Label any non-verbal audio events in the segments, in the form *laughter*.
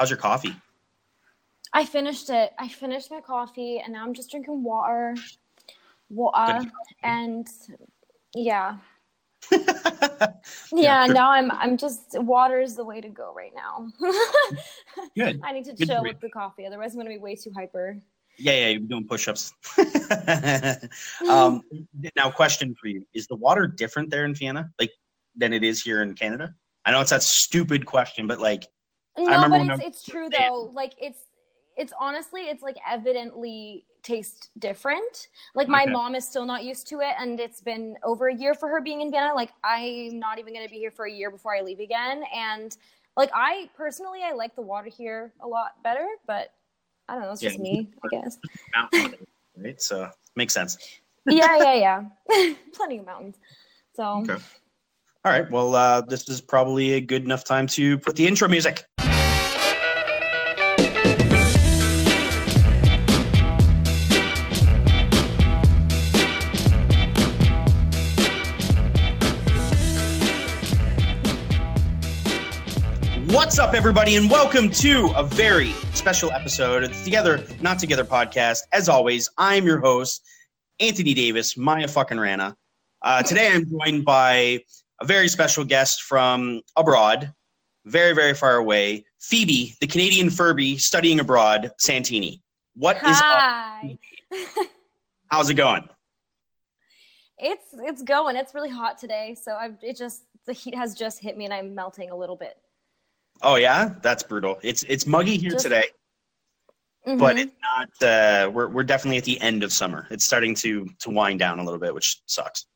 how's your coffee? I finished it. I finished my coffee, and now I'm just drinking water, water, and yeah, *laughs* yeah. Now I'm I'm just water is the way to go right now. *laughs* Good. I need to Good chill with the coffee, otherwise I'm gonna be way too hyper. Yeah, yeah, you're doing push-ups. *laughs* um, now, question for you: Is the water different there in Vienna, like than it is here in Canada? I know it's that stupid question, but like, No, remember but it's it's true though. Like it's it's honestly it's like evidently tastes different. Like my Okay. mom is still not used to it, and it's been over a year for her being in Vienna. Like I'm not even gonna be here for a year before I leave again, and like I personally I like the water here a lot better, but I don't know. It's just me, I guess. mountain, right? So makes sense. yeah, yeah, *laughs* yeah. *laughs* Plenty of mountains. So Okay. All right. Well, uh, this is probably a good enough time to put the intro music. What's up, everybody, and welcome to a very special episode of the Together Not Together podcast. As always, I'm your host, Anthony Davis, Maya fucking Rana. Uh, today, I'm joined by a very special guest from abroad, very, very far away, Phoebe, the Canadian Furby studying abroad, Santini. What is up? hi. *laughs* How's it going? It's it's going. It's really hot today, so I've it just the heat has just hit me and I'm melting a little bit. Oh yeah, that's brutal. It's it's muggy here Just- today, but Mhm. it's not. Uh, we're we're definitely at the end of summer. It's starting to to wind down a little bit, which sucks.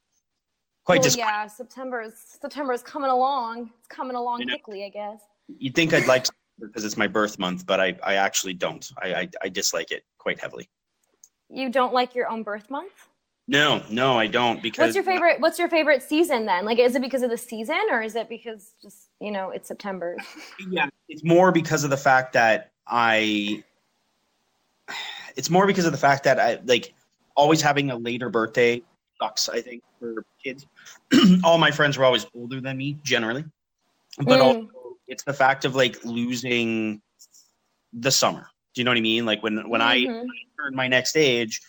Quite well, yeah, September is September is coming along. It's coming along You know- quickly, I guess. You'd think I'd like because it's my birth month, but I I actually don't. I, I I dislike it quite heavily. You don't like your own birth month? No, no, I don't because What's your favorite what's your favorite season then? Like is it because of the season or is it because just, you know, it's September? yeah it's more because of the fact that i it's more because of the fact that i like always having a later birthday sucks i think for kids *clears throat* all my friends were always older than me generally but Mm. also it's the fact of like losing the summer do you know what i mean like when when i Mhm. turn my next age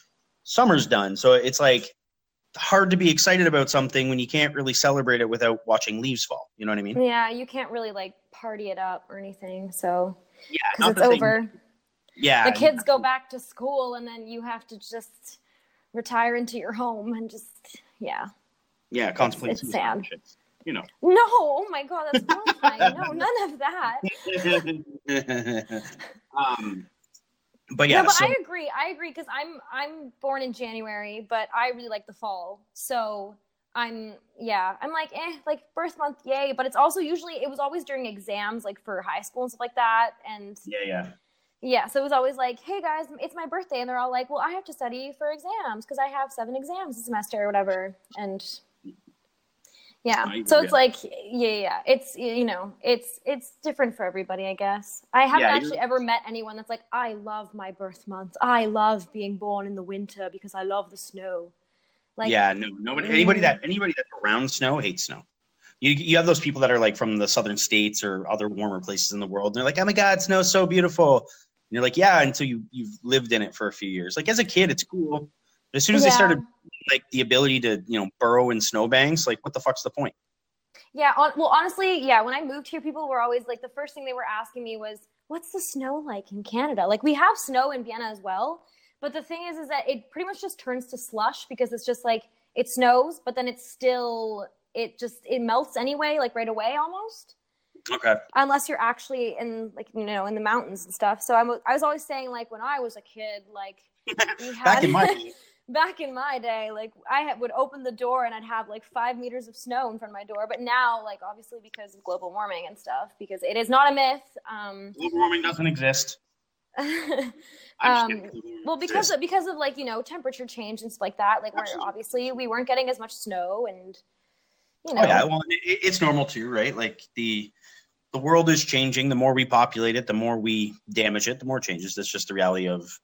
summer's done so it's like hard to be excited about something when you can't really celebrate it without watching leaves fall you know what i mean Yeah, you can't really like party it up or anything. So yeah not it's the thing- over. yeah the kids go back to school and then you have to just retire into your home and just yeah Yeah, contemplate it's suicide sad. You know. no oh my god that's horrifying no none of that *laughs* *laughs* um, but yeah, no but so, i agree. I agree because i'm i'm born in january but i really like the fall. So i'm yeah i'm like eh like birth month yay. But it's also usually it was always during exams like for high school and stuff like that. And yeah, yeah, yeah so it was always like hey guys it's my birthday. And they're all like well i have to study for exams because i have seven exams this semester or whatever. And yeah I so it's like yeah yeah it's you know it's it's different for everybody i guess i haven't Yeah, actually ever met anyone that's like i love my birth month i love being born in the winter because i love the snow like yeah. No, nobody, anybody that anybody that's around snow hates snow. You you have those people that are like from the southern states or other warmer places in the world. And they're like, oh my god, snow's so beautiful. And you're like, yeah, until you you've lived in it for a few years. Like as a kid, it's cool. But as soon as they Yeah. started like the ability to you know burrow in snowbanks, like what the fuck's the point? Yeah, on, well, honestly, yeah. When I moved here, people were always like, the first thing they were asking me was, "What's the snow like in Canada?" Like, we have snow in Vienna as well, but the thing is, is that it pretty much just turns to slush because it's just like it snows, but then it's still it just it melts anyway, like right away almost, Okay. unless you're actually in like you know in the mountains and stuff. So I'm I was always saying like when I was a kid, like we *laughs* had Back in my *laughs* back in my day, like I would open the door and I'd have like five meters of snow in front of my door. But now, like obviously because of global warming and stuff, because it is not a myth. Um, global warming doesn't exist. *laughs* Um. Well, because of, because of like you know temperature change and stuff like that. Like we're obviously we weren't getting as much snow, and you know, Oh yeah, well, it, it's normal too, right? Like the the world is changing. The more we populate it, the more we damage it, the more it changes. That's just the reality of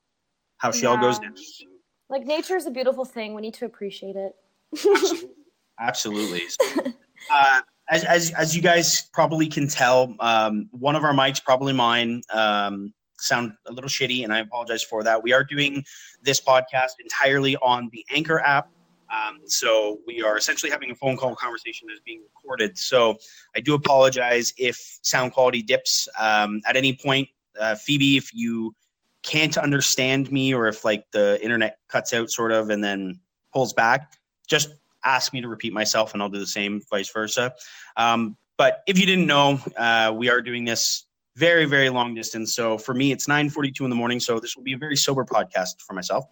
how she all goes Yeah. Like nature is a beautiful thing. We need to appreciate it. Absolutely, *laughs* absolutely. So, uh, as, as as you guys probably can tell, um, one of our mics, probably mine, um, sound a little shitty, and I apologize for that. We are doing this podcast entirely on the Anchor app. Um, so we are essentially having a phone call conversation that is being recorded. So I do apologize if sound quality dips um, at any point. Uh, Phoebe, if you can't understand me or if like the internet cuts out sort of and then pulls back, just ask me to repeat myself and I'll do the same, vice versa. Um, but if you didn't know, uh, we are doing this very, very long distance. So for me, it's 9:42 in the morning. So this will be a very sober podcast for myself.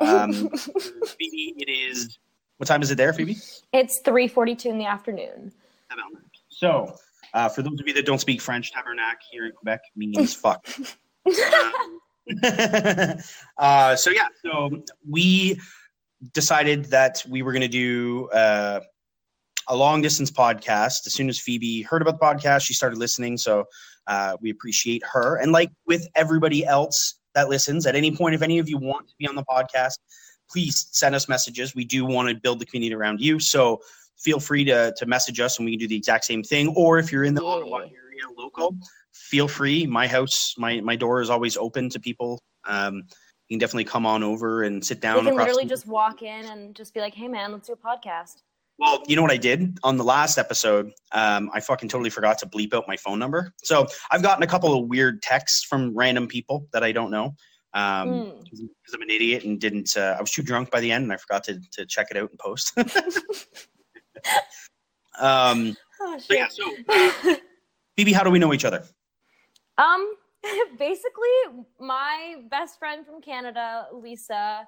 Um, *laughs* Phoebe, it is. What time is it there, Phoebe? It's 3:42 in the afternoon. So, uh, for those of you that don't speak French, tabernacle here in Quebec means *laughs* fuck. Um, *laughs* *laughs* uh, so yeah, so we decided that we were going to do uh, a long distance podcast. As soon as Phoebe heard about the podcast, she started listening. So uh, we appreciate her. And like with everybody else that listens, at any point, if any of you want to be on the podcast, please send us messages. We do want to build the community around you. So feel free to, to message us and we can do the exact same thing. Or if you're in the. Ottawa area local, feel free. My house, my, my door is always open to people. Um, you can definitely come on over and sit down. We can literally the- just walk in and just be like, "Hey, man, let's do a podcast." Well, you know what I did on the last episode? Um, I fucking totally forgot to bleep out my phone number. So I've gotten a couple of weird texts from random people that I don't know. Um, Mm. because I'm an idiot and didn't. Uh, I was too drunk by the end, and I forgot to to check it out and post. *laughs* *laughs* um, Oh, so yeah, so uh, Phoebe, how do we know each other? Um, *laughs* basically, my best friend from Canada, Lisa,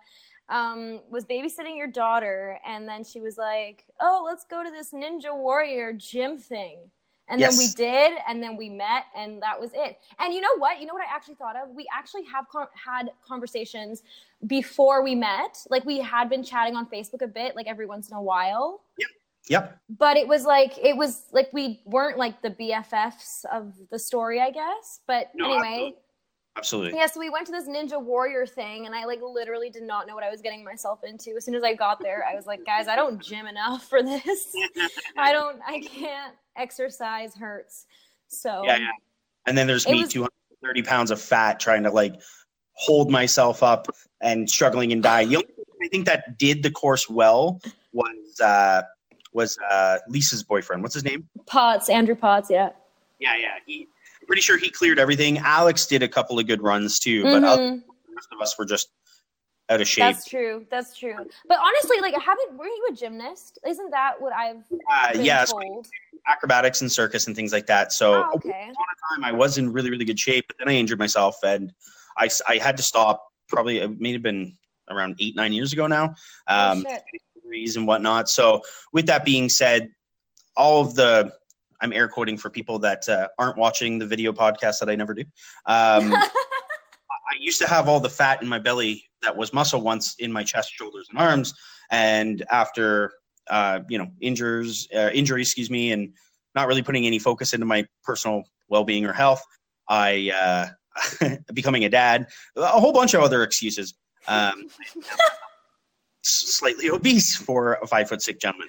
um, was babysitting your daughter, and then she was like, "Oh, let's go to this Ninja Warrior gym thing." And then we did, and then we met, and that was it. And you know what? You know what I actually thought of? We actually have con- had conversations before we met. Like we had been chatting on Facebook a bit, like every once in a while Yep. But it was like it was like we weren't like the BFFs of the story, I guess. But No, anyway, absolutely. Absolutely. yeah. So we went to this Ninja Warrior thing, and I like literally did not know what I was getting myself into. As soon as I got there, I was like, guys, I don't gym enough for this. *laughs* I don't. I can't. Exercise hurts. So Yeah, yeah. And then there's me, was- 230 pounds of fat, trying to like hold myself up and struggling and dying. The only thing I think that did the course well was uh, was uh, Lisa's boyfriend. What's his name? Potts, Andrew Potts, yeah. Yeah, yeah. He, pretty sure he cleared everything. Alex did a couple of good runs too, but other, Mhm. the rest of us were just out of shape. That's true. That's true. But honestly, like, I haven't were you a gymnast? Isn't that what I've Uh, yeah, told? acrobatics and circus and things like that. So Oh, okay. time I was in really, really good shape, but then I injured myself and I, I had to stop probably, it may have been around eight, nine years ago now. Um, oh, injuries and whatnot. So with that being said, all of the, I'm air quoting for people that uh, aren't watching the video podcast that I never do. Um, *laughs* I used to have all the fat in my belly that was muscle once in my chest, shoulders, and arms. And after, uh, you know, injures, uh, injury, excuse me, and not really putting any focus into my personal well-being or health, I uh, *laughs* becoming a dad, a whole bunch of other excuses. Um, *laughs* slightly obese for a five foot six gentleman.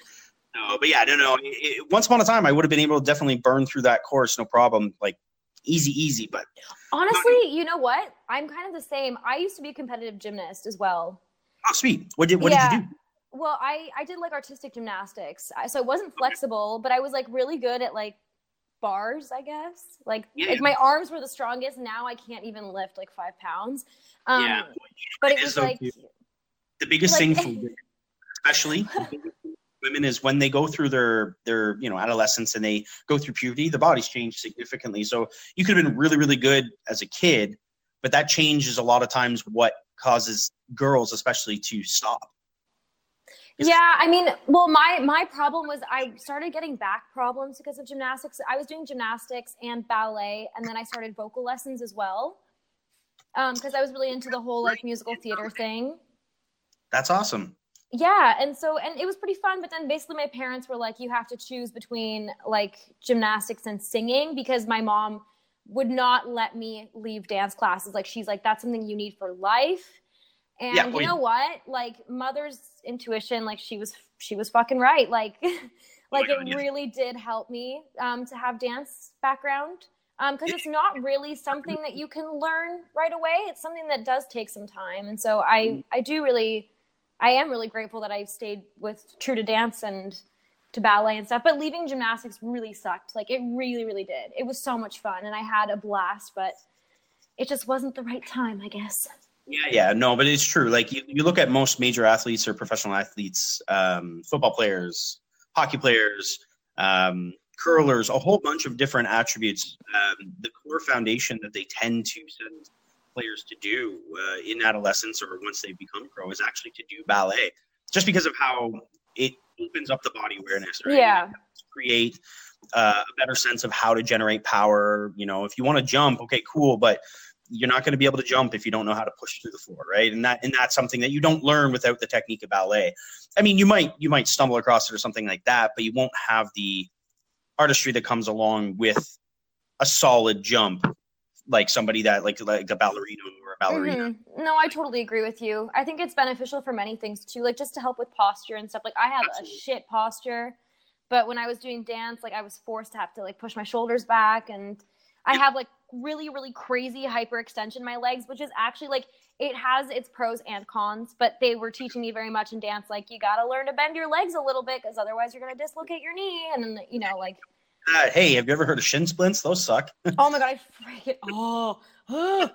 No, but yeah, no, no. It, it- once upon a time, I would have been able to definitely burn through that course, no problem. Like easy, easy. But Honestly, you know what? I'm kind of the same. I used to be a competitive gymnast as well. oh, sweet. What did what Yeah. did you do? Well, I I did like artistic gymnastics, I- so I wasn't flexible, but I was like really good at like bars, I guess. Like Yeah. like my arms were the strongest. Now I can't even lift like five pounds. Um, yeah, but It it was so like cute. The biggest like- thing for women, especially the biggest thing for women is when they go through their their you know adolescence and they go through puberty, the bodies change significantly. So you could have been really really good as a kid, but that changes a lot of times what causes girls especially to stop. Yeah i mean well my my problem was i started getting back problems because of gymnastics i was doing gymnastics and ballet and then i started vocal lessons as well um because i was really into the whole like musical theater thing That's awesome. yeah and so and it was pretty fun but then basically my parents were like you have to choose between like gymnastics and singing because my mom would not let me leave dance classes. Like she's like that's something you need for life. And Yeah, you know what? Like mother's intuition like she was she was fucking right. Like *laughs* Like it really did help me um, to have dance background because it's not really something that you can learn right away. It's something that does take some time, and so I I do really I am really grateful that I stayed with true to dance and to ballet and stuff. But leaving gymnastics really sucked. Like it really really did. It was so much fun and I had a blast, but it just wasn't the right time, I guess. Yeah, yeah, no, but it's true. Like you, you look at most major athletes or professional athletes, um, football players, hockey players, um, curlers, a whole bunch of different attributes. Um, the core foundation that they tend to send players to do uh, in adolescence or once they become pro is actually to do ballet, just because of how it opens up the body awareness. Right? Yeah. create uh, a better sense of how to generate power. You know, if you want to jump, okay, cool, but you're not going to be able to jump if you don't know how to push through the floor, right? And that and that's something that you don't learn without the technique of ballet. I mean, you might you might stumble across it or something like that, but you won't have the artistry that comes along with a solid jump, like somebody that like like a ballerina or a ballerina. Mhm. No, I totally agree with you. I think it's beneficial for many things too, like just to help with posture and stuff. Like I have Absolutely. a shit posture, but when I was doing dance, like I was forced to have to like push my shoulders back and I have like really really crazy hyperextension in my legs, which is actually like it has its pros and cons, but they were teaching me very much in dance like you got to learn to bend your legs a little bit cuz otherwise you're going to dislocate your knee and you know like Uh, hey, have you ever heard of shin splints? Those suck. *laughs* Oh my god, I freaking oh, ugh,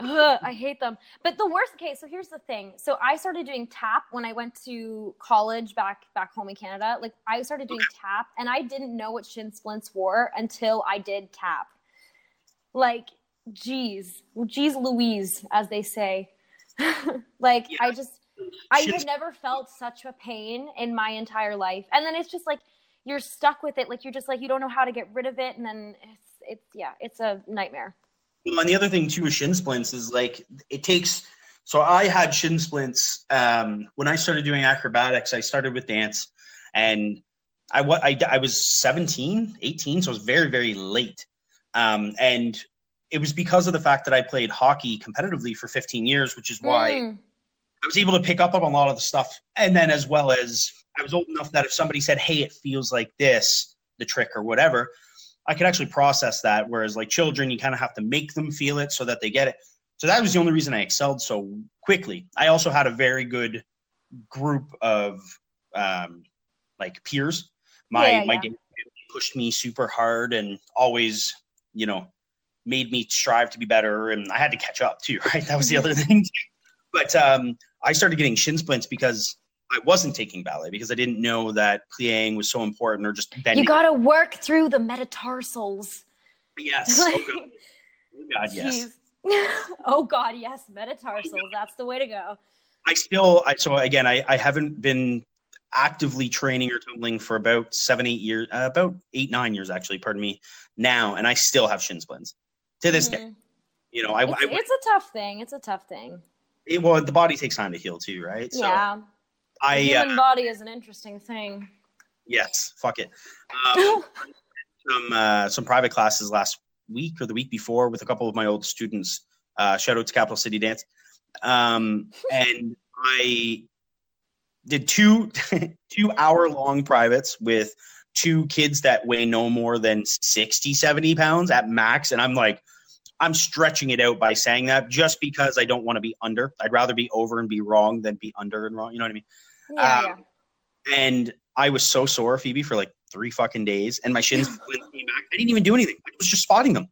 ugh, I hate them. But the worst case. So here's the thing. So I started doing tap when I went to college back back home in Canada. Like I started doing tap, and I didn't know what shin splints were until I did tap. Like, geez, geez, Louise, as they say. *laughs* like Yeah. I just I had never felt such a pain in my entire life. And then it's just like you're stuck with it. Like you're just like you don't know how to get rid of it, and then it's it's yeah, it's a nightmare. Well, and the other thing too with shin splints is like it takes. So I had shin splints um, when I started doing acrobatics. I started with dance, and I, I I was 17, 18, so I was very very late. Um, and it was because of the fact that I played hockey competitively for 15 years, which is why Mm. I was able to pick up on a lot of the stuff. And then as well as I was old enough that if somebody said, "Hey, it feels like this," the trick or whatever, I could actually process that. Whereas like children, you kind of have to make them feel it so that they get it. So that was the only reason I excelled so quickly. I also had a very good group of um, like peers. My Yeah, my yeah. dad pushed me super hard and always, you know, made me strive to be better. And I had to catch up too, *laughs* right? That was the other *laughs* thing. But um, I started getting shin splints because I wasn't taking ballet because I didn't know that plieing was so important or just bending. You got to work through the metatarsals. yes. *laughs* Oh God. Oh, God, yes. *laughs* Oh God, yes, metatarsals. That's the way to go. I still, I, so again, I, I haven't been actively training or tumbling for about seven, eight years, uh, about eight, nine years actually, pardon me, now, and I still have shin splints to this day. Mhm. You know, I, It's, I it's a tough thing. It's a tough thing. It, well, the body takes time to heal too, right? So yeah, the I, uh, human body is an interesting thing. yes, fuck it. Um, *laughs* some uh, some private classes last week or the week before with a couple of my old students. Uh, shout out to Capital City Dance, um, *laughs* and I did two *laughs* two hour long privates with two kids that weigh no more than 60 70 pounds at max and i'm like i'm stretching it out by saying that just because i don't want to be under i'd rather be over and be wrong than be under and wrong you know what i mean yeah, um, yeah. and I was so sore, Phoebe, for like three fucking days, and my shins *laughs* came back. I didn't even do anything. I was just spotting them.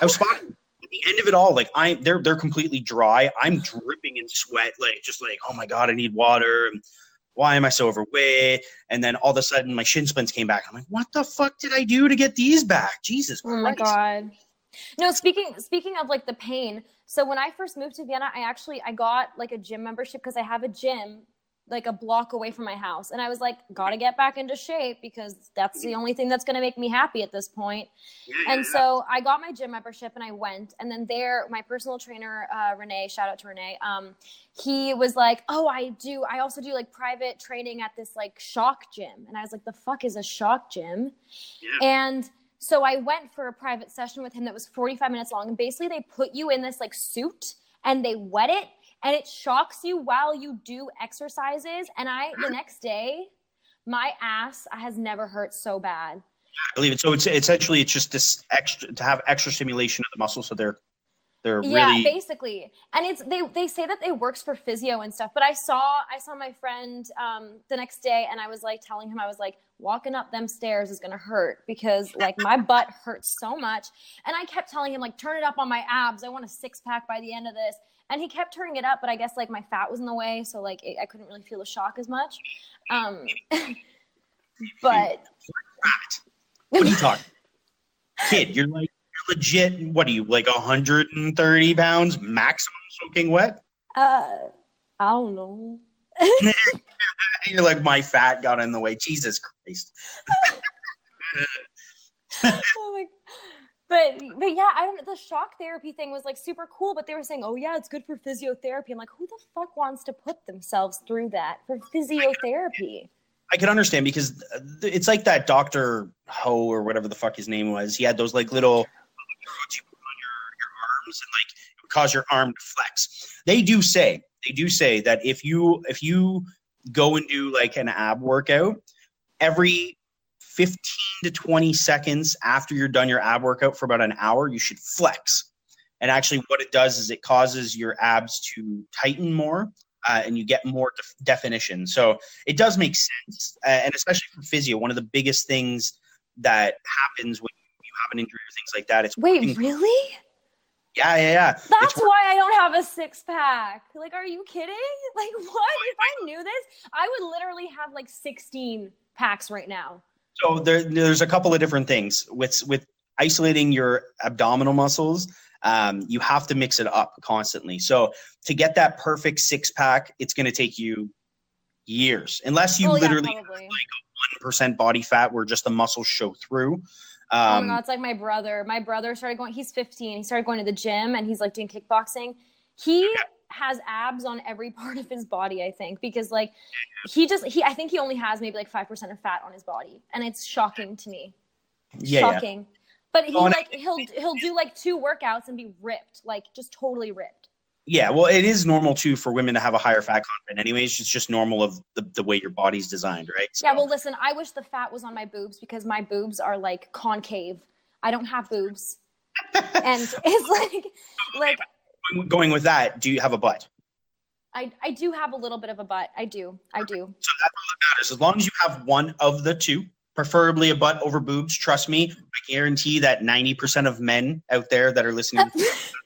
I was spotting. them. At the end of it all, like I, they're they're completely dry. I'm *sighs* dripping in sweat, like just like oh my god, I need water. And why am I so overweight? And then all of a sudden, my shin splints came back. I'm like, what the fuck did I do to get these back? Jesus Oh my god. No, speaking speaking of like the pain. So when I first moved to Vienna, I actually I got like a gym membership because I have a gym like a block away from my house, and I was like, gotta get back into shape because that's the only thing that's gonna make me happy at this point. Yeah, yeah, And so I got my gym membership and I went. And then there, my personal trainer, uh, Renee, shout out to Renee, um, he was like, Oh, I do. I also do like private training at this like shock gym. And I was like, The fuck is a shock gym? yeah. And so I went for a private session with him that was 45 minutes long. And basically, they put you in this like suit and they wet it and it shocks you while you do exercises. And I, the next day, my ass has never hurt so bad. I believe it. So it's essentially it's just this extra to have extra stimulation of the muscles, so they're they're really yeah, really basically. And it's they they say that it works for physio and stuff. But I saw I saw my friend um, the next day, and I was like telling him I was like walking up them stairs is gonna hurt because like my butt *laughs* hurts so much. And I kept telling him like turn it up on my abs. I want a six pack by the end of this. And he kept turning it up, but I guess like my fat was in the way, so like it, I couldn't really feel the shock as much. Um, *laughs* but what are you talking? *laughs* Kid, you're like you're legit. What are you like 130 pounds maximum soaking wet? uh, I don't know. *laughs* You're like my fat got in the way. Jesus Christ. *laughs* oh my but but yeah i don't the shock therapy thing was like super cool but they were saying oh yeah it's good for physiotherapy i'm like who the fuck wants to put themselves through that for physiotherapy I can understand because uh, it's like that Doctor Ho or whatever the fuck his name was. He had those like little electrodes you put on your, your arms and like it would cause your arm to flex. They do say they do say that if you if you go and do like an ab workout every 15 to 20 seconds after you're done your ab workout for about an hour, you should flex. And actually, what it does is it causes your abs to tighten more uh, and you get more def- definition. So it does make sense. Uh, and especially for physio, one of the biggest things that happens when you have an injury or things like that, it's wait really yeah, yeah, yeah. that's It's why i don't have a six pack like are you kidding *laughs* like what if i knew this i would literally have like 16 packs right now So there, there's a couple of different things with with isolating your abdominal muscles. Um, you have to mix it up constantly. So to get that perfect six pack, it's going to take you years, unless you Oh, yeah, literally probably. one percent body fat where just the muscles show through. Oh Um, my god, it's like my brother. My brother started going. He's 15. He started going to the gym and he's like doing kickboxing. He has abs on every *laughs* part of his body. I think because like he just he. I think he only has maybe like five percent of fat on his body, and it's shocking to me. yeah, yeah. shocking. But he Oh, like he'll he'll do like two workouts and be ripped, like just totally ripped. Yeah, well, it is normal too for women to have a higher fat content. Anyways, it's just normal of the, the way your body's designed, right? Yeah. Well, listen. I wish the fat was on my boobs because my boobs are like concave. I don't have boobs, *laughs* and it's like like going with that, do you have a butt? I, I do have a little bit of a butt. I do. I do. So that's all that matters. As long as you have one of the two, preferably a butt over boobs. Trust me, I guarantee that 90% of men out there that are listening *laughs*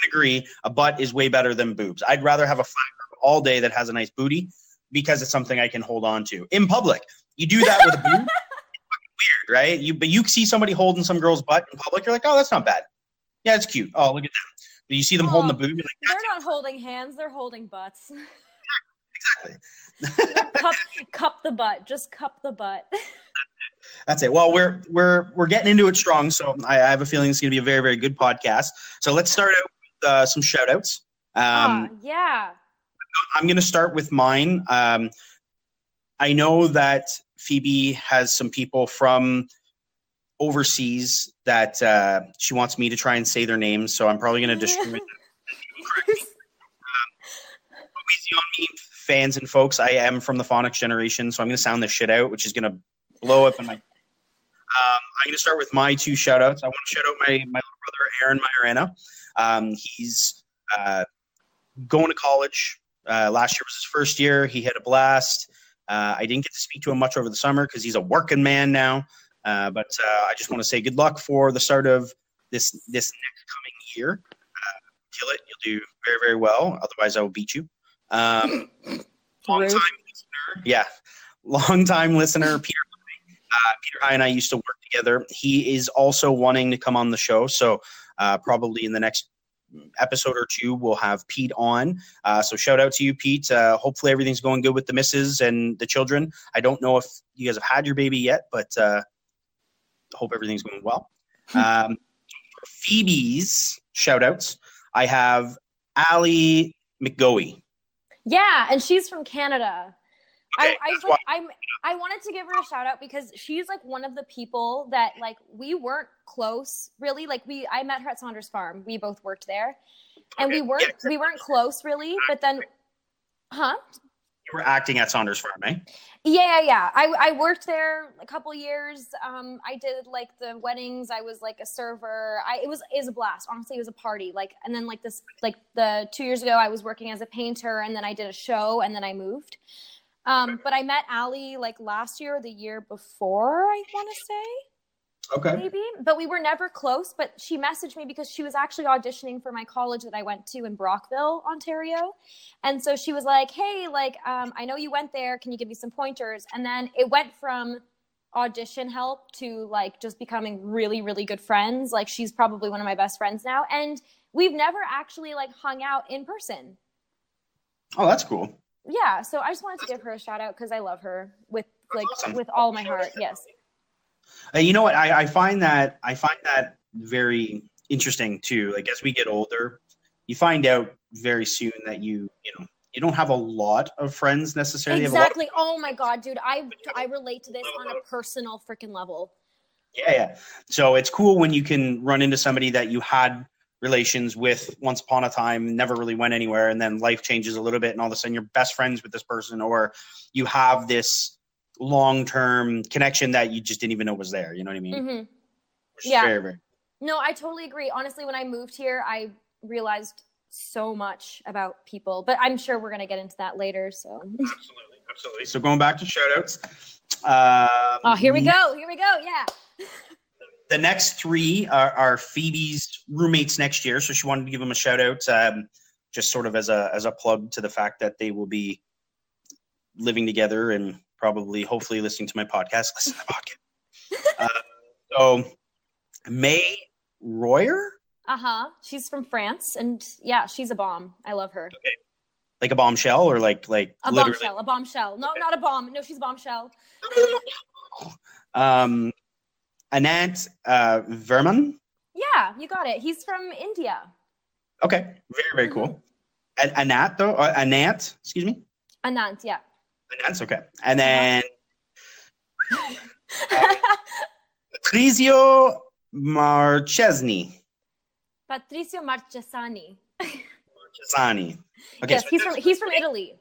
can agree a butt is way better than boobs. I'd rather have a flat all day that has a nice booty because it's something I can hold on to in public. You do that with a boob, *laughs* weird, right? You but you see somebody holding some girl's butt in public, you're like, oh, that's not bad. Yeah, it's cute. Oh, look at that. But you see them holding the boob, you're like, They're not holding hands. They're holding butts. exactly. *laughs* cup, cup the butt. Just cup the butt. *laughs* That's it. Well, we're we're we're getting into it strong, so I, I have a feeling it's going to be a very very good podcast. So let's start out uh, some shout outs. Um, Ah, yeah. I'm going to start with mine. Um, I know that Phoebe has some people from overseas that uh, she wants me to try and say their names, so I'm probably going to destroy *laughs* them. Me, fans and folks. I am from the phonics generation, so I'm going to sound this shit out, which is going to blow up in my. Um, I'm going to start with my two shout outs. I want to shout out my, my little brother, Aaron Majorana. Um, he's uh, going to college. Uh, last year was his first year. He had a blast. Uh, I didn't get to speak to him much over the summer because he's a working man now. Uh, but uh, I just want to say good luck for the start of this this next coming year. Uh, kill it. You'll do very very well. Otherwise, I will beat you. Um, *laughs* long time listener, yeah, long time listener. Peter, uh, Peter High and I used to work together. He is also wanting to come on the show, so uh, probably in the next episode or two we'll have Pete on. Uh, so shout out to you, Pete. Uh, hopefully everything's going good with the misses and the children. I don't know if you guys have had your baby yet, but uh, hope everything's going well. Um, Phoebe's shout outs, I have Ali McGoey. Yeah, and she's from Canada. Okay, I, I, I'm, I wanted to give her a shout out because she's like one of the people that like we weren't close really. Like we, I met her at Saunders Farm. We both worked there, and Okay, we weren't yeah, we weren't close really. But then, huh? you were acting at Saunders Farm, eh? Yeah, yeah, yeah. I, I worked there a couple years. Um, I did like the weddings. I was like a server. I it was is a blast. Honestly, it was a party. Like, and then like this, like the two years ago, I was working as a painter, and then I did a show, and then I moved. Um, but I met Ali like last year or the year before. I want to say. Okay. maybe but we were never close but she messaged me because she was actually auditioning for my college that i went to in brockville ontario. And so she was like hey like um, i know you went there. Can you give me some pointers? And then it went from audition help to like just becoming really really good friends. Like she's probably one of my best friends now. And we've never actually like hung out in person. Oh, that's cool. Yeah so i just wanted to give her a shout out because i love her with like awesome. with all my heart yes Uh, you know what? I, I find that I find that very interesting too. Like as we get older, you find out very soon that you you know you don't have a lot of friends necessarily. You have a lot of- Exactly. Oh my god, dude, I I relate to this on a personal freaking level. yeah, yeah. So it's cool when you can run into somebody that you had relations with once upon a time, never really went anywhere, and then life changes a little bit, and all of a sudden you're best friends with this person, or you have this long term connection that you just didn't even know was there. You know what I mean? hmm Yeah. very, very No, I totally agree. Honestly, when I moved here, I realized so much about people, but I'm sure we're gonna get into that later. So, Absolutely, absolutely. So going back to shoutouts. Um, oh, here we go. Here we go. Yeah. *laughs* The next three are, are Phoebe's roommates next year, so she wanted to give them a shout out, um, just sort of as a as a plug to the fact that they will be living together and probably, hopefully, listening to my podcast. *laughs* Listen to the podcast. uh, so May Royer, Uh huh. She's from France, and yeah, she's a bomb. I love her. Okay. like a bombshell, or like like A literally. bombshell. A bombshell. No, not a bomb. No, she's a bombshell. *laughs* Um, Anant uh, Verman. Yeah, you got it. He's from India. Okay, very very cool. An- Anat though, uh, Anant, excuse me. Anant. Yeah. Anant's okay. And then *laughs* Patrizio Marchesni. Patricio Marchesani. Marchesani. Okay, yes, so he's from he's from Italy.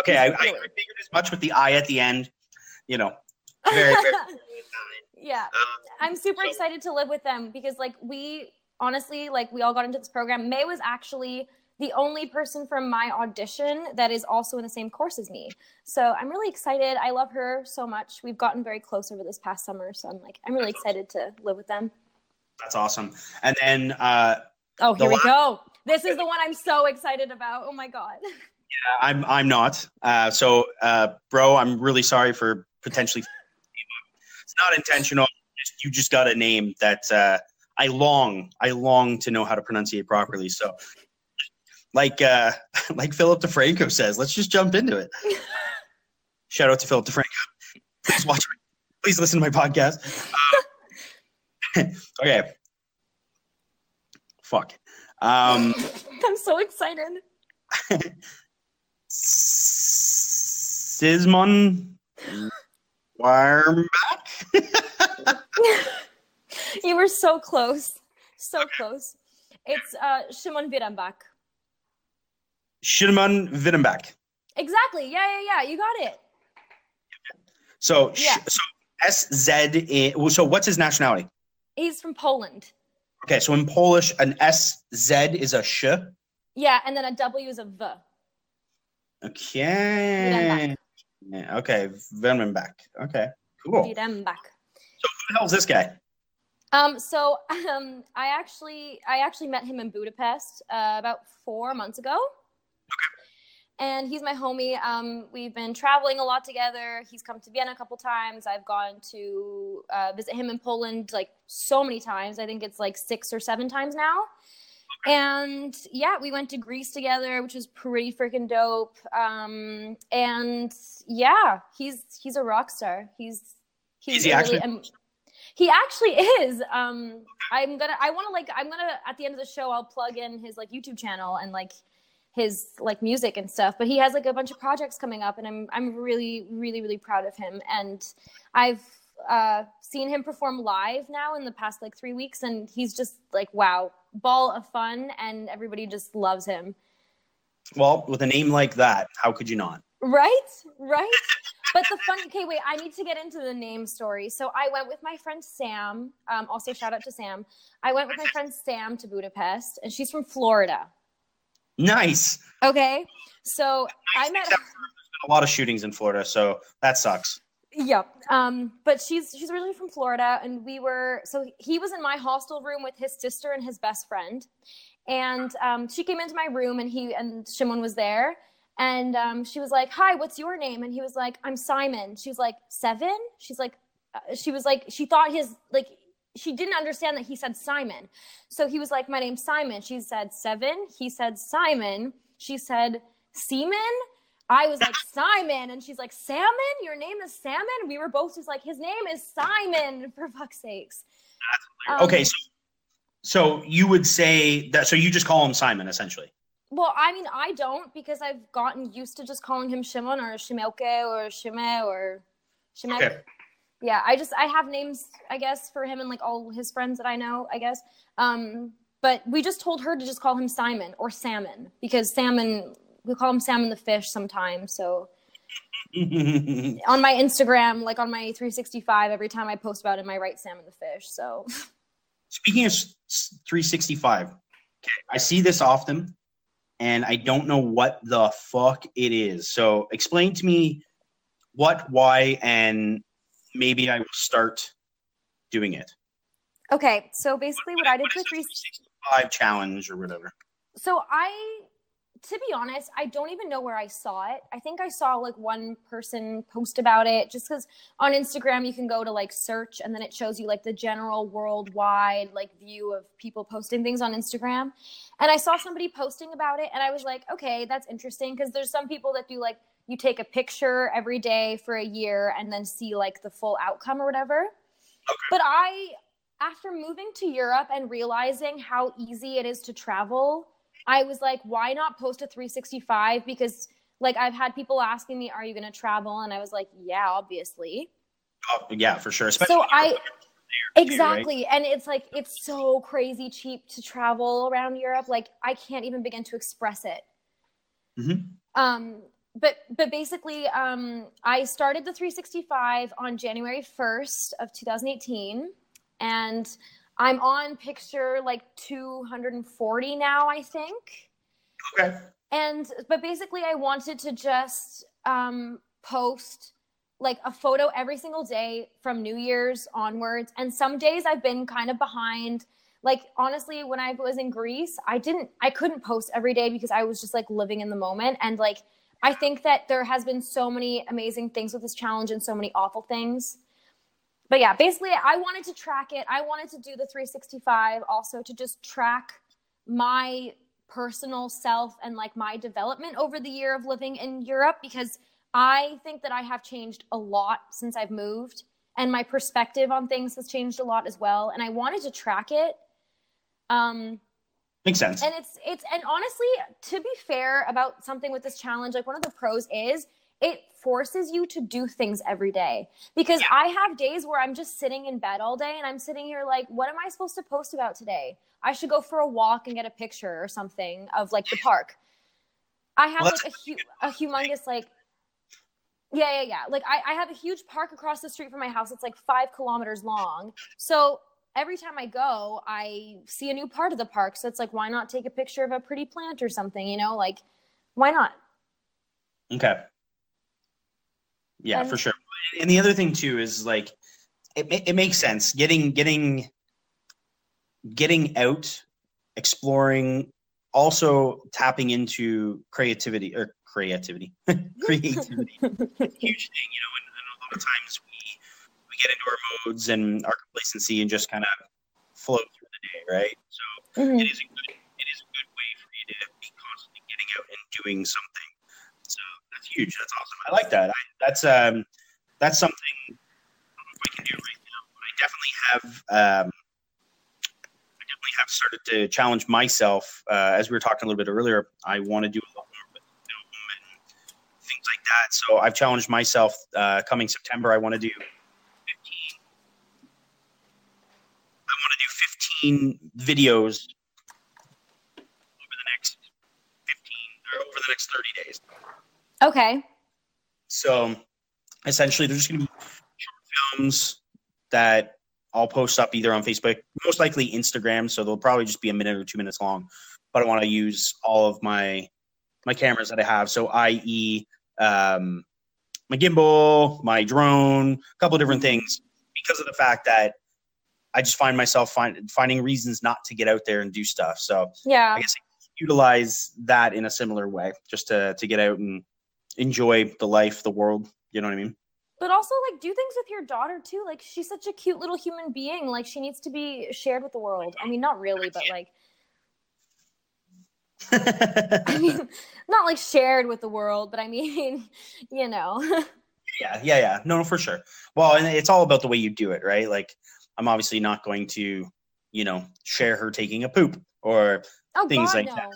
okay. I, I, Italy. figured as much with the I at the end. You know, very, very. *laughs* yeah, Um, I'm super So- excited to live with them because like we honestly like we all got into this program. May was actually the only person from my audition that is also in the same course as me. So I'm really excited. I love her so much. We've gotten very close over this past summer, so I'm like I'm really excited to live with them. that's awesome. And then uh, Oh, here we la- go. This is the one I'm so excited about. Oh my god. Yeah, I'm I'm not. Uh, so, uh, bro, I'm really sorry for potentially. It's not intentional. Just, you just got a name that uh, I long. I long to know how to pronunciate properly. So, like uh, *laughs* like Philip DeFranco says, let's just jump into it. *laughs* Shout out to Philip DeFranco. Please watch. Please listen to my podcast. Uh, *laughs* okay. Fuck. Um, I'm so excited. Sismon Warmbach. *laughs* you were so close. So close. It's uh Shimon Virenbach. Shimon Wittenbach. Exactly. Yeah, yeah, yeah. You got it. So, Yeah. so SZ. So, what's his nationality? He's from Poland. Okay, so in Polish, an SZ is a sh. Yeah, and then a W is a V. Okay. Okay, Wittenbach. Okay, cool. The hell's this guy? Um, so um, I actually I actually met him in Budapest uh, about four months ago. And he's my homie. Um, we've been traveling a lot together. He's come to Vienna a couple times. I've gone to uh, visit him in Poland like so many times. I think it's like six or seven times now. And yeah, we went to Greece together, which was pretty freaking dope. Um, and yeah, he's he's a rock star. He's he's Is he a actually- he actually is. Um, I'm gonna. I want to like. I'm gonna at the end of the show. I'll plug in his like YouTube channel and like his like music and stuff. But he has like a bunch of projects coming up, and I'm I'm really really really proud of him. And I've uh, seen him perform live now in the past like three weeks, and he's just like wow, ball of fun, and everybody just loves him. Well, with a name like that, how could you not? Right, right. *laughs* but the fun. Okay, wait. I need to get into the name story. So I went with my friend Sam. Um, also, shout out to Sam. I went with my friend Sam to Budapest, and she's from Florida. Nice. Okay, so I met. Except for there's been a lot of shootings in Florida, so that sucks. Yep. Um, but she's she's originally from Florida, and we were so he was in my hostel room with his sister and his best friend, and um, she came into my room, and he and Shimon was there, and um, she was like, "Hi, what's your name?" And he was like, "I'm Simon." She was like, seven? She's like, uh, she was like, she thought his like she didn't understand that he said Simon, so he was like, "My name's Simon." She said seven. He said Simon. She said semen. I was like *laughs* Simon, and she's like Salmon. Your name is Salmon. We were both just like his name is Simon. *laughs* For fuck's sakes. Um, okay, so so you would say that so you just call him Simon essentially. Well, I mean, I don't because I've gotten used to just calling him Shimon or Shimelke or Shime or Shimek. Okay. Yeah, I just I have names, I guess, for him and like all his friends that I know, I guess. Um, but we just told her to just call him Simon or Salmon because salmon we call him Salmon the fish sometimes. So *laughs* on my Instagram, like on my 365, every time I post about him, I write Salmon the fish. So Speaking of s- s- 365, okay, I see this often, and I don't know what the fuck it is. So explain to me what, why, and maybe I will start doing it. okay, so basically what I did What for three 365 challenge or whatever. So I, to be honest, I don't even know where I saw it. I think I saw like one person post about it just because on Instagram you can go to like search and then it shows you like the general worldwide like view of people posting things on Instagram. And I saw somebody posting about it and I was like, okay, that's interesting because there's some people that do like you take a picture every day for a year and then see like the full outcome or whatever. But I, after moving to Europe and realizing how easy it is to travel, I was like, why not post a 365? Because like I've had people asking me, are you going to travel? And I was like, yeah, obviously. Oh, yeah, for sure. Especially So when you're I right? exactly, and it's like it's so crazy cheap to travel around Europe. Like I can't even begin to express it. Mhm. Um, but but basically, um, I started the 365 on January 1st of 2018, and I'm on picture like 240 now, I think. Okay. and but basically i wanted to just um post like a photo every single day from new year's onwards. And some days i've been kind of behind. Like honestly when i was in greece i didn't i couldn't post every day because i was just like living in the moment. And like i think that there has been so many amazing things with this challenge and so many awful things but yeah basically i wanted to track it i wanted to do the 365 also to just track my personal self and like my development over the year of living in Europe because I think that I have changed a lot since I've moved and my perspective on things has changed a lot as well and I wanted to track it um Makes sense. and it's it's and honestly to be fair about something with this challenge like one of the pros is it forces you to do things every day because i have days where i'm just sitting in bed all day and i'm sitting here like what am i supposed to post about today i should go for a walk and get a picture or something of like the park i have like a, hu- a humongous like yeah yeah yeah like I, I have a huge park across the street from my house it's like five kilometers long so every time I go, I see a new part of the park. So it's like, why not take a picture of a pretty plant or something? You know, like, why not? Okay. Yeah, And- for sure. And the other thing too is like it it makes sense getting getting getting out, exploring, also tapping into creativity or creativity, *laughs* creativity. Huge thing, you know. And, and a lot of times we we get into our modes and our complacency and just kind of float through the day, right? So Mhm. it is a good it is a good way for you to be constantly getting out and doing something. Huge. That's awesome. I like that. I, that's um that's something I can do right now, I definitely have um I definitely have started to challenge myself. Uh, as we were talking a little bit earlier, I want to do a lot more with film and things like that. So I've challenged myself. Uh, coming September, I want to do fifteen. I want to do 15 videos over the next 15 or over the next 30 days. Okay. So essentially, there's just going to be short films that I'll post up either on Facebook, most likely Instagram. So they'll probably just be a minute or two minutes long. But I want to use all of my my cameras that I have. So, i.e., um, my gimbal, my drone, a couple of different things, because of the fact that I just find myself find, finding reasons not to get out there and do stuff. So Yeah. I guess utilize that in a similar way, just to to get out and enjoy the life, the world. You know what I mean? But also, like, do things with your daughter too. Like, she's such a cute little human being. Like, she needs to be shared with the world. I mean, not really, but like, *laughs* I mean, *laughs* not like shared with the world, but I mean, *laughs* you know. Yeah, yeah, yeah. No, no, for sure. Well, and it's all about the way you do it, right? Like, I'm obviously not going to, you know, share her taking a poop or Oh Things God, like no. that.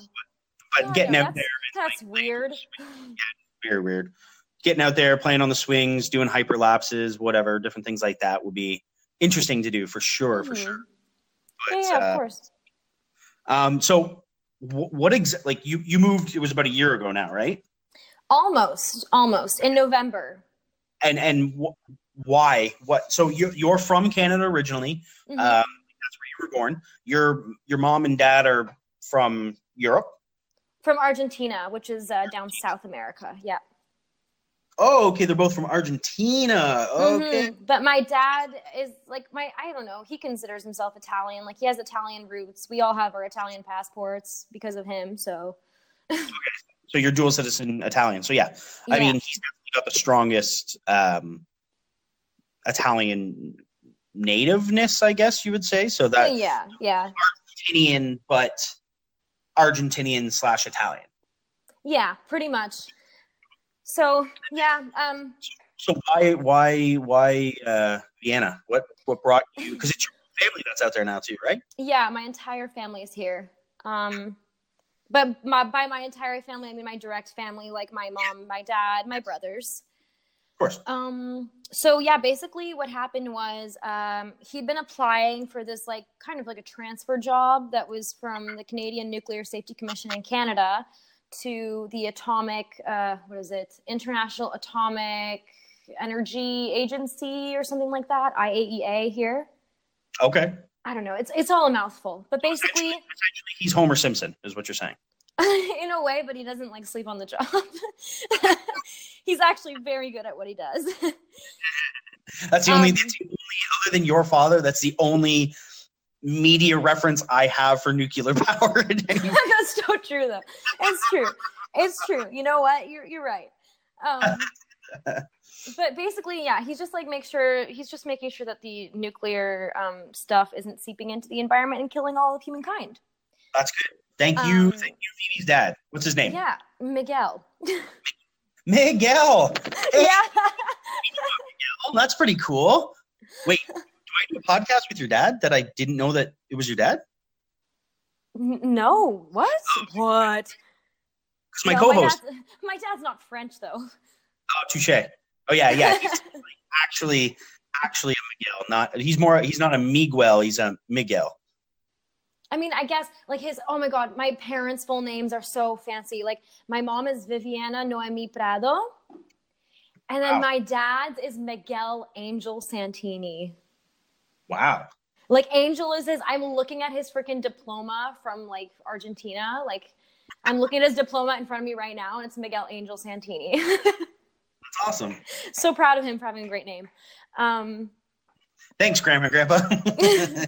but God, getting no, out that's, there, That's weird. Very weird. Getting out there, playing on the swings, doing hyperlapses, whatever, different things like that would be interesting to do for sure, for Mhm. sure. Yeah, But, yeah, uh, of course. um, so wh- what exactly? Like you, you moved. It was about a year ago now, right? Almost, almost in November. And and wh- why? What? So you're you're from Canada originally. Mhm. Um, that's where you were born. Your your mom and dad are from Europe. From Argentina, which is uh, down South America. Yeah. Oh, okay. They're both from Argentina. Okay. Mhm. But my dad is like my I don't know, he considers himself Italian. Like he has Italian roots. We all have our Italian passports because of him. So *laughs* So you're dual citizen Italian. So yeah, yeah. I mean, he's definitely got the strongest um, Italian nativeness, I guess you would say. So that yeah, yeah. Argentinian, but Argentinian slash Italian. Yeah, pretty much. So yeah, um So why, why, why uh, Vienna? What, what brought you? Because it's your family that's out there now too, right? yeah, my entire family is here. Um but my by my entire family I mean my direct family, like my mom, my dad, my brothers. Of course. Um, so yeah, basically what happened was um, he'd been applying for this like kind of like a transfer job that was from the Canadian Nuclear Safety Commission in Canada to the atomic uh, what is it International Atomic Energy Agency or something like that IAEA here. Okay. I don't know. It's it's all a mouthful, but basically Essentially, he's Homer Simpson, is what you're saying. *laughs* in a way, but he doesn't like sleep on the job. *laughs* He's actually very good at what he does. *laughs* That's the only, Um, that's the only other than your father. That's the only media reference I have for nuclear power. That's so true, though. It's true. It's true. You know what? You're you're right. Um, but basically, yeah, he's just like make sure he's just making sure that the nuclear um, stuff isn't seeping into the environment and killing all of humankind. That's good. Thank you. Um, Thank you, Phoebe's dad. What's his name? Yeah, Miguel. Miguel. Hey, *laughs* yeah. Oh, that's pretty cool. Wait, do I do a podcast with your dad that I didn't know that it was your dad? No. What? What? Because my No, co-host. My dad's, my dad's not French though. oh, touche. Oh yeah, yeah. *laughs* He's actually, actually a Miguel. Not he's more. He's not a Miguel. He's a Miguel. I mean, I guess like his. Oh my God, my parents' full names are so fancy. Like my mom is Viviana Noemi Prado, and then Wow. my dad's is Miguel Angel Santini. Wow. Like Angel is his. I'm looking at his freaking diploma from like Argentina. Like I'm looking at his diploma in front of me right now, and it's Miguel Angel Santini. *laughs* That's awesome. so proud of him for having a great name. Um, Thanks, Grandma Grandpa. *laughs*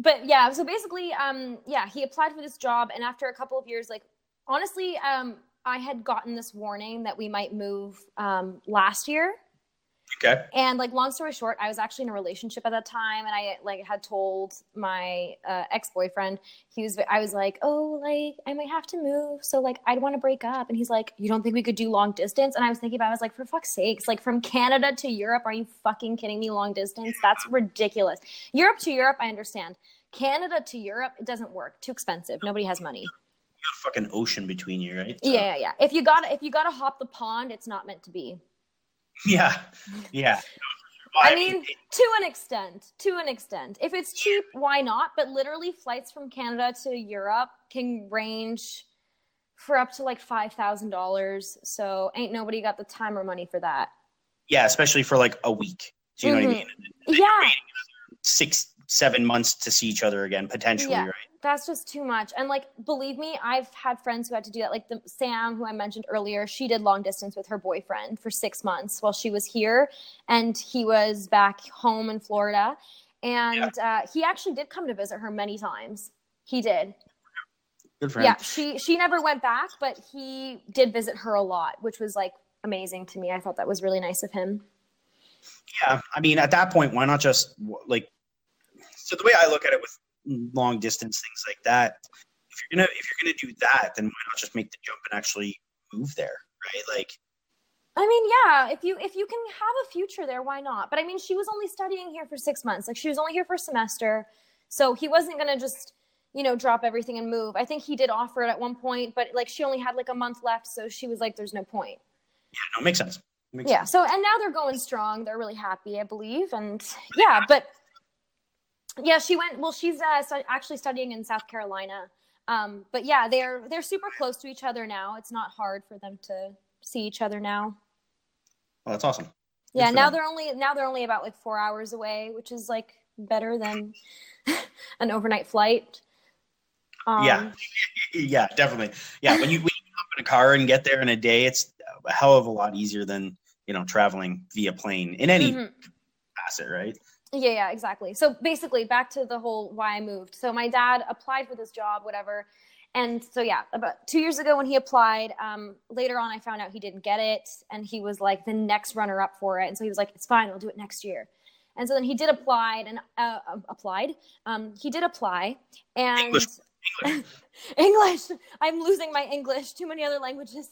but yeah, so basically, um, yeah, he applied for this job, and after a couple of years, like honestly, um, I had gotten this warning that we might move um, last year, okay. and like long story short, I was actually in a relationship at that time, and I like had told my uh, ex boyfriend, he was, I was like, oh, like I might have to move, so like I'd want to break up, and he's like, you don't think we could do long distance? And I was thinking about, it, I was like, for fuck's sakes, like from Canada to Europe, are you fucking kidding me? Long distance? That's ridiculous. Europe to Europe, I understand. Canada to Europe, it doesn't work. Too expensive. Nobody has money. You got a fucking ocean between you, right? So- Yeah, yeah, yeah. If you got if you got to hop the pond, it's not meant to be. *laughs* Yeah. Yeah. *laughs* I mean, to an extent, to an extent. If it's cheap, why not? But literally, flights from Canada to Europe can range for up to like five thousand dollars. So ain't nobody got the time or money for that. Yeah, especially for like a week. Do you know what I Mhm. mean? Yeah, Six, seven months to see each other again, potentially, Yeah. right? that's just too much. And like, believe me, I've had friends who had to do that. Like the Sam, who I mentioned earlier, she did long distance with her boyfriend for six months while she was here, and he was back home in Florida. And uh, he actually did come to visit her many times. He did. Good for him. Yeah, she she never went back, but he did visit her a lot, which was like amazing to me. I thought that was really nice of him. Yeah, I mean, at that point, why not just like? So the way I look at it with long distance things like that, if you're gonna if you're gonna do that, then why not just make the jump and actually move there, right? Like, I mean, yeah, if you if you can have a future there, why not? But I mean, she was only studying here for 6 months. Like she was only here for a semester. So he wasn't going to just, you know, drop everything and move. I think he did offer it at one point, but like she only had like a month left, so she was like there's no point. yeah, no, makes sense. Makes Yeah. sense. So and now they're going strong. They're really happy, I believe. And yeah, but yeah, she went. Well, she's uh, stu- actually studying in South Carolina. Um, but yeah, they're they're super close to each other now. It's not hard for them to see each other now. Oh, that's awesome. Good Yeah, now them. they're only now they're only about like four hours away, which is like better than *laughs* an overnight flight. Um, Yeah. *laughs* Yeah, definitely. Yeah, when you when you hop in a car and get there in a day, it's a hell of a lot easier than you know traveling via plane in any mhm. facet, right? Yeah, yeah, exactly. So basically, back to the whole why I moved. So my dad applied for this job, whatever. And so yeah, about two years ago when he applied, um, later on I found out he didn't get it, and he was like the next runner up for it. And so he was like, "It's fine, I'll do it next year." And so then he did apply and uh, uh, applied. Um, he did apply, and English. *laughs* English. I'm losing my English. Too many other languages.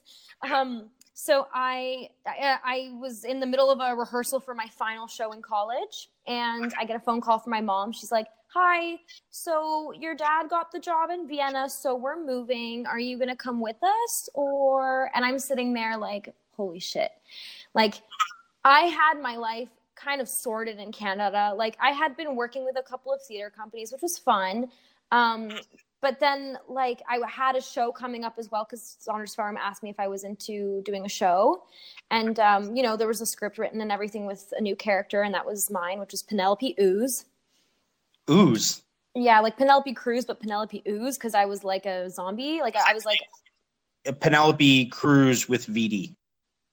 Um, so I, I I was in the middle of a rehearsal for my final show in college, and I get a phone call from my mom. She's like, "Hi, so your dad got the job in Vienna, so we're moving. Are you gonna come with us?" Or and I'm sitting there like, "Holy shit!" Like I had my life kind of sorted in Canada. Like I had been working with a couple of theater companies, which was fun. Um, but then like I had a show coming up as well because Saunders Farm asked me if I was into doing a show, and um, you know there was a script written and everything with a new character, and that was mine, which was Penelope Ooze. Ooze. Yeah, like Penelope Cruz, but Penelope Ooze because I was like a zombie. Like I was like Penelope Cruz with VD.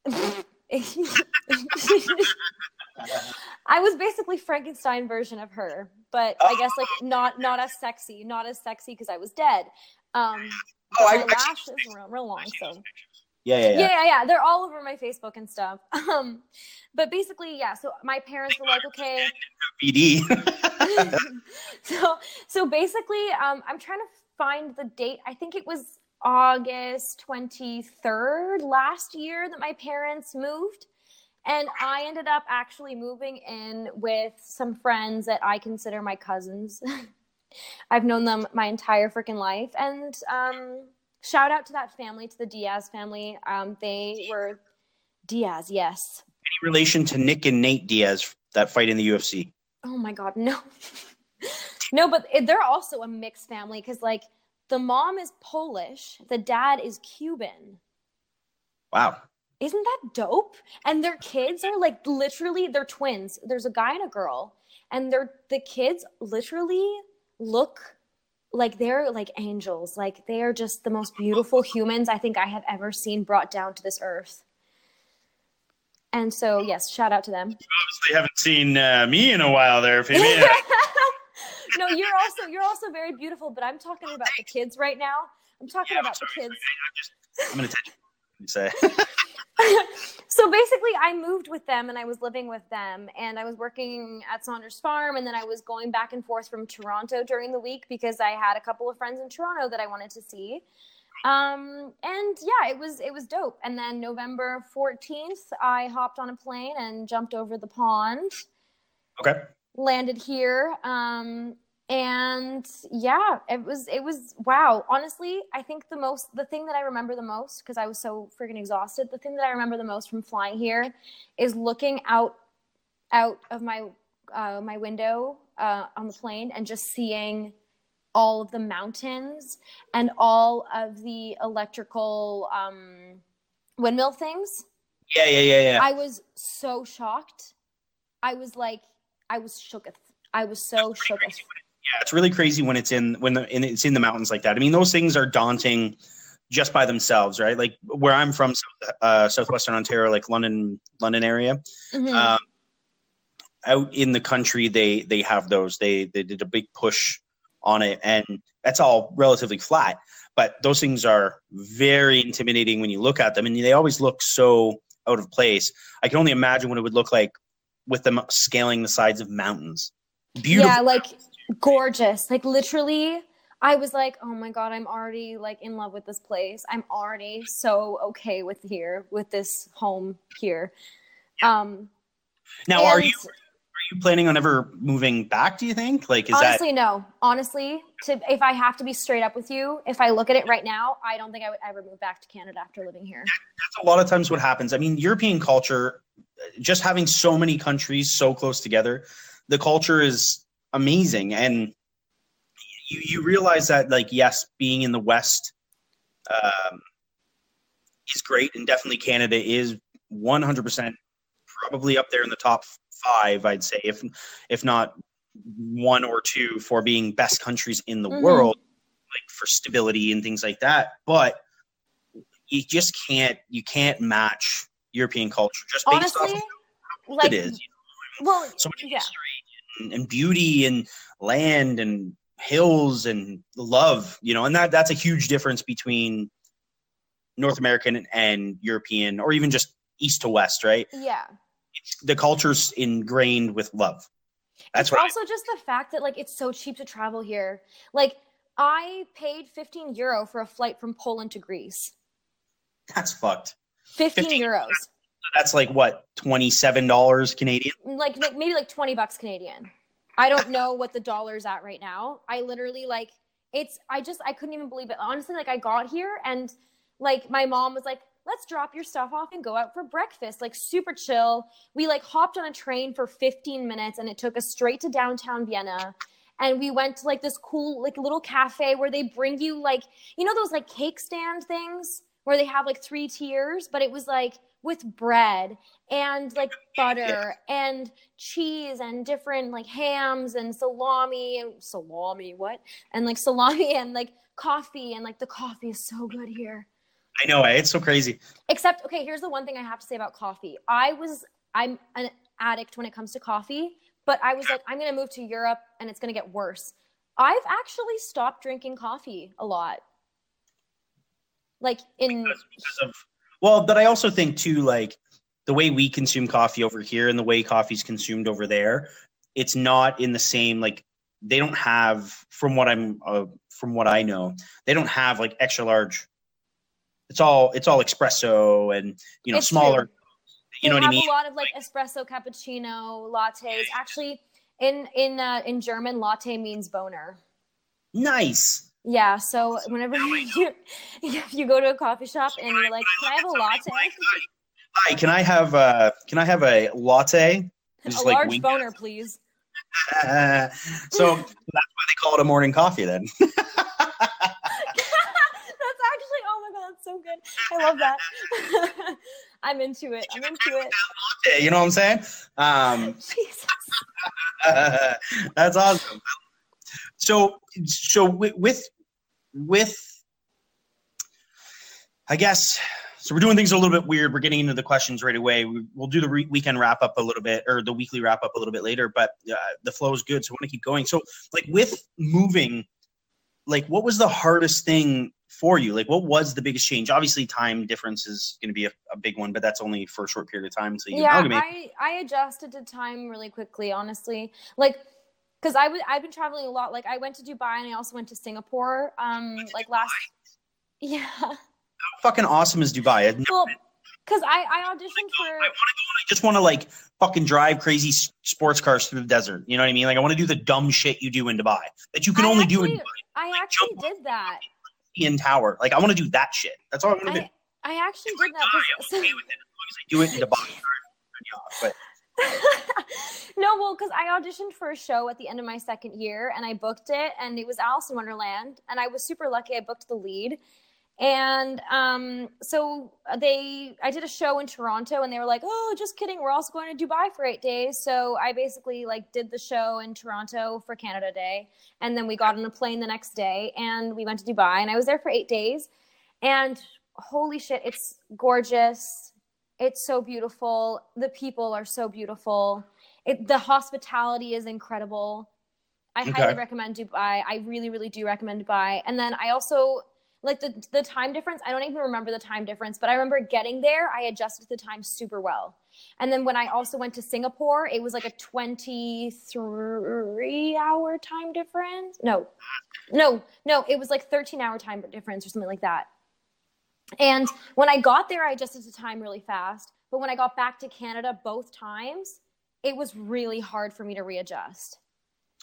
*laughs* I was basically Frankenstein version of her, but I guess like not not as sexy, not as sexy because I was dead. Um, Oh, I- my I lashes were real long, so Yeah, yeah, yeah. yeah. yeah, yeah, they're all over my Facebook and stuff. *laughs* Um, but basically, yeah. So my parents were like, okay, VD. *laughs* so so basically, um, I'm trying to find the date. I think it was August 23rd last year that my parents moved. And I ended up actually moving in with some friends that I consider my cousins. *laughs* I've known them my entire freaking life. And um, shout out to that family, to the Diaz family. Um, they were Diaz, yes. Any relation to Nick and Nate Diaz that fight in the UFC? Oh my god, no. *laughs* no, but they're also a mixed family because like the mom is Polish, the dad is Cuban. Wow. Isn't that dope? And their kids are like literally they're twins. There's a guy and a girl, and they're the kids literally look like they're like angels. Like they are just the most beautiful humans I think I have ever seen brought down to this earth. And so, yes, shout out to them. Obviously, haven't seen uh, me in a while there, Phoebe. *laughs* no, you're also you're also very beautiful, but I'm talking about the kids right now. I'm talking Yeah, about the sorry. kids. I'm gonna take you say. *laughs* *laughs* so basically, I moved with them and I was living with them, and I was working at Saunders Farm, and then I was going back and forth from Toronto during the week because I had a couple of friends in Toronto that I wanted to see. Um, and yeah, it was it was dope. And then November 14th, I hopped on a plane and jumped over the pond. Okay. landed here um and yeah it was it was wow honestly i think the most the thing that i remember the most because i was so freaking exhausted the thing that i remember the most from flying here is looking out out of my uh my window uh on the plane and just seeing all of the mountains and all of the electrical um, windmill things. Yeah, yeah, yeah, yeah. I was so shocked. I was like, I was shooketh. I was so shooketh. Yeah, it's really crazy when it's in when the in, it's in the mountains like that. I mean, those things are daunting just by themselves, right? Like where I'm from, uh, southwestern Ontario, like London, London area. Mhm. Um, out in the country, they they have those. They they did a big push on it, and that's all relatively flat. But those things are very intimidating when you look at them, and they always look so out of place. I can only imagine what it would look like with them scaling the sides of mountains. Beautiful. Yeah, like gorgeous. Like literally, I was like, oh my god, I'm already like in love with this place. I'm already so okay with here, with this home here. Um, now, are you are you planning on ever moving back? Do you think? Like, is that honestly, no. Honestly, to if I have to be straight up with you, if I look at it right now, I don't think I would ever move back to Canada after living here. that's a lot of times what happens. I mean, European culture, just having so many countries so close together, the culture is amazing, and you you realize that like yes, being in the West um, is great, and definitely Canada is one hundred percent probably up there in the top five. I'd say if if not one or two for being best countries in the Mhm. world, like for stability and things like that, but you just can't you can't match European culture just based Honestly, off of like it is well, so much yeah. history and, beauty and land and hills and love, you know, and that that's a huge difference between North American and European or even just east to west, right? yeah. It's, the culture's ingrained with love. That's right. what I- also just the fact that like it's so cheap to travel here. Like I paid 15 euro for a flight from Poland to Greece. that's fucked. 15, 15 euros. That's like what twenty seven dollars Canadian. Like, like maybe like 20 bucks Canadian. I don't know what the dollar's at right now. I literally like it's I just I couldn't even believe it. Honestly, like I got here and like my mom was like, "Let's drop your stuff off and go out for breakfast." Like super chill. We like hopped on a train for 15 minutes and it took us straight to downtown Vienna. And we went to like this cool like little cafe where they bring you like you know those like cake stand things where they have like three tiers, but it was like with bread and like butter and cheese and different like hams and salami and salami what? And like salami and like coffee and like the coffee is so good here. I know, it's so crazy. except okay here's the one thing i have to say about coffee. I was i'm an addict when it comes to coffee but i was like i'm to move to europe and it's to get worse. I've actually stopped drinking coffee a lot. Like in because of well but i also think too like the way we consume coffee over here and the way coffee's consumed over there it's not in the same like they don't have from what i'm uh, from what i know they don't have like extra large it's all it's all espresso and you know It's smaller true. you know they what i mean a lot of like espresso cappuccino lattes. Actually in in uh, in german latte means boner. Nice Yeah, so whenever *laughs* you if you go to a coffee shop and you're like, "Can I have a latte?" hi can i have uh can i have a latte A like, large boner, please. Uh, *laughs* so that's why they call it a morning coffee then *laughs* that's actually oh my god, that's so good. I love that. I'm into it. I'm into it. you know what i'm saying um Jesus. That's awesome. So, so wi- with with, I guess. So we're doing things a little bit weird. We're getting into the questions right away. We, we'll do the re- weekend wrap up a little bit, or the weekly wrap up a little bit later. But uh, the flow is good, so I want to keep going. So, like with moving, like what was the hardest thing for you? Like, what was the biggest change? Obviously, time difference is going to be a, a big one, but that's only for a short period of time So, you yeah. I I adjusted to time really quickly, honestly. Like because I would I've been traveling a lot. Like I went to Dubai and I also went to Singapore. Um, like last. Yeah. How fucking awesome is Dubai? I've Well, because I I auditioned for. I want to go. I just want to like fucking drive crazy sports cars through the desert. You know what I mean? Like I want to do the dumb shit you do in Dubai that you can I only do in actually- I actually did that. in Tower. Like I want to do that shit. That's all I want to do. I I actually did that. Dubai, 'cause- I'm okay with it as long as I do it in *laughs* Dubai. But *laughs* no, well, because I auditioned for a show at the end of my second year and I booked it, and it was Alice in Wonderland, and I was super lucky. I booked the lead, and um, so they, I did a show in Toronto, and they were like, "Oh, just kidding. We're also going to Dubai for eight days." So I basically like did the show in Toronto for Canada Day, and then we got on a plane the next day, and we went to Dubai, and I was there for eight days, and holy shit, it's gorgeous. It's so beautiful. The people are so beautiful. It, the hospitality is incredible. I Okay. highly recommend Dubai. I really, really do recommend Dubai. And then I also like the the time difference. I don't even remember the time difference, but I remember getting there. I adjusted the time super well. And then when I also went to Singapore, it was like a 23 hour time difference. No, no, no, it was like 13 hour time difference or something like that. And when I got there, I adjusted the time really fast. But when I got back to Canada both times, it was really hard for me to readjust.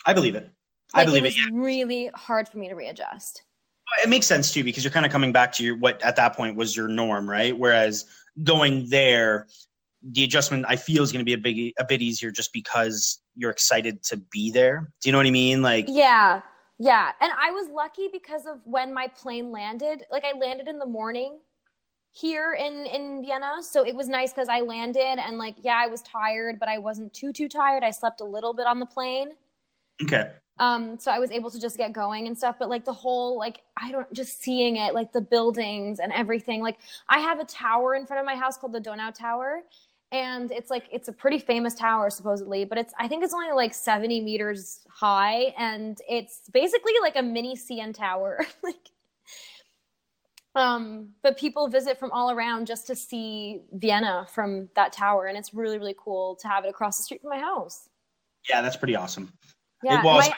I believe it. I Like, believe it it. was Yeah. really hard for me to readjust. It makes sense too because you're kind of coming back to your what at that point was your norm, right? Whereas going there, the adjustment I feel is going to be a big a bit easier just because you're excited to be there. Do you know what I mean? Like, Yeah. Yeah. And I was lucky because of when my plane landed. Like I landed in the morning here in in Vienna. So it was nice cuz I landed and like yeah, I was tired, but I wasn't too too tired. I slept a little bit on the plane. okay, Um so I was able to just get going and stuff, but like the whole like I don't just seeing it like the buildings and everything. Like I have a tower in front of my house called the Donau Tower and it's like it's a pretty famous tower supposedly but it's i think it's only like 70 meters high and it's basically like a mini cn tower *laughs* like um but people visit from all around just to see vienna from that tower and it's really really cool to have it across the street from my house yeah, that's pretty awesome. yeah it was my-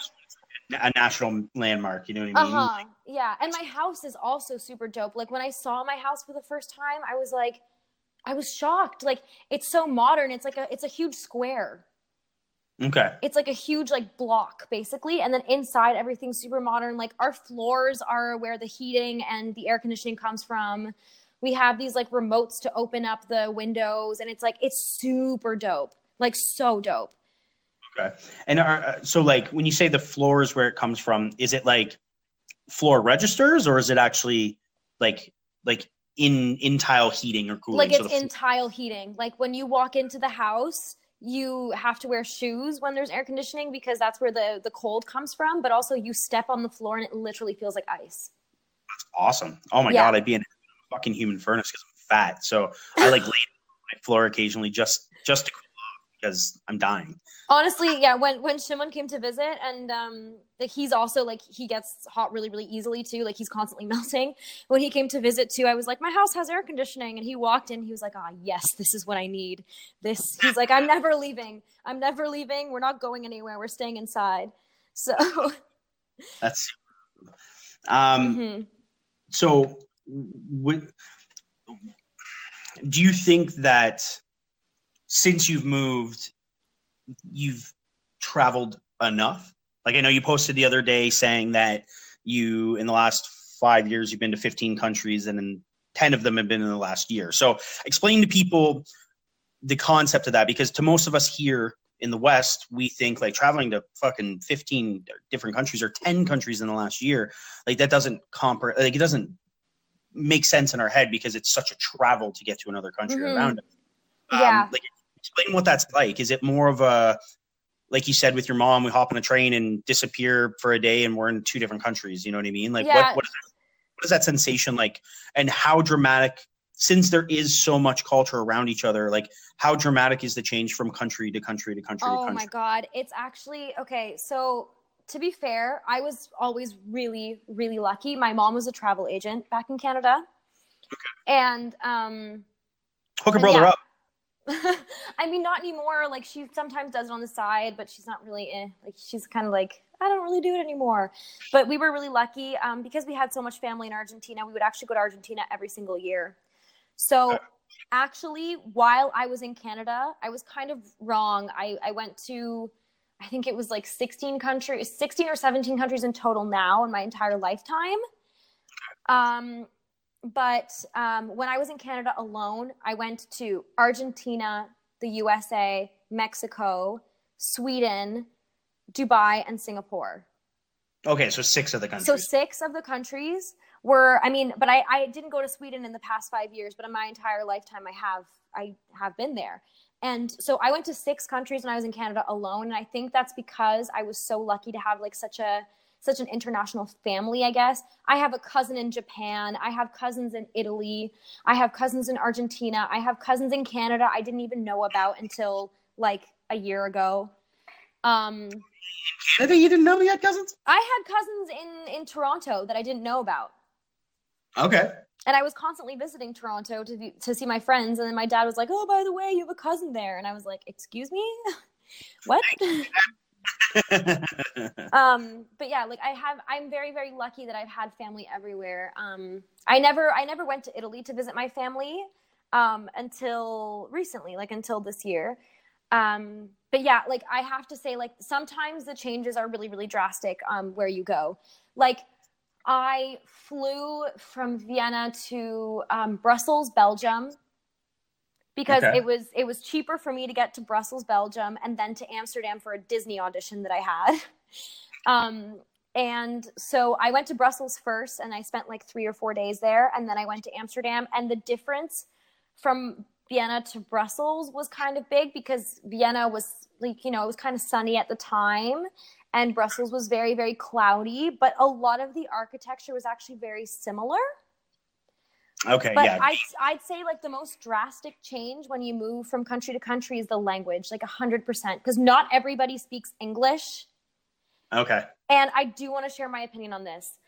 a national landmark. You know what I mean? Uh-huh. Yeah. And my house is also super dope. Like when I saw my house for the first time, I was like, I was shocked. Like it's so modern. It's like a it's a huge square. Okay, It's like a huge like block basically. And then inside everything's super modern. Like our floors are where the heating and the air conditioning comes from. We have these like remotes to open up the windows and it's like it's super dope. Like so dope. okay. And are, uh, so, like, when you say the floors where it comes from, is it like floor registers or is it actually like like in in tile heating or cooling? like it's the in tile heating like when you walk into the house you have to wear shoes when there's air conditioning because that's where the the cold comes from but also you step on the floor and it literally feels like ice That's awesome. Oh my Yeah. god, I'd be in a fucking human furnace because I'm fat. So I like *laughs* lay on my floor occasionally just just to cool because I'm dying. honestly yeah when when shimon came to visit and um like he's also like he gets hot really really easily too like he's constantly *laughs* melting when he came to visit too i was like my house has air conditioning and he walked in he was like ah yes this is what i need this *laughs* he's like i'm never leaving i'm never leaving we're not going anywhere we're staying inside *laughs* so That's um. mhm. So, would do you think that since you've moved, you've traveled enough? Like I know you posted the other day saying that you, in the last five years, you've been to 15 countries, and then 10 of them have been in the last year. So, explain to people the concept of that, because to most of us here in the West, we think like traveling to fucking 15 different countries or 10 countries in the last year like that doesn't compare like it doesn't make sense in our head because it's such a travel to get to another country Mhm. around it. Um, Yeah. like explain what that's like is it more of a like you said with your mom we hop on a train and disappear for a day and we're in two different countries you know what i mean like Yeah. what what is, that, what is that sensation like and how dramatic since there is so much culture around each other like how dramatic is the change from country to country to country to Oh country my god, it's actually okay. So to be fair, I was always really, really lucky. My mom was a travel agent back in Canada, and um, hook a brother yeah. up *laughs* I mean, not anymore. Like she sometimes does it on the side, but she's not really eh. like she's kind of like I don't really do it anymore. But we were really lucky um, because we had so much family in Argentina. We would actually go to Argentina every single year. So actually, while I was in Canada, I was kind of wrong. I, I went to I think it was like 16 countries, 16 or 17 countries in total now in my entire lifetime. Um, but um, when I was in Canada alone, I went to Argentina, the USA, Mexico, Sweden, Dubai, and Singapore. Okay, so six of the countries. So six of the countries were. I mean, but I, I didn't go to Sweden in the past five years, but in my entire lifetime, I have I have been there. And so I went to six countries when I was in Canada alone, and I think that's because I was so lucky to have like such a such an international family, I guess. I have a cousin in Japan. I have cousins in Italy. I have cousins in Argentina. I have cousins in Canada I didn't even know about until like a year ago. Um, Canada, you didn't know you had cousins? I had cousins in in Toronto that I didn't know about. Okay. And I was constantly visiting Toronto to to see my friends, and then my dad was like, "Oh, by the way, you have a cousin there," and I was like, "Excuse me, *laughs* what?" *laughs* *laughs* um, but yeah, like I have, I'm very very lucky that I've had family everywhere. Um, I never I never went to Italy to visit my family um, until recently, like until this year. Um, but yeah, like I have to say, like sometimes the changes are really, really drastic um, where you go. Like I flew from Vienna to um, Brussels, Belgium, because Okay. it was it was cheaper for me to get to Brussels, Belgium, and then to Amsterdam for a Disney audition that I had. *laughs* Um, and so I went to Brussels first, and I spent like three or four days there, and then I went to Amsterdam. And the difference from Vienna to Brussels was kind of big because Vienna was like you know it was kind of sunny at the time, and Brussels was very very cloudy. But a lot of the architecture was actually very similar. Okay, But yeah. I'd, I'd say like the most drastic change when you move from country to country is the language, like 100%, because not everybody speaks English. Okay. And I do want to share my opinion on this.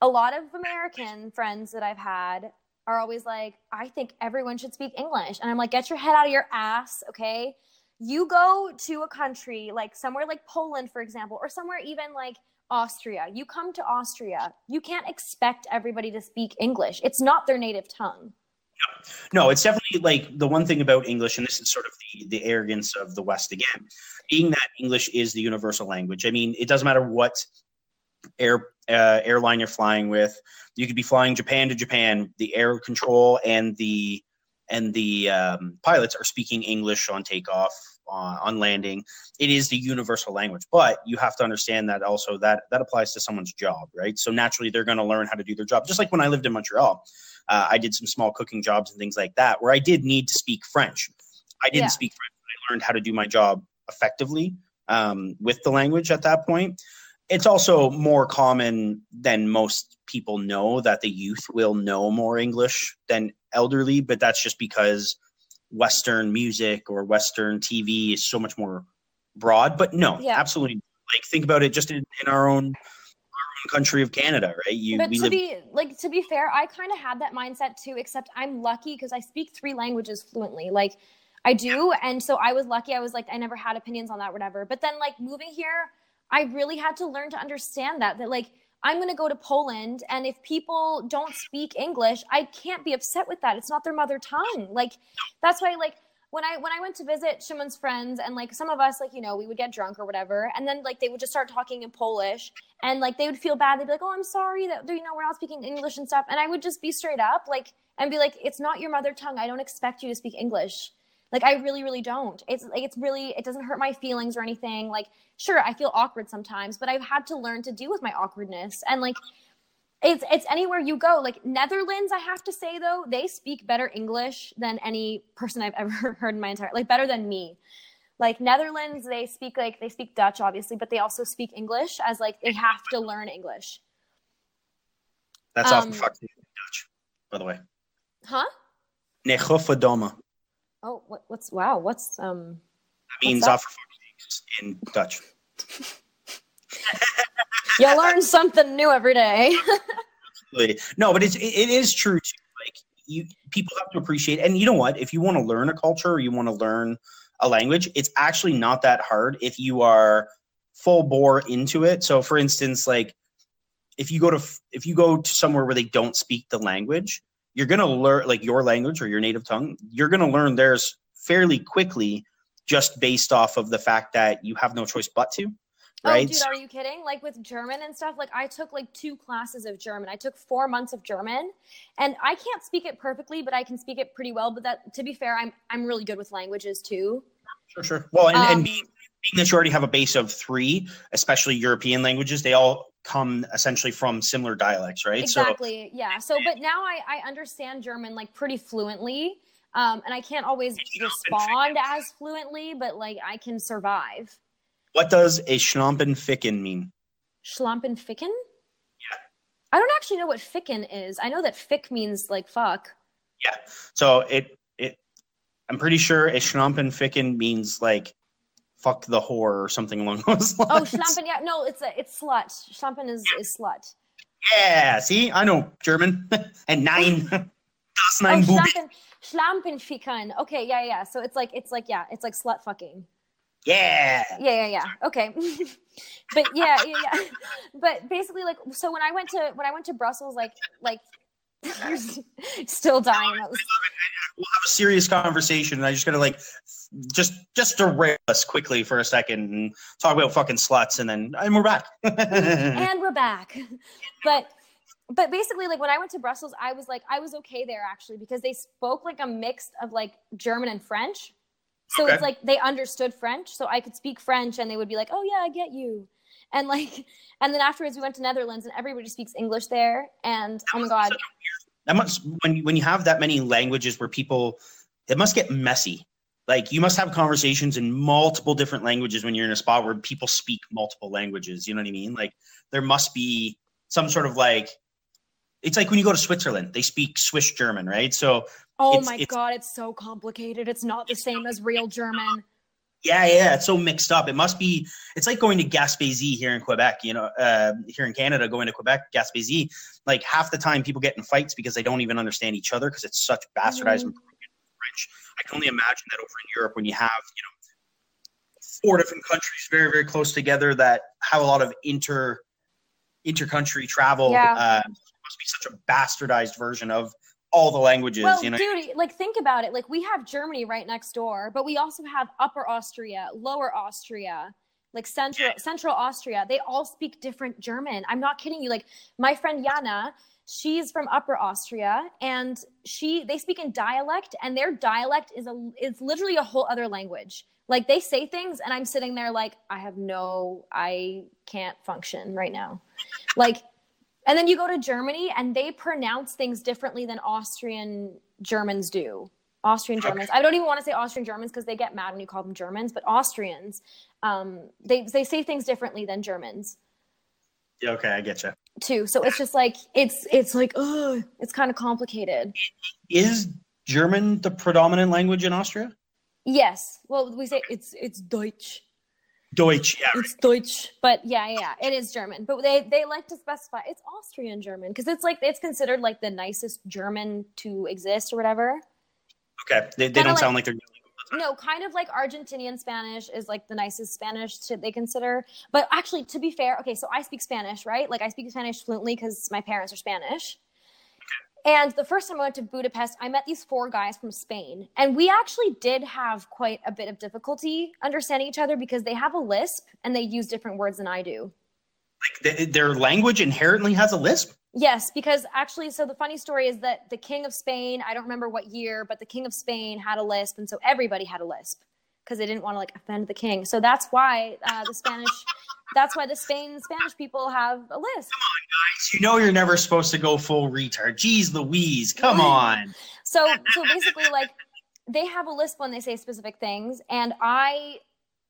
A lot of American friends that I've had are always like, I think everyone should speak English. And I'm like, get your head out of your ass, okay? You go to a country like somewhere like Poland, for example, or somewhere even like Austria. You come to Austria, you can't expect everybody to speak English. It's not their native tongue. No, no, it's definitely like the one thing about English, and this is sort of the, the arrogance of the West again, being that English is the universal language. I mean, it doesn't matter what air uh, airline you're flying with. You could be flying Japan to Japan. The air control and the and the um, pilots are speaking English on takeoff, on, on landing. It is the universal language, but you have to understand that also that that applies to someone's job, right? So naturally, they're going to learn how to do their job. Just like when I lived in Montreal, uh, I did some small cooking jobs and things like that, where I did need to speak French. I didn't Yeah. speak French. But I learned how to do my job effectively um, with the language at that point. It's also more common than most people know that the youth will know more English than elderly, but that's just because Western music or Western TV is so much more broad. But no, Yeah. absolutely. Like think about it just in, in our own country of Canada, right? You but we to live be like to be fair i kind of had that mindset too except i'm lucky because i speak three languages fluently like i do and so i was lucky i was like i never had opinions on that whatever but then like moving here i really had to learn to understand that that like i'm going to go to poland and if people don't speak english i can't be upset with that. It's not their mother tongue. Like that's why like when I when I went to visit Shimon's friends and like some of us like you know we would get drunk or whatever and then like they would just start talking in Polish and like they would feel bad. They'd be like oh I'm sorry that you know we're not speaking English and stuff. And I would just be straight up like and be like it's not your mother tongue. I don't expect you to speak English like I really really don't it's like it's really it doesn't hurt my feelings or anything like sure I feel awkward sometimes but I've had to learn to deal with my awkwardness and like it's it's anywhere you go. Like Netherlands, I have to say though, they speak better English than any person I've *laughs* ever heard in my entire like better than me. Like Netherlands, they speak like they speak Dutch obviously, but they also speak English as like they have to learn English. that's off um, the fuck Dutch, by the way. Huh? Negofadomme. Oh, what, what's wow? What's um? That means offer off for fuck's sakes in Dutch. *laughs* You learn something new every day. *laughs* Absolutely. No, but it's it, it is true too. Like you people have to appreciate and you know what? If you want to learn a culture or you want to learn a language, it's actually not that hard if you are full bore into it. So for instance, like if you go to if you go to somewhere where they don't speak the language, you're going to learn like your language or your native tongue, you're going to learn theirs fairly quickly just based off of the fact that you have no choice but to. right? Oh, dude, are you kidding? Like with German and stuff, like I took like two classes of German. I took four months of German, and I can't speak it perfectly, but I can speak it pretty well. But that, to be fair, I'm I'm really good with languages too. Sure, sure. Well, and, Um, and being, being that you already have a base of three, especially European languages, they all come essentially from similar dialects, right? Exactly. yeah. So, but now I I understand German like pretty fluently. Um, and I can't always respond as fluently, but like I can survive. What does a Schlampenficken mean? Schlampenficken? Yeah. I don't actually know what ficken is. I know that fick means like fuck. Yeah. So it it I'm pretty sure a Schlampenficken means like fuck the whore or something along *laughs* those oh, lines. Oh, schlampen. Yeah, no, it's a it's slut. Schlampen is is slut. Yeah, see, I know German. *laughs* and nine *laughs* das Oh, nine booby. schlampen, schlampenficken. Okay, yeah, yeah. So it's like it's like yeah, it's like slut fucking. Yeah. Yeah, yeah, yeah. Okay. but yeah, yeah, yeah. But basically, like, so when I went to when I went to Brussels, like, like, you're *laughs* still dying. We'll have a serious conversation and I just gotta like just just derail us quickly for a second and talk about fucking sluts and then and we're back. *laughs* and we're back. But but basically like when I went to Brussels, I was like I was okay there actually because they spoke like a mix of like German and French. So Okay. it's like they understood French, so I could speak French and they would be like, "Oh yeah, I get you." And like *laughs* and then afterwards we went to Netherlands and everybody speaks English there and oh my god. that must when when you have that many languages where people it must get messy like you must have conversations in multiple different languages when you're in a spot where people speak multiple languages you know what i mean like there must be some sort of like it's like when you go to switzerland they speak swiss german right so Oh It's- my it's- god, it's so complicated. It's not the same as real German. Yeah yeah it's so mixed up. It must be it's like going to gaspésie here in quebec you know uh, here in canada going to quebec gaspésie like half the time people get in fights because they don't even understand each other because it's such bastardized and broken french. I can only imagine that over in europe when you have you know four different countries very very close together that have a lot of inter intercountry travel Yeah. uh, it must be such a bastardized version of all the languages Well, you know dude, like think about it. Like we have Germany right next door, but we also have Upper Austria, Lower Austria, like Central Central Austria. They all speak different German. I'm not kidding you. Like my friend Jana, she's from Upper Austria, and she they speak in dialect, and their dialect is a is literally a whole other language. Like they say things, and I'm sitting there like I have no, I can't function right now. Like and then you go to Germany and they pronounce things differently than Austrian Germans do. Austrian. Germans. I don't even want to say Austrian Germans because they get mad when you call them Germans, but Austrians, um, they, they say things differently than Germans Yeah, okay i get you too. So it's just like, it's, it's like, oh, it's kind of complicated. is german the predominant language in austria Yes. Well, we say it's, it's Deutsch. Deutsch yeah It's Deutsch, but yeah, yeah, it is German. But they they like to specify it's Austrian German because it's like it's considered like the nicest German to exist or whatever. Okay, they, they Kinda don't like- sound like they're. No, kind of like Argentinian Spanish is like the nicest Spanish to, they consider. But actually, to be fair, okay, so I speak Spanish, right? Like I speak Spanish fluently because my parents are Spanish. And the first time I went to Budapest, I met these four guys from Spain. And we actually did have quite a bit of difficulty understanding each other because they have a lisp and they use different words than I do. Like, th- their language inherently has a lisp. Yes, because actually, so the funny story is that the King of Spain, I don't remember what year, but the King of Spain had a lisp, and so everybody had a lisp because they didn't want to like offend the king. So that's why uh, the Spanish, that's why the Spain Spanish people have a list. Come on, guys. You know you're never supposed to go full retard. Jeez Louise, come on. So so basically, like they have a list when they say specific things, and I.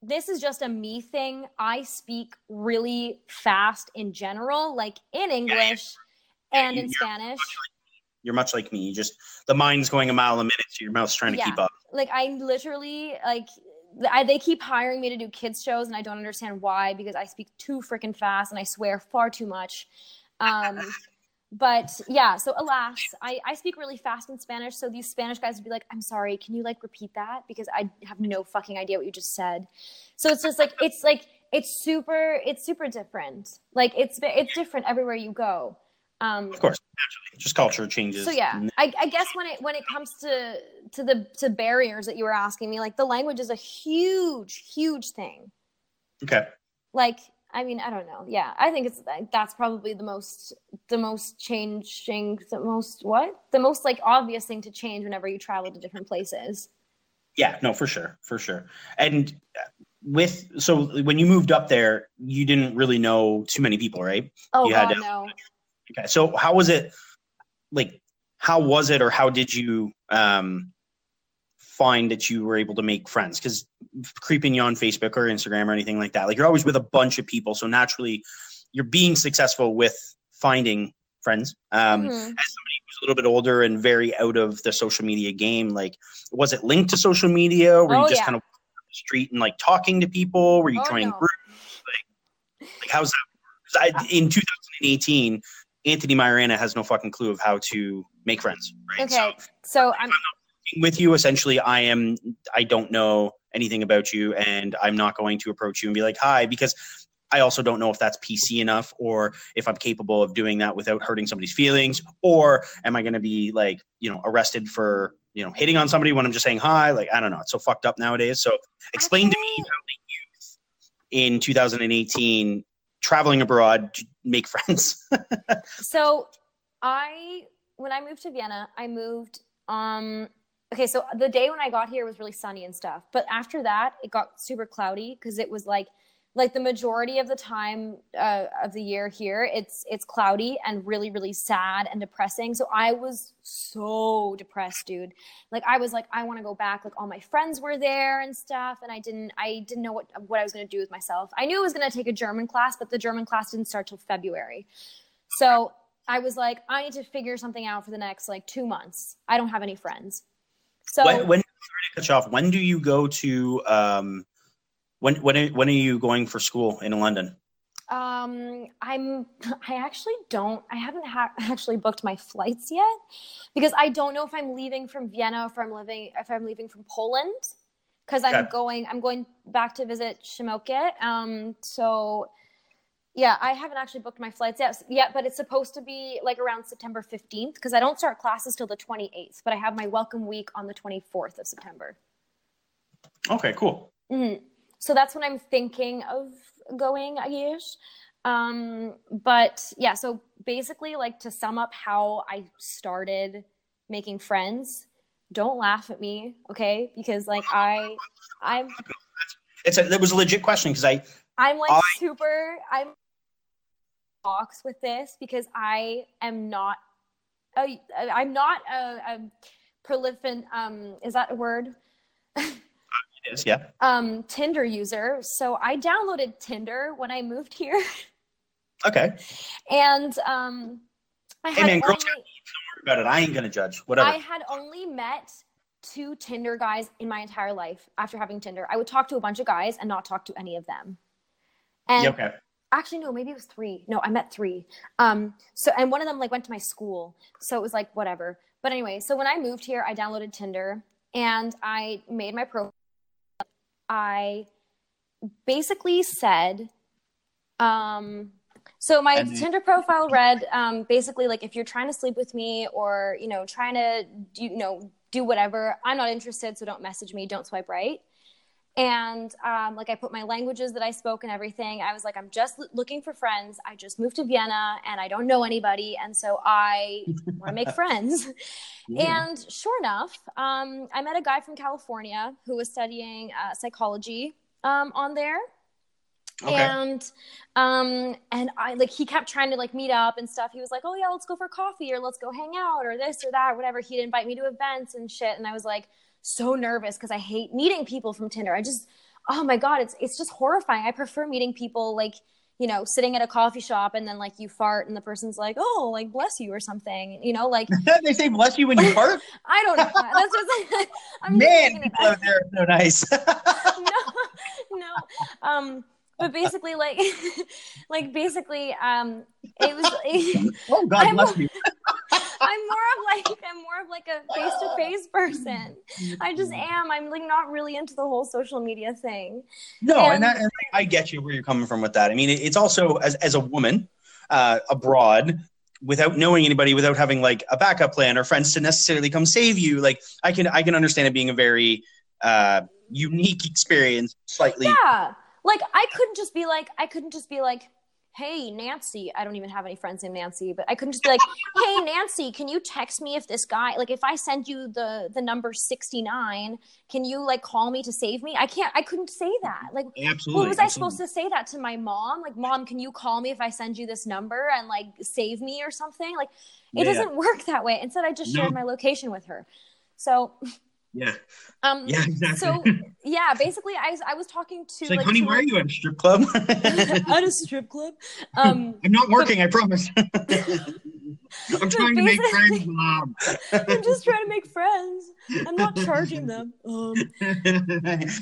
This is just a me thing. I speak really fast in general, like in English and in Yeah. Spanish. You're much like me. You just the mind's going a mile a minute, so your mouth's trying to Yeah. keep up. like I literally like I, they keep hiring me to do kids shows and I don't understand why because I speak too freaking fast and I swear far too much. Um, *laughs* but yeah, so alas, I, I speak really fast in Spanish. So these Spanish guys would be like, I'm sorry, can you like repeat that? Because I have no fucking idea what you just said. So it's just like, it's like, it's super, it's super different. Like it's, it's different everywhere you go. Um, Of course, naturally, just culture changes. so yeah, I, I guess when it when it comes to to the to barriers that you were asking me, like the language is a huge, huge thing. Okay. Like I mean, I don't know. Yeah, I think it's that's probably the most the most changing the most what the most like obvious thing to change whenever you travel to different places. Yeah, no, for sure, for sure. And with so when you moved up there, you didn't really know too many people, right? Oh You had god, to- no. Okay, so how was it? Like, how was it, or how did you um find that you were able to make friends? Because creeping you on Facebook or Instagram or anything like that, like you're always with a bunch of people, so naturally you're being successful with finding friends. Um, Mhm. as somebody who's a little bit older and very out of the social media game, like was it linked to social media? Were Oh, you just yeah. kind of on the street and like talking to people? Were you Oh, joining no. groups? Like, like how's that? I, in 2018, Anthony Myrana has no fucking clue of how to make friends. Right? Okay, So so I'm with you, essentially, I am. I don't know anything about you, and I'm not going to approach you and be like, "Hi," because I also don't know if that's PC enough or if I'm capable of doing that without hurting somebody's feelings, or am I going to be like, you know, arrested for you know hitting on somebody when I'm just saying hi? Like, I don't know. It's so fucked up nowadays. So, explain to me how the youth in 2018 traveling abroad to make *laughs* friends. So I when I moved to Vienna, I moved um okay, so the day when I got here was really sunny and stuff. But after that, it got super cloudy because it was like like the majority of the time uh, of the year here it's it's cloudy and really really sad and depressing. So i was so depressed dude. Like i was like i want to go back. Like all my friends were there and stuff and i didn't i didn't know what what i was going to do with myself. I knew i was going to take a german class but the german class didn't start till february. So I was like, I need to figure something out for the next like two months. I don't have any friends. So when, when sorry to cut you off, when do you go to um, when when are, when are you going for school in London? um, I'm I actually don't I haven't ha- actually booked my flights yet because I don't know if I'm leaving from Vienna or if I'm living if I'm leaving from Poland because I'm Okay. going I'm going back to visit Shimoke. Um, so yeah, I haven't actually booked my flights yet, yet, but it's supposed to be like around September 15th because I don't start classes till the 28th, but I have my welcome week on the 24th of September. Okay, cool. Mhm. So that's when I'm thinking of going, I guess. Um, but yeah, so basically, like to sum up how I started making friends, don't laugh at me, okay? Because like I, I'm, It's a, that was a legit question because I I'm like I- super, I'm box with this because I am not, a, I'm not a, a prolific. Um, is that a word? *laughs* is yeah. um Tinder user. So I downloaded Tinder when I moved here *laughs* Okay, and um I Hey, had man, girls only, Don't worry about it. I ain't gonna judge. Whatever. I had only met two Tinder guys in my entire life after having Tinder. I would talk to a bunch of guys and not talk to any of them. And yeah, okay. actually no, maybe it was 3. No, I met 3. Um so and one of them like went to my school. So it was like whatever. But anyway, so when I moved here, I downloaded Tinder and I made my profile I basically said, um, so my Tinder profile read um, basically like if you're trying to sleep with me or you know trying to you know do whatever, I'm not interested, so don't message me, don't swipe right. And um, like I put my languages that I spoke and everything. I was like, I'm just l- looking for friends. I just moved to Vienna and I don't know anybody, and so I *laughs* want to make friends. And sure enough, um, I met a guy from California who was studying uh, psychology um, on there. okay. And um, and I like he kept trying to like meet up and stuff. He was like, "Oh yeah, let's go for coffee or let's go hang out or this or that or whatever." He'd invite me to events and shit, and I was like so nervous because I hate meeting people from Tinder. I just, oh my god, it's it's just horrifying. I prefer meeting people like you know sitting at a coffee shop and then like you fart and the person's like, "Oh, like bless you" or something. You know, like *laughs* they say bless you when you fart. *laughs* I don't know. That's just *laughs* I'm Man, it people out there are so nice. no, no. Um, but basically, like, like basically, um, it was. oh God I'm- bless you. I'm more of like I'm more of like a face to face person. I just am. I'm like not really into the whole social media thing. No, And- and, that, and I get you where you're coming from with that. I mean, it's also as as a woman uh, abroad without knowing anybody, without having like a backup plan or friends to necessarily come save you. Like I can I can understand it being a very uh, unique experience. Slightly, Yeah. like I couldn't just be like I couldn't just be like hey nancy i don't even have any friends named nancy but i couldn't just be like hey nancy can you text me if this guy like if i send you the the number 69 can you like call me to save me? I can't i couldn't say that. Like absolutely was i supposed to say that to? My mom? Like mom can you call me if i send you this number and like save me or something? Like it Yeah. doesn't work that way. Instead i just No. shared my location with her. So *laughs* yeah. Um yeah exactly. so yeah basically i, I was talking to it's like, honey where are you at a strip club? *laughs* At a strip club? Um *laughs* i'm not working i promise *laughs* *laughs* i'm trying to make friends mom *laughs* I'm just trying to make friends. I'm not charging them. Um, *laughs*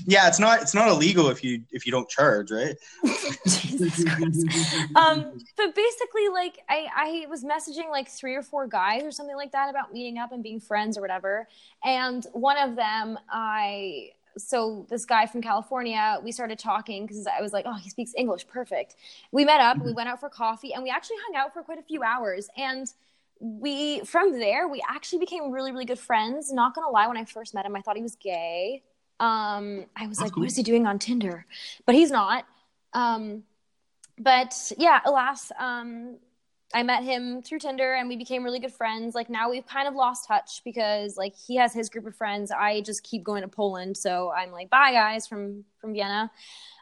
yeah it's not it's not illegal if you if you don't charge right Um, but basically, like I, I was messaging like three or four guys or something like that about meeting up and being friends or whatever. And one of them, I so this guy from California, we started talking because I was like, oh, he speaks English, perfect. We met up, we went out for coffee, and we actually hung out for quite a few hours. And we from there we actually became really really good friends not gonna lie when i first met him i thought he was gay um i was That's like cool. what is he doing on tinder but he's not um but yeah alas um i met him through tinder and we became really good friends. Like now we've kind of lost touch because like he has his group of friends. I just keep going to poland. So i'm like bye guys from from vienna.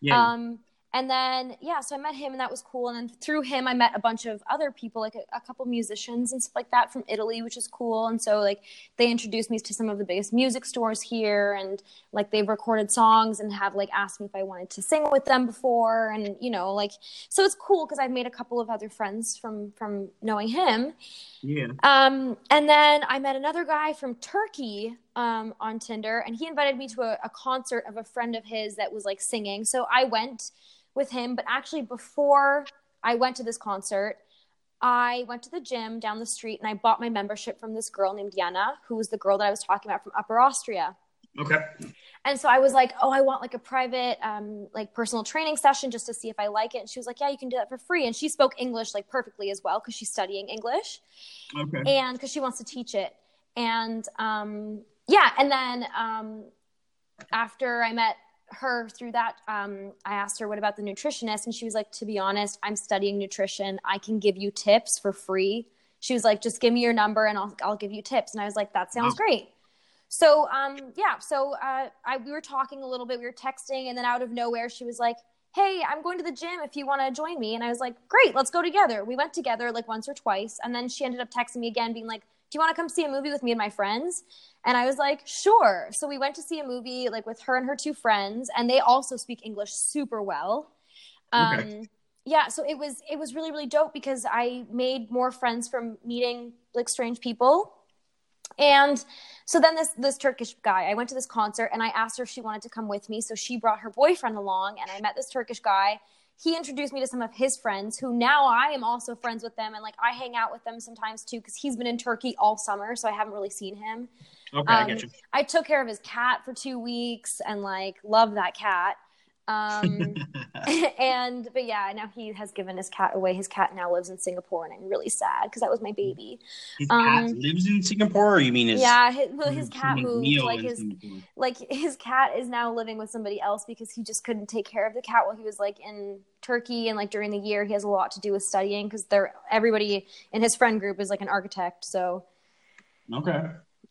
Yeah. Um, and then yeah, so I met him and that was cool. And then through him, I met a bunch of other people, like a, a couple musicians and stuff like that from Italy, which is cool. And so like they introduced me to some of the biggest music stores here, and like they've recorded songs and have like asked me if I wanted to sing with them before, and you know like so it's cool because I've made a couple of other friends from from knowing him. yeah Um, and then I met another guy from Turkey um, on Tinder, and he invited me to a, a concert of a friend of his that was like singing. So I went with him, but actually, before I went to this concert, I went to the gym down the street and I bought my membership from this girl named Yana, who was the girl that I was talking about from Upper Austria. okay And so I was like, "Oh, I want like a private, um, like personal training session just to see if I like it." And she was like, "Yeah, you can do that for free." And she spoke English like perfectly as well because she's studying English okay and because she wants to teach it and um yeah and then um after i met her through that um i asked her what about the nutritionist? And she was like to be honest i'm studying nutrition. I can give you tips for free. She was like just give me your number and i'll, I'll give you tips. And i was like that sounds Wow. great. So um yeah so uh I, we were talking a little bit we were texting and then out of nowhere she was like hey i'm going to the gym if you want to join me. And i was like great let's go together. We went together like once or twice and then she ended up texting me again being like do you want to come see a movie with me and my friends and i was like sure so we went to see a movie like with her and her two friends and they also speak english super well um Okay. yeah so it was it was really really dope because i made more friends from meeting like strange people and so then this this Turkish guy, I went to this concert and I asked her if she wanted to come with me. So she brought her boyfriend along and I met this Turkish guy. He introduced me to some of his friends who now I am also friends with them and like I hang out with them sometimes too because he's been in Turkey all summer, so I haven't really seen him. okay i Um, get you I took care of his cat for two weeks and like love that cat. Um, *laughs* *laughs* and but yeah, now he has given his cat away. His cat now lives in Singapore, and I'm really sad because that was my baby. his cat um, lives in singapore or you mean his yeah, his, well, his cat moved. Neo Like his Singapore? like his cat is now living with somebody else because he just couldn't take care of the cat while he was like in Turkey and like during the year he has a lot to do with studying because they're everybody in his friend group is like an architect so okay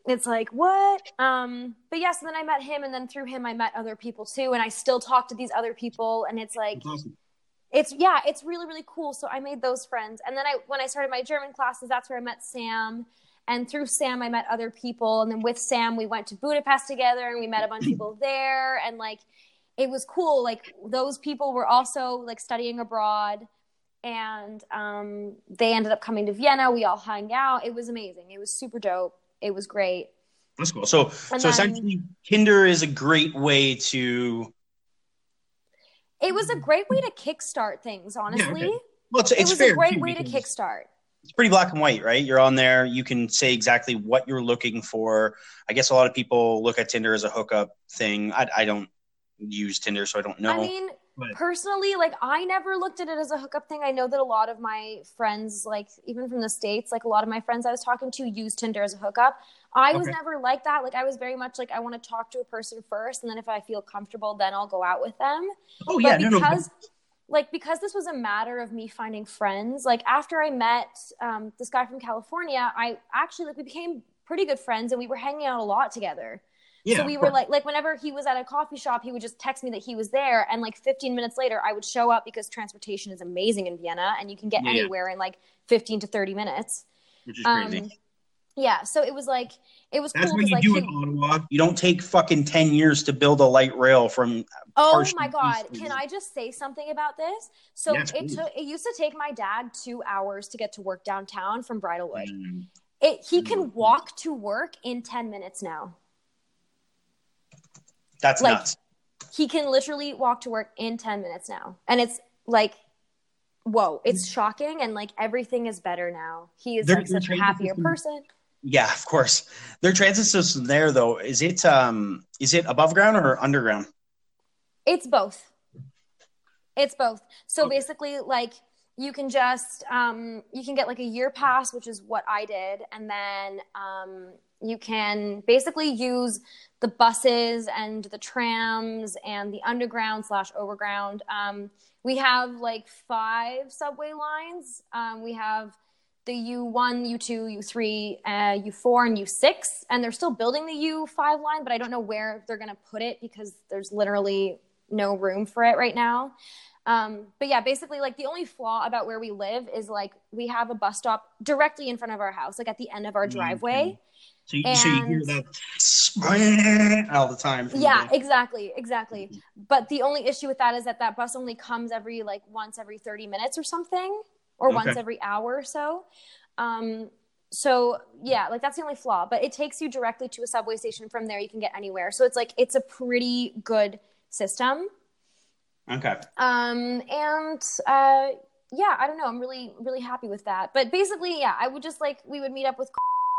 it's like what? Um but yeah so then i met him and then through him i met other people too and i still talk to these other people and it's like awesome. it's yeah it's really really cool. So i made those friends and then i when i started my german classes that's where i met sam and through sam i met other people and then with sam we went to budapest together and we met a bunch of people *clears throat* there and like it was cool. Like those people were also like studying abroad and um, they ended up coming to vienna. We all hung out. It was amazing. It was super dope it was great That's cool. So, And so essentially, Tinder is a great way to. it was a great way to kickstart things honestly okay. Well, it's, it it's was fair a great too, way to kickstart It's pretty black and white, right? You're on there. You can say exactly what you're looking for. I guess a lot of people look at Tinder as a hookup thing. I, I don't use Tinder, so I don't know. I mean, But personally like i never looked at it as a hookup thing. I know that a lot of my friends like even from the states like a lot of my friends i was talking to use tinder as a hookup. I was never like that. Like i was very much like i want to talk to a person first and then if i feel comfortable then i'll go out with them. Oh yeah, but no, no. because like because this was a matter of me finding friends like after i met um, this guy from california i actually like we became pretty good friends and we were hanging out a lot together yeah, so we were like, like whenever he was at a coffee shop, he would just text me that he was there, and like 15 minutes later, I would show up because transportation is amazing in Vienna, and you can get Yeah, yeah. anywhere in like 15 to 30 minutes. which is crazy. Um, yeah, so it was like it was That's cool what you like do he- in Ottawa. You don't take fucking ten years to build a light rail from. Oh my god! east Can of- I just say something about this? So Yes, it took it used to take my dad two hours to get to work downtown from Bridlewood. Mm, It he can walk to work in ten minutes now. That's Like- nuts. He can literally walk to work in ten minutes now, and it's like, whoa! It's shocking, and like everything is better now. He is They're- like such a happier person. Yeah, of course. Their transit system there, though, is it um is it above ground or underground? It's both. It's both. So Okay. basically, like you can just um, you can get like a year pass, which is what I did, and then um, you can basically use the buses and the trams and the underground slash overground. Um, we have like five subway lines. Um, we have the U1, U2, U3, uh, U4, and U6, and they're still building the U5 line, but I don't know where they're going to put it because there's literally no room for it right now. Um, but yeah, basically, like the only flaw about where we live is like we have a bus stop directly in front of our house, like at the end of our Mhm. driveway. So you, so you hear that all the time. Yeah, the- exactly, exactly. But the only issue with that is that that bus only comes every like once every 30 minutes or something, or Okay. once every hour or so. Um, so yeah, like that's the only flaw. But it takes you directly to a subway station. From there, you can get anywhere. So it's like it's a pretty good system. Okay. Um, and uh, yeah, I don't know. I'm really, really happy with that. But basically, yeah, I would just like we would meet up with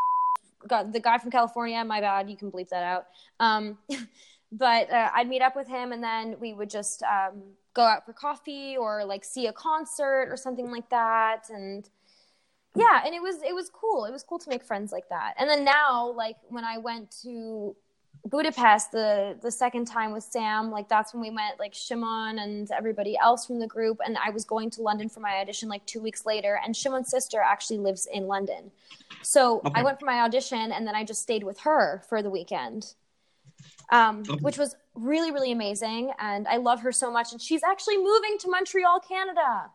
*laughs* God, the guy from California. My bad, you can bleep that out. Um, *laughs* but uh, I'd meet up with him, and then we would just um, go out for coffee or like see a concert or something like that. And yeah, and it was it was cool. It was cool to make friends like that. And then now, like when I went to Budapest the the second time with Sam, like that's when we met like Shimon and everybody else from the group. And I was going to London for my audition like two weeks later, and Shimon's sister actually lives in London. So Okay. I went for my audition, and then I just stayed with her for the weekend, um, Okay. which was really really amazing. And I love her so much. And she's actually moving to Montreal, Canada.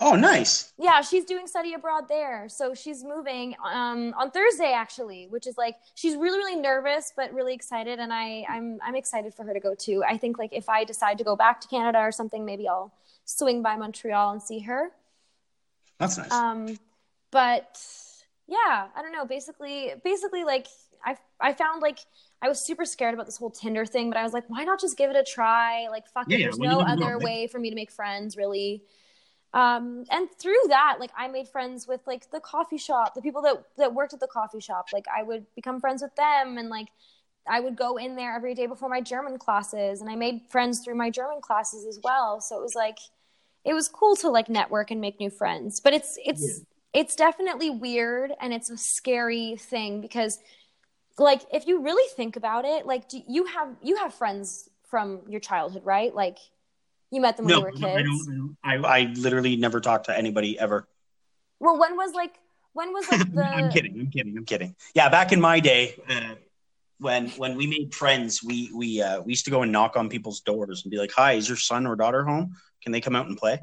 Oh, nice. Yeah, she's doing study abroad there. So she's moving um, on Thursday actually, which is like she's really really nervous but really excited and I I'm I'm excited for her to go too. I think like if I decide to go back to Canada or something maybe I'll swing by Montreal and see her. That's nice. Um but yeah, I don't know, basically basically like I I found like I was super scared about this whole Tinder thing, but I was like, why not just give it a try? Like, fuck Yeah, it. There's no know, other way for me to make friends, really. Um, and through that, like, I made friends with like the coffee shop, the people that that worked at the coffee shop. Like, I would become friends with them, and like, I would go in there every day before my German classes, and I made friends through my German classes as well. So it was like, it was cool to like network and make new friends. But it's it's it's definitely weird, and it's a scary thing because like if you really think about it like do you have you have friends from your childhood right like you met them when no, you were kids I don't. I, I literally never talked to anybody ever. well when was like when was like *laughs* the I'm kidding. I'm kidding. I'm kidding. Yeah, back in my day, uh, when when we made friends, we we uh, we used to go and knock on people's doors and be like, "Hi, is your son or daughter home? Can they come out and play?"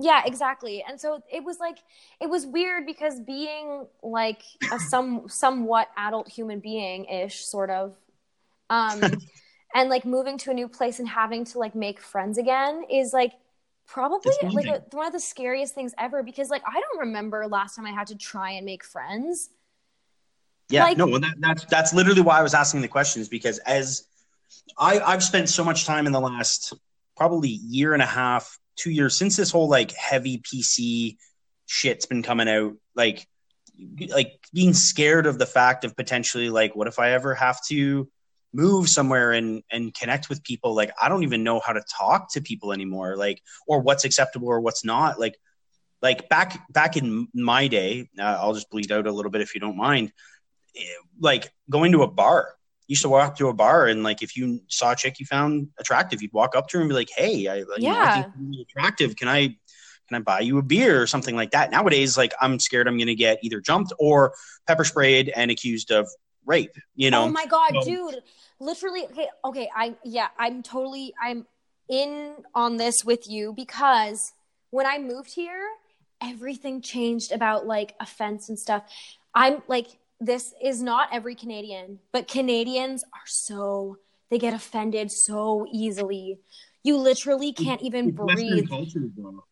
yeah exactly and so it was like it was weird because being like a some somewhat adult human being ish sort of um *laughs* and like moving to a new place and having to like make friends again is like probably like a, one of the scariest things ever because like i don't remember last time i had to try and make friends. Yeah, Like- no, well, that, that's that's literally why I was asking the questions because as I I've spent so much time in the last probably year and a half, two years since this whole like heavy PC shit's been coming out, like like being scared of the fact of potentially like what if I ever have to move somewhere and and connect with people. Like i don't even know how to talk to people anymore like or what's acceptable or what's not. Like like back back in my day uh, i'll just bleed out a little bit if you don't mind. Eh, like going to a bar. You used to walk to a bar and like if you saw a chick you found attractive you'd walk up to her and be like hey i, you know, I Yeah. attractive. Can i can i buy you a beer or something like that? Nowadays like i'm scared i'm going to get either jumped or pepper sprayed and accused of rape you know oh my god, so- dude! Literally, okay, okay. I yeah, I'm totally I'm in on this with you because when I moved here, everything changed about like offense and stuff. I'm like, this is not every Canadian, but Canadians are so they get offended so easily. You literally can't even It's breathe. culture.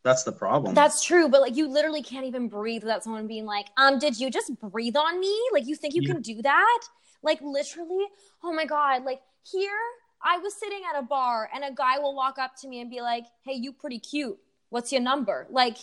That's the problem. That's true, but like you literally can't even breathe without someone being like, um, did you just breathe on me? Like you think you Yeah. can do that? Like literally, oh my god, like here I was sitting at a bar and a guy will walk up to me and be like, Hey, you pretty cute. What's your number? Like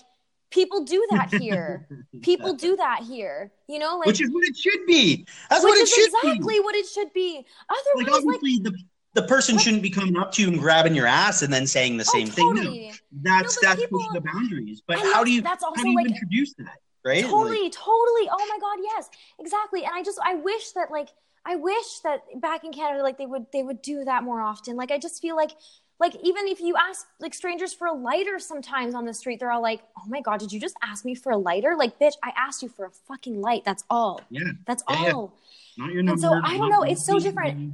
people do that *laughs* here. people do that here. You know, like which is what it should be. That's what it is should be. exactly be. what it should be. Otherwise, like, obviously, the the person shouldn't be coming up to you and grabbing your ass and then saying the oh, same thing. No, totally. that's No, that's people- pushing the boundaries. But how do you that's how do you like introduce that? Right? totally totally oh my god yes exactly and i just i wish that like i wish that back in canada like they would they would do that more often like i just feel like like even if you ask like strangers for a lighter sometimes on the street they're all like oh my god did you just ask me for a lighter like bitch i asked you for a fucking light that's all Yeah, that's Yeah, yeah. all not your And so, I don't know, it's so different.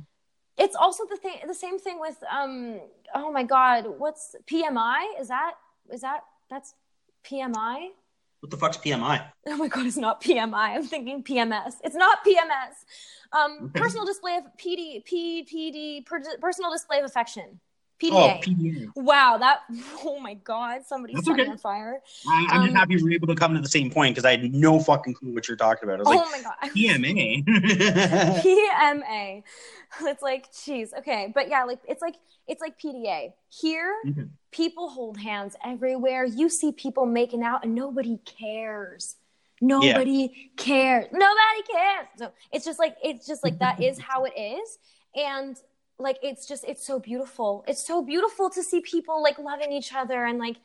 It's also the thing the same thing with um oh my god what's pmi is that is that that's pmi What the fuck's PMI? Oh my god, it's not PMI. I'm thinking PMS. It's not PMS. Um, *laughs* personal display of PD, P, PD, per, personal display of affection. PDA. Oh, PDA. wow, that. *laughs* Oh my god, somebody's okay. on fire. I, I'm just Um, happy we were able to come to the same point because I had no fucking clue what you're talking about. I was oh like, my god. *laughs* PMA. *laughs* PMA. It's like, jeez, okay, but yeah, like it's like it's like PDA. Here, Mhm. people hold hands everywhere. You see people making out, and nobody cares. Nobody cares. Nobody cares. So it's just like it's just like that is how it is, and like it's just it's so beautiful. It's so beautiful to see people like loving each other and like.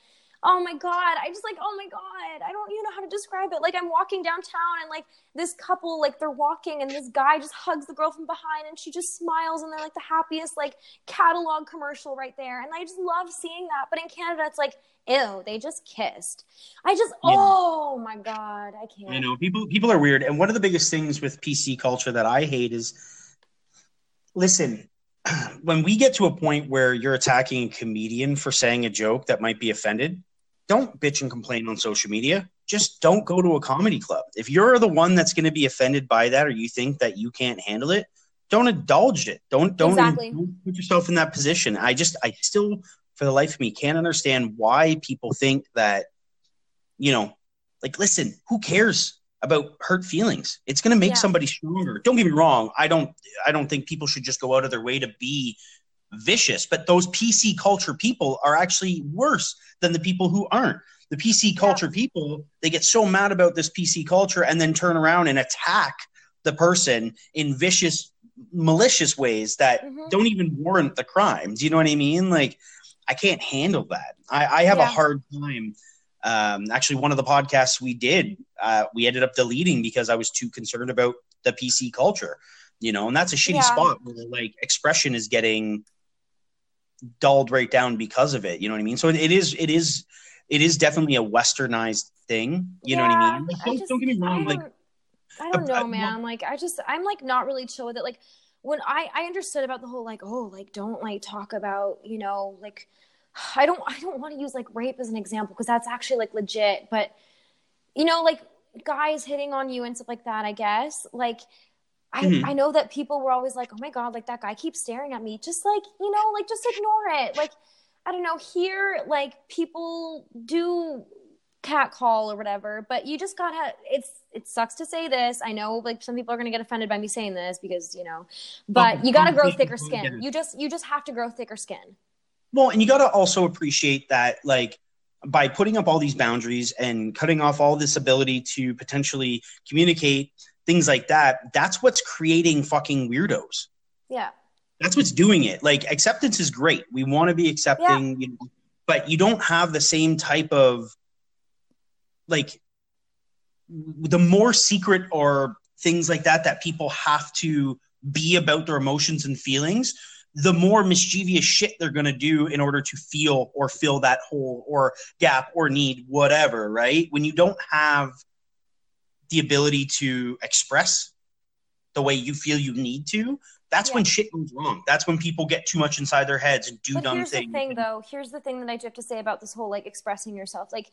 Oh my god! I just like oh my god! I don't even know how to describe it. Like I'm walking downtown and like this couple like they're walking and this guy just hugs the girl from behind and she just smiles and they're like the happiest like catalog commercial right there and i just love seeing that but in canada it's like ew they just kissed i just Yeah. oh my god i can't you know people people are weird, and one of the biggest things with PC culture that I hate is, listen, when we get to a point where you're attacking a comedian for saying a joke that might be offended, don't bitch and complain on social media. Just don't go to a comedy club. If you're the one that's going to be offended by that, or you think that you can't handle it, don't indulge it. Don't don't, Exactly. don't put yourself in that position. I just I still, for the life of me, can't understand why people think that, you know, like listen, who cares about hurt feelings? It's going to make Yeah. somebody stronger. Don't get me wrong. I don't I don't think people should just go out of their way to be vicious, but those PC culture people are actually worse than the people who aren't. The PC culture people, they get so mad about this PC culture and then turn around and attack the person in vicious malicious ways that Mhm. don't even warrant the crimes. You know what I mean? Like I can't handle that. I, I have a hard time. Um, actually, one of the podcasts we did, uh, we ended up deleting because I was too concerned about the PC culture. You know, and that's a shitty Yeah. spot where like expression is getting dulled right down because of it. You know what I mean? So it, it is, it is, it is definitely a westernized thing. You know what I mean? Like, I don't, just- don't get me wrong. I Like don't, I don't know, man. Like, I just, I'm like not really chill with it. Like, when I, I understood about the whole like, oh, like don't like talk about, you know, like, *sighs* I don't, I don't want to use like rape as an example because that's actually like legit. But, you know, like guys hitting on you and stuff like that. I guess like. I, Mhm. I know that people were always like, oh my God, like that guy keeps staring at me. Just like, you know, like just ignore it. Like, I don't know, here, like people do cat call or whatever, but you just gotta, it's, it sucks to say this. I know like some people are gonna get offended by me saying this because, you know, but Well, you gotta grow conversation thicker skin. You just, you just have to grow thicker skin. Well, and you got to also appreciate that, like, by putting up all these boundaries and cutting off all this ability to potentially communicate things like that, that's what's creating fucking weirdos. Yeah. That's what's doing it. Like acceptance is great. We want to be accepting, you know, but you don't have the same type of like the more secret or things like that that people have to be about their emotions and feelings the more mischievous shit they're going to do in order to feel or fill that hole or gap or need whatever right? When you don't have the ability to express the way you feel you need to that's yeah. when shit goes wrong. That's when people get too much inside their heads and do but dumb here's things the thing though. Here's the thing that i do have to say about this whole like expressing yourself. Like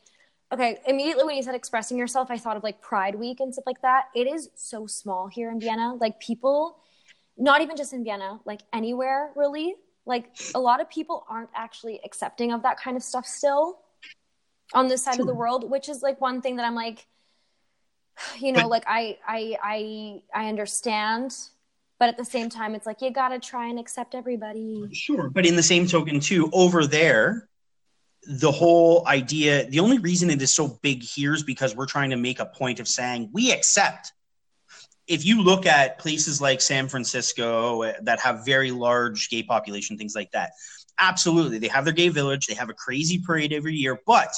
okay immediately when you said expressing yourself i thought of like pride week and stuff like that. It is so small here in vienna. Like people not even just in vienna like anywhere really. Like a lot of people aren't actually accepting of that kind of stuff still on this side sure. of the world which is like one thing that i'm like you know but, like I, I i i understand. But at the same time it's like you gotta try and accept everybody. Sure. But in the same token too over there the whole idea the only reason it is so big here is because we're trying to make a point of saying we accept if you look at places like san francisco uh, that have very large gay population things like that absolutely they have their gay village they have a crazy parade every year but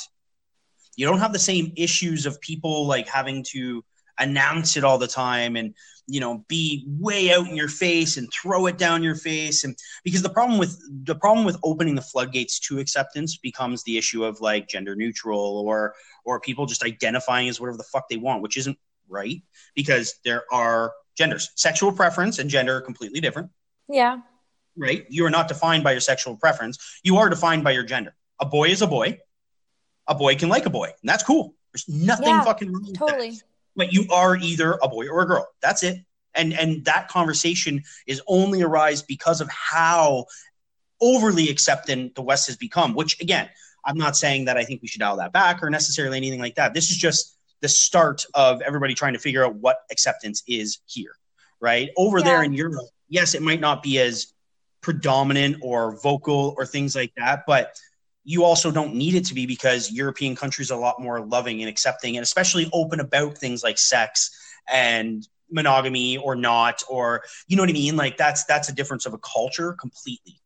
you don't have the same issues of people like having to announce it all the time and you know be way out in your face and throw it down your face. And because the problem with the problem with opening the floodgates to acceptance becomes the issue of like gender neutral or or people just identifying as whatever the fuck they want which isn't right? Because there are genders. Sexual preference and gender are completely different. Yeah. Right? You are not defined by your sexual preference. You are defined by your gender. A boy is a boy. A boy can like a boy. And that's cool. There's nothing yeah, fucking wrong with totally. But you are either a boy or a girl. That's it. And and that conversation is only arise because of how overly acceptant the West has become. Which again, I'm not saying that I think we should dial that back or necessarily anything like that. This is just the start of everybody trying to figure out what acceptance is here. Right over yeah. there in Europe, yes, it might not be as predominant or vocal or things like that, but you also don't need it to be because European countries are a lot more loving and accepting and especially open about things like sex and monogamy or not or you know what I mean like that's that's a difference of a culture completely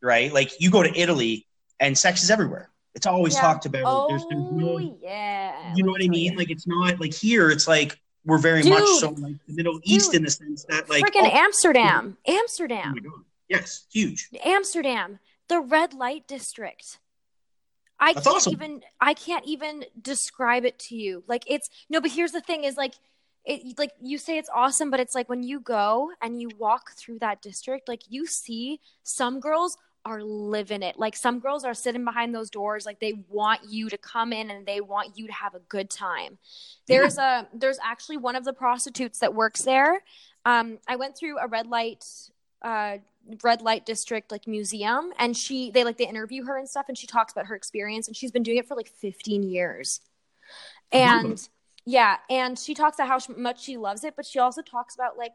right like you go to Italy and sex is everywhere it's always yeah. talked about. Oh, there's, there's no, oh, yeah. You know what I mean? like it's not like here it's like we're very dude, much so like the Middle dude, East in the sense that like freaking oh, Amsterdam. Oh Amsterdam. Oh yes. Huge. Amsterdam. The red light district. I That's can't awesome. even I can't even describe it to you. Like it's no, but here's the thing is like it like you say it's awesome, but it's like when you go and you walk through that district, like you see some girls are living it. Like some girls are sitting behind those doors, like they want you to come in and they want you to have a good time. There's yeah. a there's actually one of the prostitutes that works there. Um, I went through a red light uh, red light district like museum and she they like they interview her and stuff and she talks about her experience and she's been doing it for like 15 years and mm-hmm. yeah and she talks about how much she loves it but she also talks about like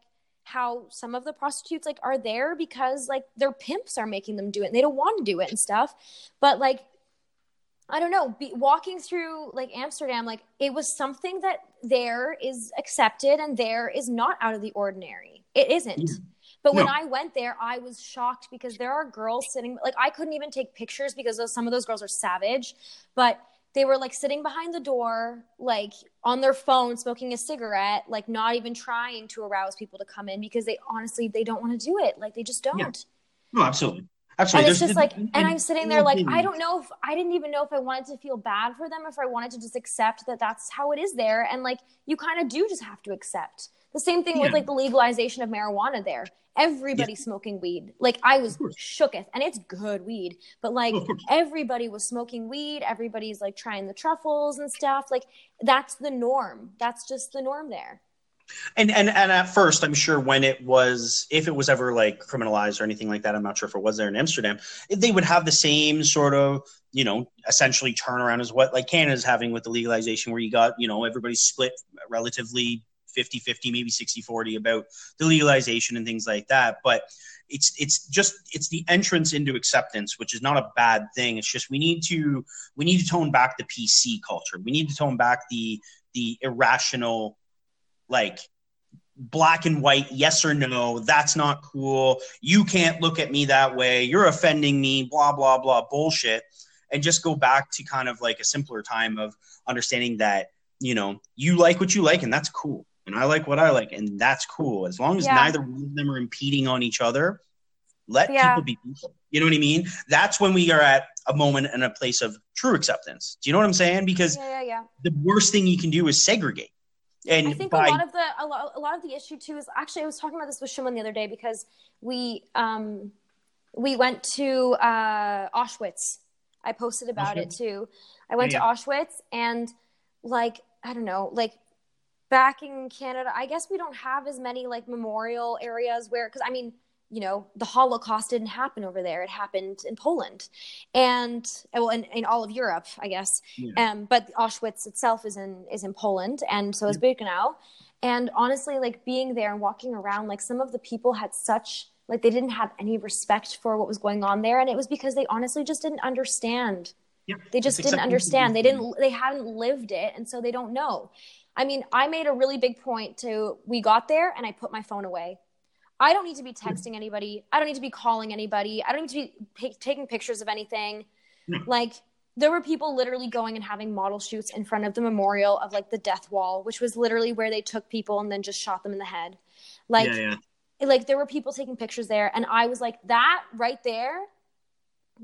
how some of the prostitutes like are there because like their pimps are making them do it and they don't want to do it and stuff but like I don't know, be, walking through like Amsterdam, like it was something that there is accepted and there is not out of the ordinary. It isn't. But no. when I went there, I was shocked because there are girls sitting like I couldn't even take pictures because those, some of those girls are savage, but they were like sitting behind the door, like on their phone, smoking a cigarette, like not even trying to arouse people to come in because they honestly they don't want to do it. Like they just don't. Yeah. No, absolutely. Absolutely. And it's just like, and, and I'm sitting there like, I don't know if I didn't even know if I wanted to feel bad for them, if I wanted to just accept that that's how it is there. And like, you kind of do just have to accept. The same thing yeah. with like the legalization of marijuana there. Everybody yeah. smoking weed. Like I was shooketh, and it's good weed. But like everybody was smoking weed. Everybody's like trying the truffles and stuff. Like that's the norm. That's just the norm there. And and and at first, I'm sure when it was, if it was ever like criminalized or anything like that, I'm not sure if it was there in Amsterdam. They would have the same sort of, you know, essentially turnaround as what like Canada's having with the legalization, where you got, you know, everybody split relatively 50 50 maybe 60 40 about the legalization and things like that but it's it's just it's the entrance into acceptance which is not a bad thing it's just we need to we need to tone back the pc culture we need to tone back the the irrational like black and white, yes or no, that's not cool. You can't look at me that way. You're offending me, blah, blah, blah, bullshit. And just go back to kind of like a simpler time of understanding that, you know, you like what you like, and that's cool. And I like what I like, and that's cool. As long as Yeah. neither one of them are impeding on each other, let Yeah. people be people. You know what I mean? That's when we are at a moment and a place of true acceptance. Do you know what I'm saying? Because yeah, yeah, yeah. the worst thing you can do is segregate. And I think by, a lot of the a lot, a lot of the issue too is actually I was talking about this with Shimon the other day because we um we went to uh Auschwitz. I posted about it too. I went to Auschwitz and like I don't know, like back in Canada, I guess we don't have as many like memorial areas where cuz I mean, you know, the Holocaust didn't happen over there. It happened in Poland. And well in, in all of Europe, I guess. Yeah. Um, but Auschwitz itself is in is in Poland, and so is Birkenau. And honestly, like being there and walking around, like some of the people had such like they didn't have any respect for what was going on there, and it was because they honestly just didn't understand. Yeah, They just didn't acceptable understand. They didn't. They hadn't lived it, and so they don't know. I mean, I made a really big point to we got there, and I put my phone away. I don't need to be hmm. texting anybody. I don't need to be calling anybody. I don't need to be pa- taking pictures of anything. No. Like there were people literally going and having model shoots in front of the memorial of like the death wall, which was literally where they took people and then just shot them in the head. Like yeah, yeah. like there were people taking pictures there and I was like that right there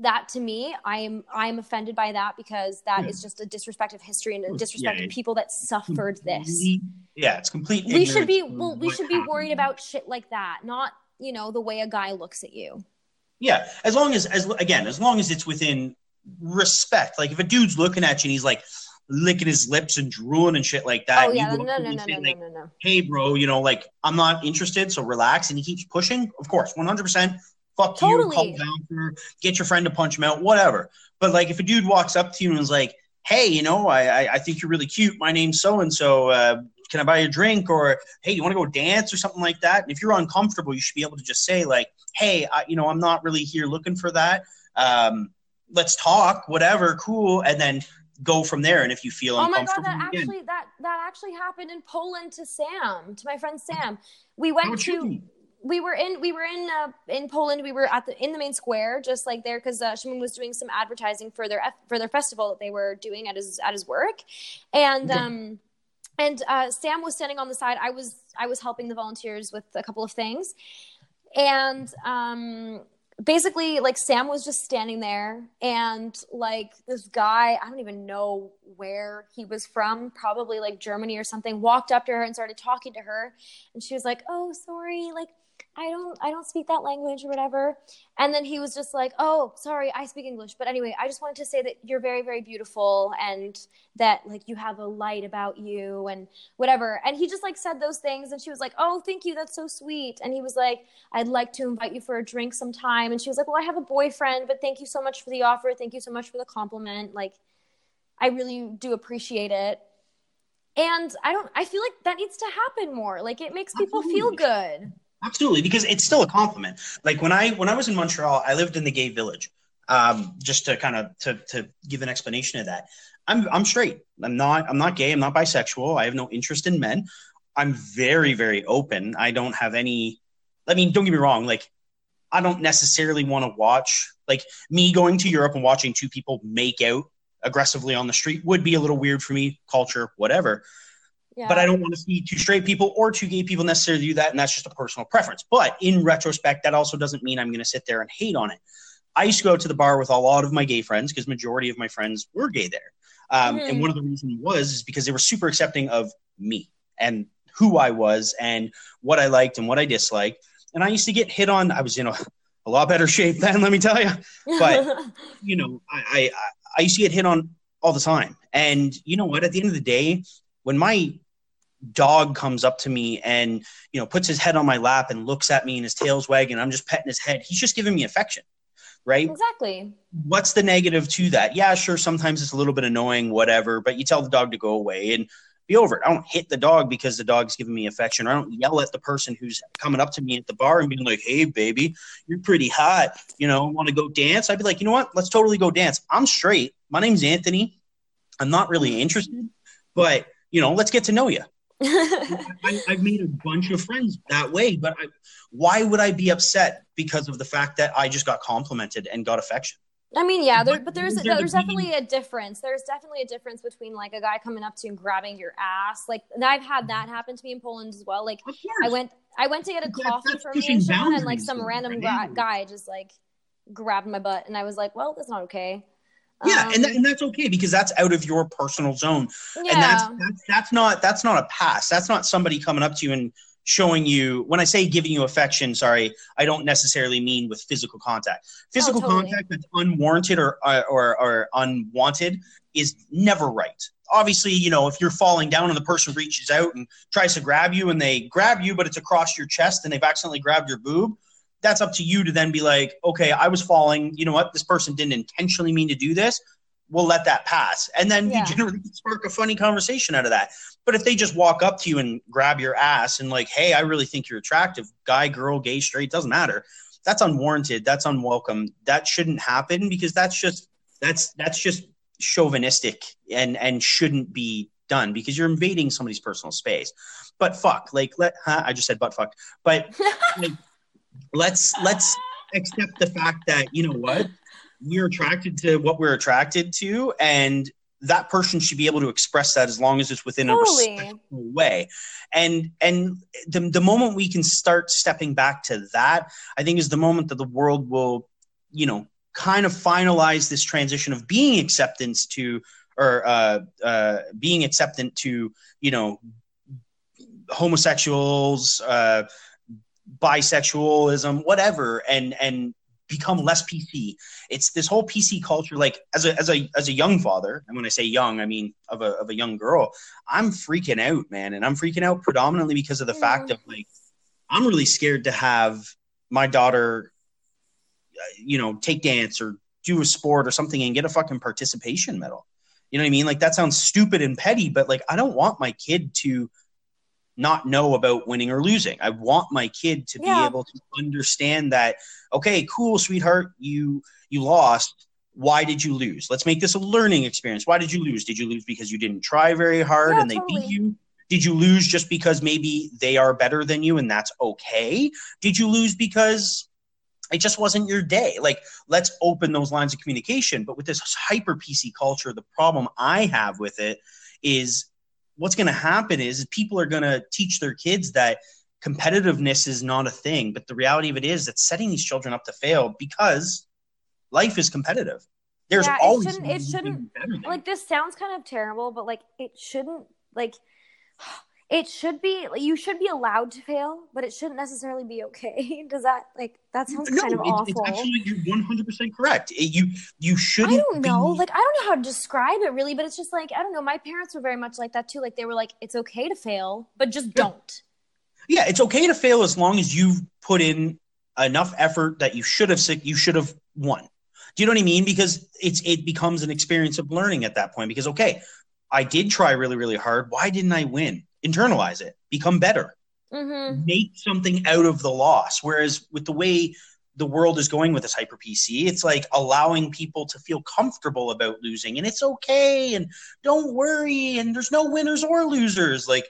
that to me I am I am offended by that because that is hmm. just a disrespect of history and a disrespect Yeah, of people that suffered this Yeah, it's complete. we should be well we should be worried about shit like that not you know the way a guy looks at you Yeah, as long as as again, as long as it's within respect. Like if a dude's looking at you and he's like licking his lips and drooling and shit like that. oh yeah no no no no no like, no no Hey, bro, you know, like I'm not interested, so relax. And he keeps pushing. Of course, 100. percent Fuck you. Totally. Call down for get your friend to punch him out. Whatever. But like if a dude walks up to you and is like, Hey, you know, I I, I think you're really cute. My name's so and so. Can I buy you a drink? Or hey, you want to go dance or something like that? And if you're uncomfortable, you should be able to just say like, Hey, I, you know, I'm not really here looking for that. Um, let's talk. Whatever. Cool. And then go from there. And if you feel Oh my god, uncomfortable, that again, actually that that actually happened in Poland to Sam, to my friend Sam. We went to. We were in we were in uh, in Poland. We were at the in the main square, just like there, because uh, Shimon was doing some advertising for their for their festival that they were doing at his at his work, and um and uh, Sam was standing on the side. I was I was helping the volunteers with a couple of things, and um basically like Sam was just standing there and like this guy, I don't even know where he was from, probably like Germany or something, walked up to her and started talking to her and she was like, "Oh, sorry, like I don't I don't speak that language or whatever." And then he was just like, "Oh, sorry, I speak English, but anyway, I just wanted to say that you're very very beautiful and that like you have a light about you and whatever." And he just like said those things and she was like, "Oh, thank you. That's so sweet." And he was like, I'd like to invite you for a drink sometime. And she was like, Well, I have a boyfriend, but thank you so much for the offer. Thank you so much for the compliment. Like, I really do appreciate it. And I don't, I feel like that needs to happen more. Like, it makes people feel good. Absolutely, because it's still a compliment. Like when I when I was in Montreal, I lived in the gay village. Um, just to kind of to to give an explanation of that, I'm I'm straight. I'm not I'm not gay. I'm not bisexual. I have no interest in men. I'm very very open. I don't have any. I mean, don't get me wrong. Like I don't necessarily want to watch like me going to Europe and watching two people make out aggressively on the street would be a little weird for me. Culture, whatever Yeah. but I don't want to see two straight people or two gay people necessarily do that, and that's just a personal preference. But in retrospect, that also doesn't mean I'm going to sit there and hate on it. I used to go out to the bar with a lot of my gay friends because majority of my friends were gay there, um, Mhm. and one of the reasons was is because they were super accepting of me and who I was and what I liked and what I disliked. And I used to get hit on. I was in a, a lot better shape then, let me tell you but- *laughs* you know, I, I I used to get hit on all the time. And you know what? At the end of the day, when my dog comes up to me and you know puts his head on my lap and looks at me and his tail's wagging, I'm just petting his head. He's just giving me affection, right? exactly. What's the negative to that? Yeah, sure. Sometimes it's a little bit annoying, whatever. But you tell the dog to go away and be over it. I don't hit the dog because the dog's giving me affection. I don't yell at the person who's coming up to me at the bar and being like, "Hey, baby, you're pretty hot. You know, want to go dance?" I'd be like, "You know what? Let's totally go dance. I'm straight. My name's Anthony. I'm not really interested, but you know, let's get to know you." *laughs* I, I've made a bunch of friends that way, but I, why would I be upset because of the fact that I just got complimented and got affection? I mean, yeah, there, but there's there there's definitely a difference. There's definitely a difference between like a guy coming up to you and grabbing your ass. Like I've had mm-hmm. that happen to me in Poland as well. Like I went I went to get a That- coffee for me and like some random right? gu- guy just like grabbed my butt, and I was like, well, that's not okay. Yeah, and, Um, that, and that's okay because that's out of your personal zone. yeah, and that's, that's that's not that's not a pass that's not somebody coming up to you and showing you when i say giving you affection sorry i don't necessarily mean with physical contact physical totally. contact that's unwarranted or, uh, or or unwanted is never right obviously you know if you're falling down and the person reaches out and tries to grab you and they grab you but it's across your chest and they've accidentally grabbed your boob that's up to you to then be like okay i was falling you know what this person didn't intentionally mean to do this we'll let that pass. And then Yeah. you generally spark a funny conversation out of that. But if they just walk up to you and grab your ass and like, hey, I really think you're attractive, guy, girl, gay, straight, doesn't matter. That's unwarranted. That's unwelcome. That shouldn't happen because that's just that's that's just chauvinistic and and shouldn't be done because you're invading somebody's personal space. But fuck, like let huh, I just said butt fuck. But *laughs* like, let's let's accept the fact that you know what? We're attracted to what we're attracted to and that person should be able to express that as long as it's within a respectful way. And and the, the moment we can start stepping back to that i think is the moment that the world will you know kind of finalize this transition of being acceptance to or uh, uh, being acceptant to you know homosexuals uh, bisexualism whatever and and become less pc it's this whole pc culture like as a as a as a young father and when i say young i mean of a, of a young girl i'm freaking out man and i'm freaking out predominantly because of the fact of like i'm really scared to have my daughter uh, you know take dance or do a sport or something and get a fucking participation medal. You know what i mean? Like that sounds stupid and petty but like i don't want my kid to not know about winning or losing. I want my kid to be able to understand that okay, cool, sweetheart, you you lost. Why did you lose? Let's make this a learning experience. Why did you lose? Did you lose because you didn't try very hard Yeah, and they beat you? Did you lose just because maybe they are better than you and that's okay? Did you lose because it just wasn't your day? Like, let's open those lines of communication. But with this hyper PC culture, the problem I have with it is what's going to happen is people are going to teach their kids that competitiveness is not a thing. But the reality of it is it's setting these children up to fail because life is competitive. There's Yeah, it always shouldn't- it shouldn't- than you. like this sounds kind of terrible, but like it shouldn't like it should be you should be allowed to fail, but it shouldn't necessarily be okay. *laughs* Does that like that sounds kind of it- awful? It's actually you're 100 percent correct. It- you you shouldn't. I don't know. be- Like I don't know how to describe it really, but it's just like I don't know. My parents were very much like that too. Like they were like, it's okay to fail, but just Yeah. don't. yeah, it's okay to fail as long as you've put in enough effort that you should have you should have won. Do you know what I mean? Because it's it becomes an experience of learning at that point. Because okay, I did try really really hard. Why didn't I win? Internalize it. Become better. Mm-hmm. make something out of the loss. Whereas with the way the world is going with this hyper PC, it's like allowing people to feel comfortable about losing and it's okay and don't worry and there's no winners or losers. Like,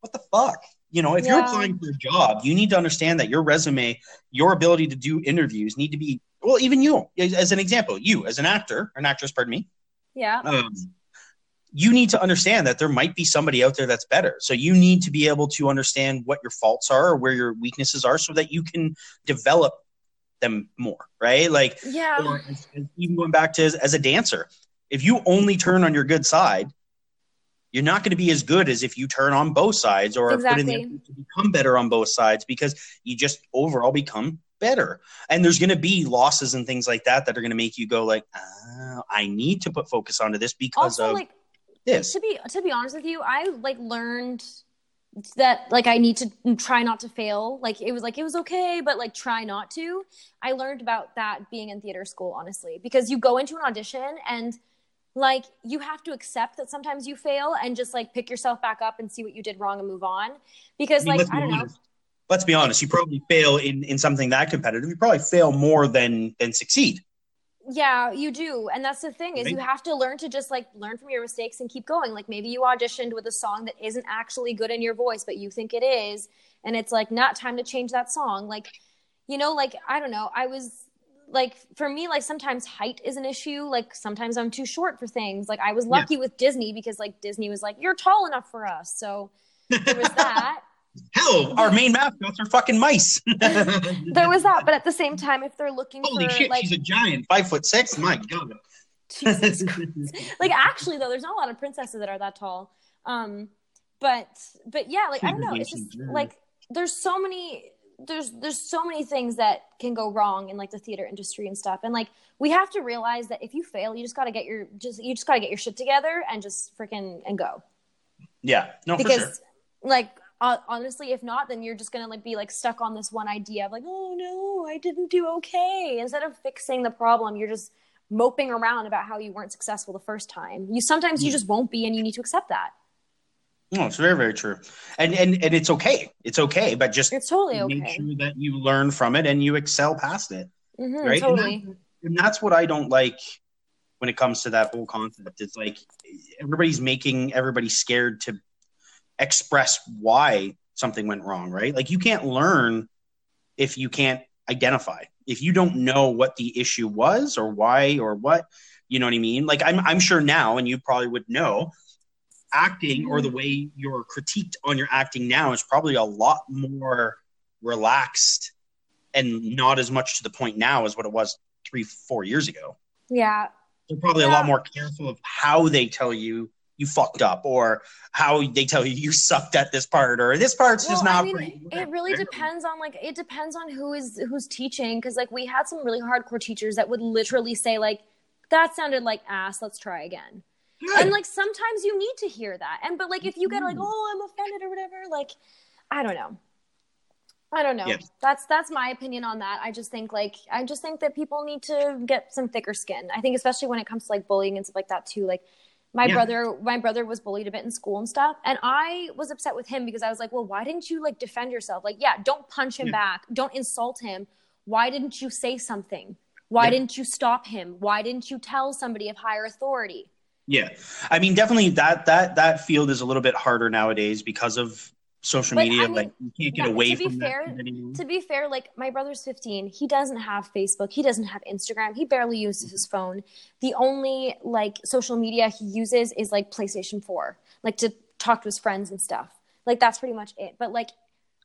what the fuck? You know, if you're applying for a job, you need to understand that your resume, your ability to do interviews need to be well, even you, as as an example, you as an actor, an actress, pardon me, Yeah. um, you need to understand that there might be somebody out there that's better. So you need to be able to understand what your faults are or where your weaknesses are so that you can develop them more, right? Like, Yeah. as, as even going back to as, as a dancer, if you only turn on your good side, you're not going to be as good as if you turn on both sides or put in the to become better on both sides because you just overall become better. And there's going to be losses and things like that that are going to make you go like, oh, I need to put focus onto this because Also, of like to be to be honest with you, I like learned that like I need to try not to fail. Like it was like it was okay, but like try not to. I learned about that being in theater school, honestly, because you go into an audition and like you have to accept that sometimes you fail and just like pick yourself back up and see what you did wrong and move on. Because I mean, like I don't know. Let's be honest. You probably fail in, in something that competitive. You probably fail more than than succeed. Yeah, you do. And that's the thing is Right. you have to learn to just like learn from your mistakes and keep going. Like maybe you auditioned with a song that isn't actually good in your voice, but you think it is, and it's like not time to change that song. Like, you know, like I don't know. I was like for me like sometimes height is an issue. Like sometimes I'm too short for things. Like I was lucky with Disney because like Disney was like you're tall enough for us. So there was *laughs* that. Hell, our main mascots are fucking mice. *laughs* there was that, but at the same time if they're looking Holy for shit, like she's a giant, five foot six. My god. *laughs* Jesus Christ. like actually though there's not a lot of princesses that are that tall um but but yeah like i don't know it's just like there's so many there's there's so many things that can go wrong in like the theater industry and stuff and like we have to realize that if you fail you just got to get your just you just got to get your shit together and just freaking and go Yeah, no, for because sure. like uh, honestly if not then you're just gonna like be like stuck on this one idea of like oh no i didn't do okay instead of fixing the problem you're just moping around about how you weren't successful the first time you sometimes you just won't be and you need to accept that No, it's very, very true. And and and it's okay. It's okay, but just it's totally okay. make sure that you learn from it and you excel past it. Mhm, right? And totally And that's what I don't like when it comes to that whole concept. It's like everybody's making everybody scared to express why something went wrong, right? Like you can't learn if you can't identify. If you don't know what the issue was or why or what, you know what I mean? Like I'm I'm sure now and you probably would know acting or the way you're critiqued on your acting now is probably a lot more relaxed and not as much to the point now as what it was three, four years ago. yeah They're probably a lot more careful of how they tell you you fucked up or how they tell you you sucked at this part or this part's just not I mean, for you. it really depends on like it depends on who is who's teaching because like we had some really hardcore teachers that would literally say like that sounded like ass let's try again Good. and like sometimes you need to hear that and but like if you get like Mm. oh i'm offended or whatever like i don't know i don't know Yeah. that's that's my opinion on that i just think like i just think that people need to get some thicker skin i think especially when it comes to like bullying and stuff like that too like my Yeah. brother my brother was bullied a bit in school and stuff and i was upset with him because i was like well why didn't you like defend yourself? Like yeah don't punch him Yeah. back. Don't insult him. Why didn't you say something? Why Yeah. didn't you stop him? Why didn't you tell somebody of higher authority? Yeah, I mean, definitely that that that field is a little bit harder nowadays because of social But, media. I mean, like you can't get yeah, away to be from fair- that to be fair, like my brother's 15, he doesn't have Facebook, he doesn't have Instagram, he barely uses his phone. The only like social media he uses is like PlayStation 4, like to talk to his friends and stuff. Like that's pretty much it. But like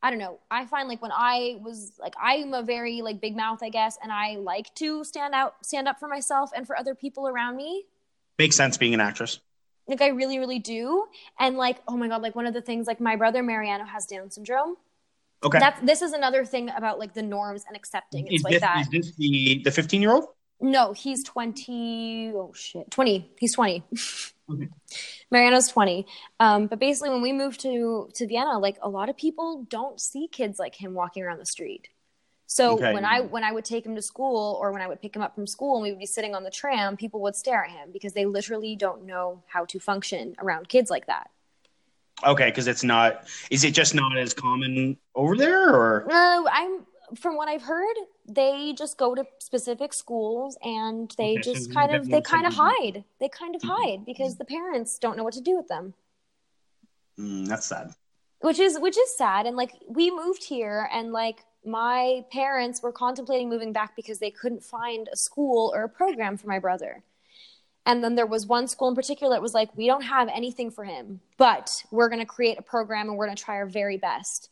I don't know. I find like when I was like I'm a very like big mouth, I guess, and I like to stand out stand up for myself and for other people around me. Makes sense being an actress. Like I really, really do. And like, oh my god, like one of the things like my brother Mariano has Down syndrome. Okay, That's this is another thing about like the norms and accepting. It's is, like this, that. is this the the fifteen year old? No, he's 20. Oh, shit. 20. He's 20. Okay. Mariano's 20. Um, but basically, when we moved to, to Vienna, like a lot of people don't see kids like him walking around the street. So Okay. when I when I would take him to school or when I would pick him up from school and we would be sitting on the tram, people would stare at him because they literally don't know how to function around kids like that. Okay, because it's not. Is it just not as common over there, or No, I'm from what I've heard, they just go to specific schools and they Okay, just a kind of they kind of hide. They kind of Mhm. hide because the parents don't know what to do with them. Mm, that's sad. Which is which is sad and like we moved here and like my parents were contemplating moving back because they couldn't find a school or a program for my brother. And then there was one school in particular that was like, we don't have anything for him, but we're going to create a program and we're going to try our very best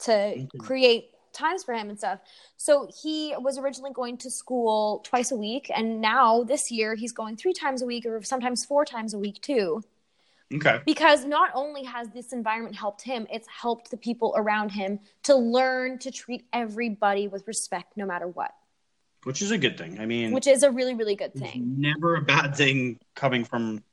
to create times for him and stuff. So he was originally going to school twice a week. And now this year he's going three times a week or sometimes four times a week too. Okay, Because not only has this environment helped him, it's helped the people around him to learn to treat everybody with respect no matter what, which is a good thing. I mean, which is a really, really good thing. never a bad thing coming from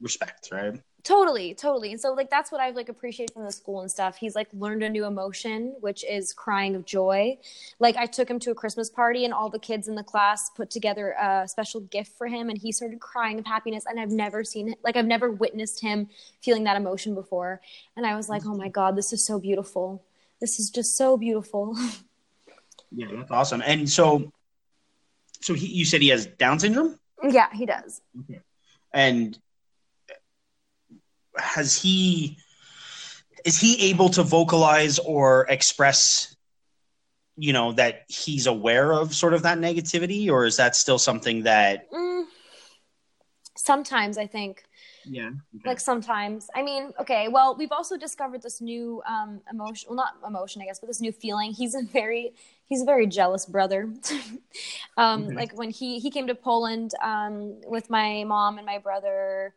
respect, right? Totally, totally. And so like that's what I've like appreciated from the school and stuff. He's like learned a new emotion, which is crying of joy. Like I took him to a Christmas party and all the kids in the class put together a special gift for him and he started crying of happiness and I've never seen it like I've never witnessed him feeling that emotion before. And I was like, "Oh my god, this is so beautiful. This is just so beautiful." *laughs* Yeah, that's awesome. And so, so he, you said he has Down syndrome, Yeah, he does. Okay. and has he? Is he able to vocalize or express? You know that he's aware of sort of that negativity, or is that still something that? Mm, sometimes I think. Yeah. like sometimes i mean okay well we've also discovered this new um emotion well not emotion i guess but this new feeling he's a very he's a very jealous brother *laughs* um Okay. like when he he came to poland um with my mom and my brother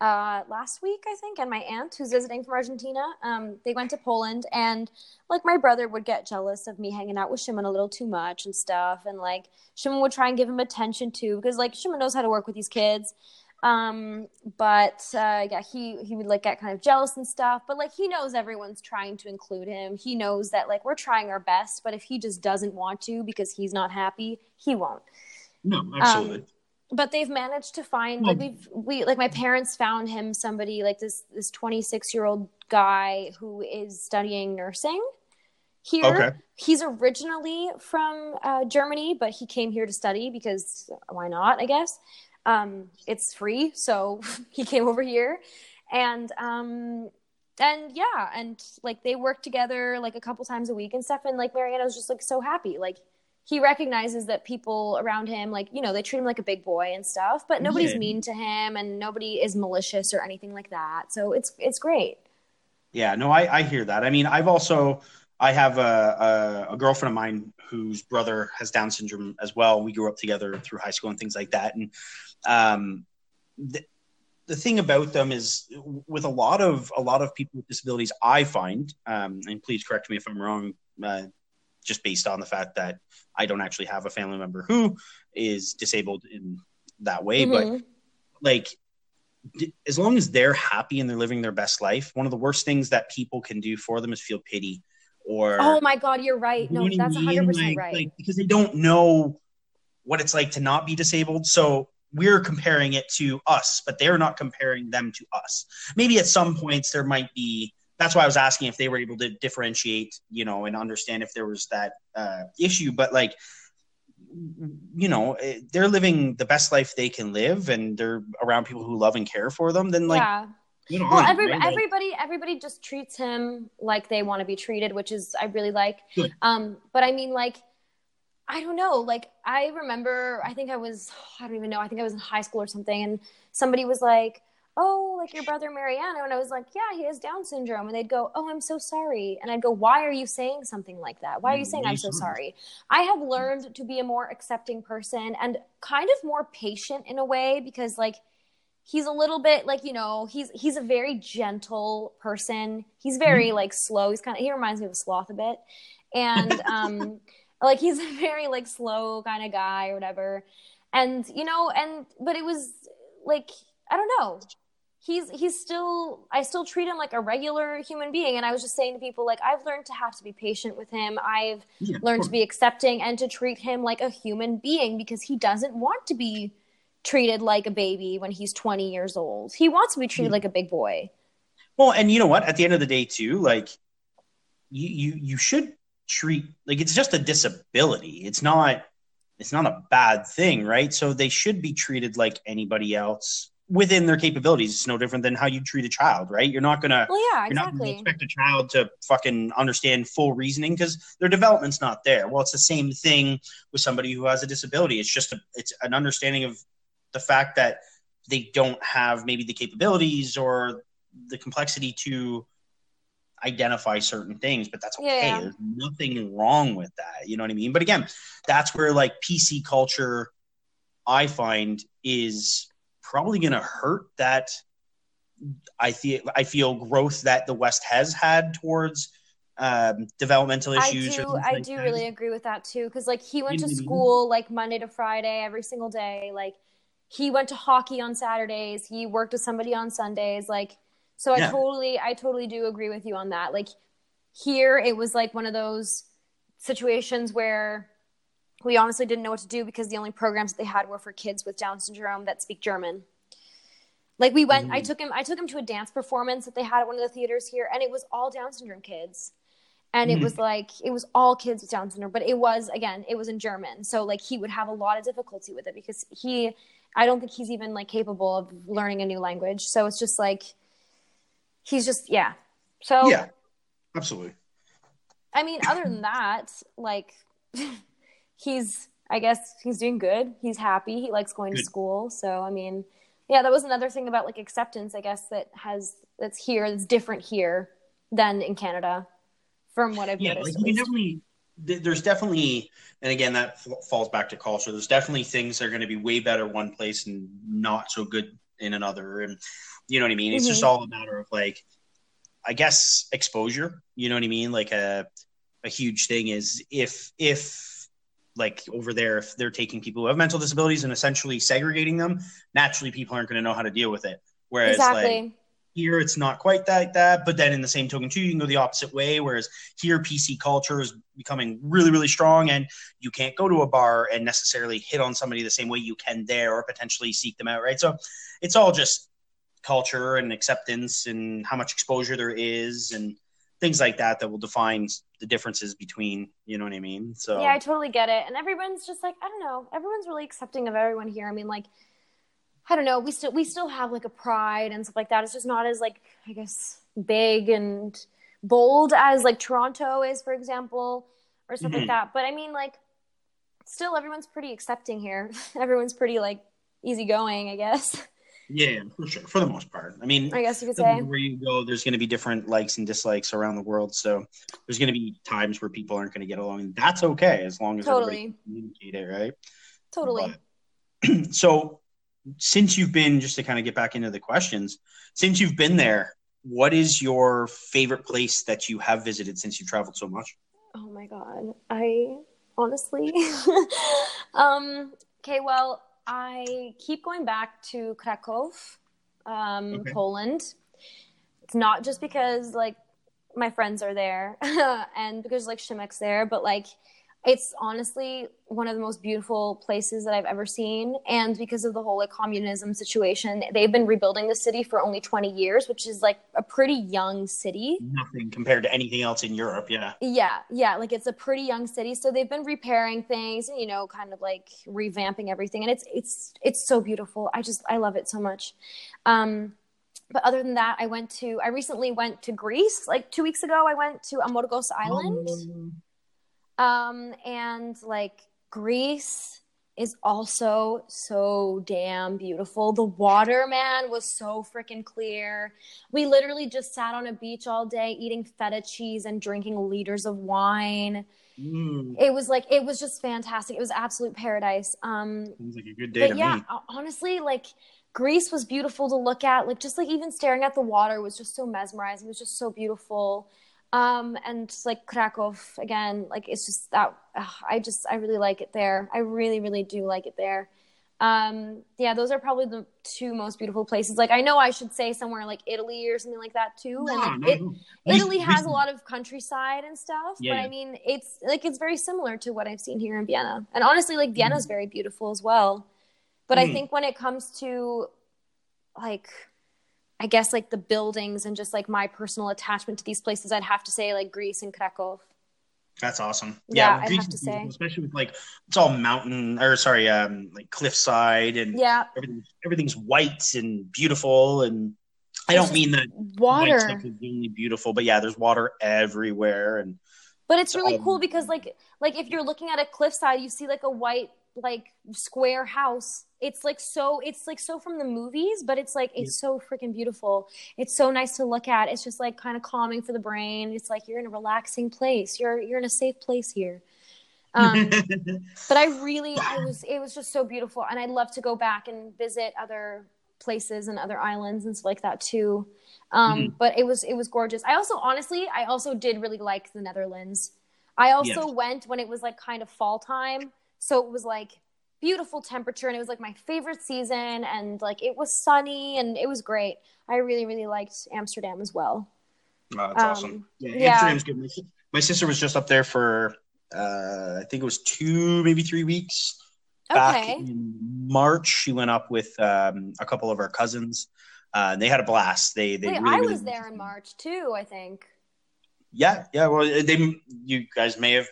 uh last week i think and my aunt who's visiting from argentina um they went to poland and like my brother would get jealous of me hanging out with Szymon a little too much and stuff and like Szymon would try and give him attention too because like Szymon knows how to work with these kids. Um but uh yeah he he would like get kind of jealous and stuff but like he knows everyone's trying to include him. He knows that like we're trying our best but if he just doesn't want to because he's not happy he won't. No, absolutely. But they've managed to find like we've we like my parents found him somebody like this this 26 year old guy who is studying nursing here. Okay. he's originally from uh, germany but he came here to study because why not i guess? Um, it's free so *laughs* he came over here. And um and yeah and like they work together like a couple times a week and stuff. And like Mariano was just like so happy. Like he recognizes that people around him like you know they treat him like a big boy and stuff but nobody's Yeah. mean to him and nobody is malicious or anything like that so it's it's great Yeah, no, I, I hear that. I mean, I've also I have a, a a girlfriend of mine whose brother has Down syndrome as well. We grew up together through high school and things like that. And um, the, the thing about them is, with a lot of a lot of people with disabilities, I find, um, and please correct me if I'm wrong, uh, just based on the fact that I don't actually have a family member who is disabled in that way, but Mhm. like d- as long as they're happy and they're living their best life one of the worst things that people can do for them is feel pity or oh my god you're right. You know no that's 100% Like- right. like, because they don't know what it's like to not be disabled. So we're comparing it to us but they're not comparing them to us. Maybe at some points there might be that's why i was asking if they were able to differentiate you know and understand if there was that uh, issue but like you know eh, they're living the best life they can live and they're around people who love and care for them then like yeah good well on every, right? Like, everybody everybody just treats him like they want to be treated which is i really like Good. um but i mean like i don't know like i remember i think i was i don't even know i think i was in high school or something and somebody was like oh like your brother mariano. And i was like yeah he has down syndrome. And they'd go oh i'm so sorry. And i'd go why are you saying something like that? Why are you Mm, saying i'm so sorry? I have learned to be a more accepting person and kind of more patient in a way because like he's a little bit like you know he's he's a very gentle person. He's very like slow. He's kind of he reminds me of a sloth a bit. And *laughs* um like he's a very like slow kind of guy or whatever. And you know and but it was like i don't know he's he's still i still treat him like a regular human being and i was just saying to people like i've learned to have to be patient with him i've yeah, learned to be accepting and to treat him like a human being because he doesn't want to be treated like a baby when he's 20 years old. He wants to be treated Yeah. like a big boy. Well, and you know what? At the end of the day, too, like you you you should treat like it's just a disability. It's not it's not a bad thing, right? So they should be treated like anybody else within their capabilities. It's no different than how you treat a child, right? You're not gonna Well, yeah, you're not going to exactly. expect a child to fucking understand full reasoning because their development's not there. Well, it's the same thing with somebody who has a disability. It's just a, it's an understanding of the fact that they don't have maybe the capabilities or the complexity to identify certain things, but that's okay. Yeah. There's nothing wrong with that. You know what I mean? But again, that's where like PC culture, I find, is probably going to hurt that. I feel I feel growth that the West has had towards um, developmental issues. or do, I like do that. really agree with that too. Because like he went to I mean? school like Monday to Friday every single day. Like he went to hockey on Saturdays. He worked with somebody on Sundays. Like so, I Yeah. totally, I totally do agree with you on that. Like here, it was like one of those situations where we honestly didn't know what to do because the only programs that they had were for kids with Down syndrome that speak German. Like we went, I Mhm. took him, I took him to a dance performance that they had at one of the theaters here, and it was all Down syndrome kids. and Mhm. it was like it was all kids with Down syndrome, but it was again it was in German, so like he would have a lot of difficulty with it because he I don't think he's even like capable of learning a new language. So it's just like he's just yeah. So Yeah, absolutely. I mean, other than that, like *laughs* he's I guess he's doing good. He's happy. He likes going to school. So I mean, yeah, that was another thing about like acceptance, I guess, that has that's here, that's different here than in Canada, from what I've Yeah, noticed. like you definitely. There's definitely, and again, that falls back to culture. There's definitely things that are going to be way better one place and not so good in another, and you know what I mean. It's just Mm-hmm. all a matter of like, I guess exposure. You know what I mean? Like a a huge thing is if if like over there if they're taking people who have mental disabilities and essentially segregating them, naturally people aren't going to know how to deal with it. Whereas like here it's not quite like that but then in the same token too you can go the opposite way whereas here pc culture is becoming really really strong and you can't go to a bar and necessarily hit on somebody the same way you can there or potentially seek them out right so it's all just culture and acceptance and how much exposure there is and things like that that will define the differences between you know what i mean so Yeah, I totally get it. And everyone's just like, I don't know, everyone's really accepting of everyone here. I mean, like, I don't know, we still we still have like a pride and stuff like that. It's just not as like I guess big and bold as like Toronto is, for example, or stuff Mhm. like that. But I mean, like, still everyone's pretty accepting here. *laughs* everyone's pretty like easygoing, I guess. *laughs* yeah for sure for the most part i mean I guess you could say. where you go, there's going to be different likes and dislikes around the world. So there's going to be times where people aren't going to get along, and that's okay as long as Totally. communicate it, right? Totally. But- *clears throat* so since you've been, just to kind of get back into the questions, since you've been there, what is your favorite place that you have visited since you've traveled so much? Oh my god. I honestly *laughs* um okay, well, I keep going back to Krakow, um Okay. Poland. It's not just because like my friends are there *laughs* and because like Shimek's there, but like it's honestly one of the most beautiful places that I've ever seen. And because of the whole like communism situation, they've been rebuilding the city for only 20 years, which is like a pretty young city. Nothing compared to anything else in Europe. Yeah. Yeah, yeah, like it's a pretty young city, so they've been repairing things and you know, kind of like revamping everything, and it's it's it's so beautiful. I just I love it so much. Um, but other than that, I went to I recently went to Greece like two weeks ago. I went to Amorgos Island, um, and like Greece is also so damn beautiful. The water, man, was so freaking clear. We literally just sat on a beach all day eating feta cheese and drinking liters of wine. Mm, It was like it was just fantastic. It was absolute paradise. Um sounds like a good day but to yeah, me. honestly, like Greece was beautiful to look at. Like just like even staring at the water was just so mesmerizing. It was just so beautiful. Um, and like Krakow again, like it's just that ugh, I just I really like it there. I really really do like it there. Um, yeah, those are probably the two most beautiful places. Like I know I should say somewhere like Italy or something like that too. and like, no, it, no. Italy has a lot of countryside and stuff, Yeah, but yeah. I mean, it's like it's very similar to what I've seen here in Vienna. And honestly, like. Vienna's very beautiful as well. But I Mm. think when it comes to like I guess like the buildings and just like my personal attachment to these places, I'd have to say like Greece and Krakow. That's awesome. Yeah, well, I'd Greece have to beautiful, say. especially with like it's all mountain or sorry, um, like cliffside and Yeah, everything. Everything's white and beautiful, and I don't mean that white water. stuff is only beautiful, but yeah, there's water everywhere, and But it's really um, cool because like like if you're looking at a cliffside, you see like a white like square house. It's like so it's like so from the movies, but it's like it's so freaking beautiful. It's so nice to look at. It's just like kind of calming for the brain. It's like you're in a relaxing place. You're you're in a safe place here. Um, *laughs* but I really I was it was just so beautiful and I'd love to go back and visit other places and other islands and stuff like that too. Um, Mhm. but it was it was gorgeous. I also honestly I also did really like the Netherlands. I also Yes. went when it was like kind of fall time, so it was like beautiful temperature and it was like my favorite season and like it was sunny and it was great. I really really liked Amsterdam as well. Oh, that's Um, awesome. Yeah, yeah. Amsterdam's good. My, my sister was just up there for uh, I think it was two, maybe three weeks. Back Okay. in March, she went up with um, a couple of our cousins. Uh, and they had a blast. They they Wait, really, I really was there in March too, I think. Yeah, yeah. Well, they you guys may have.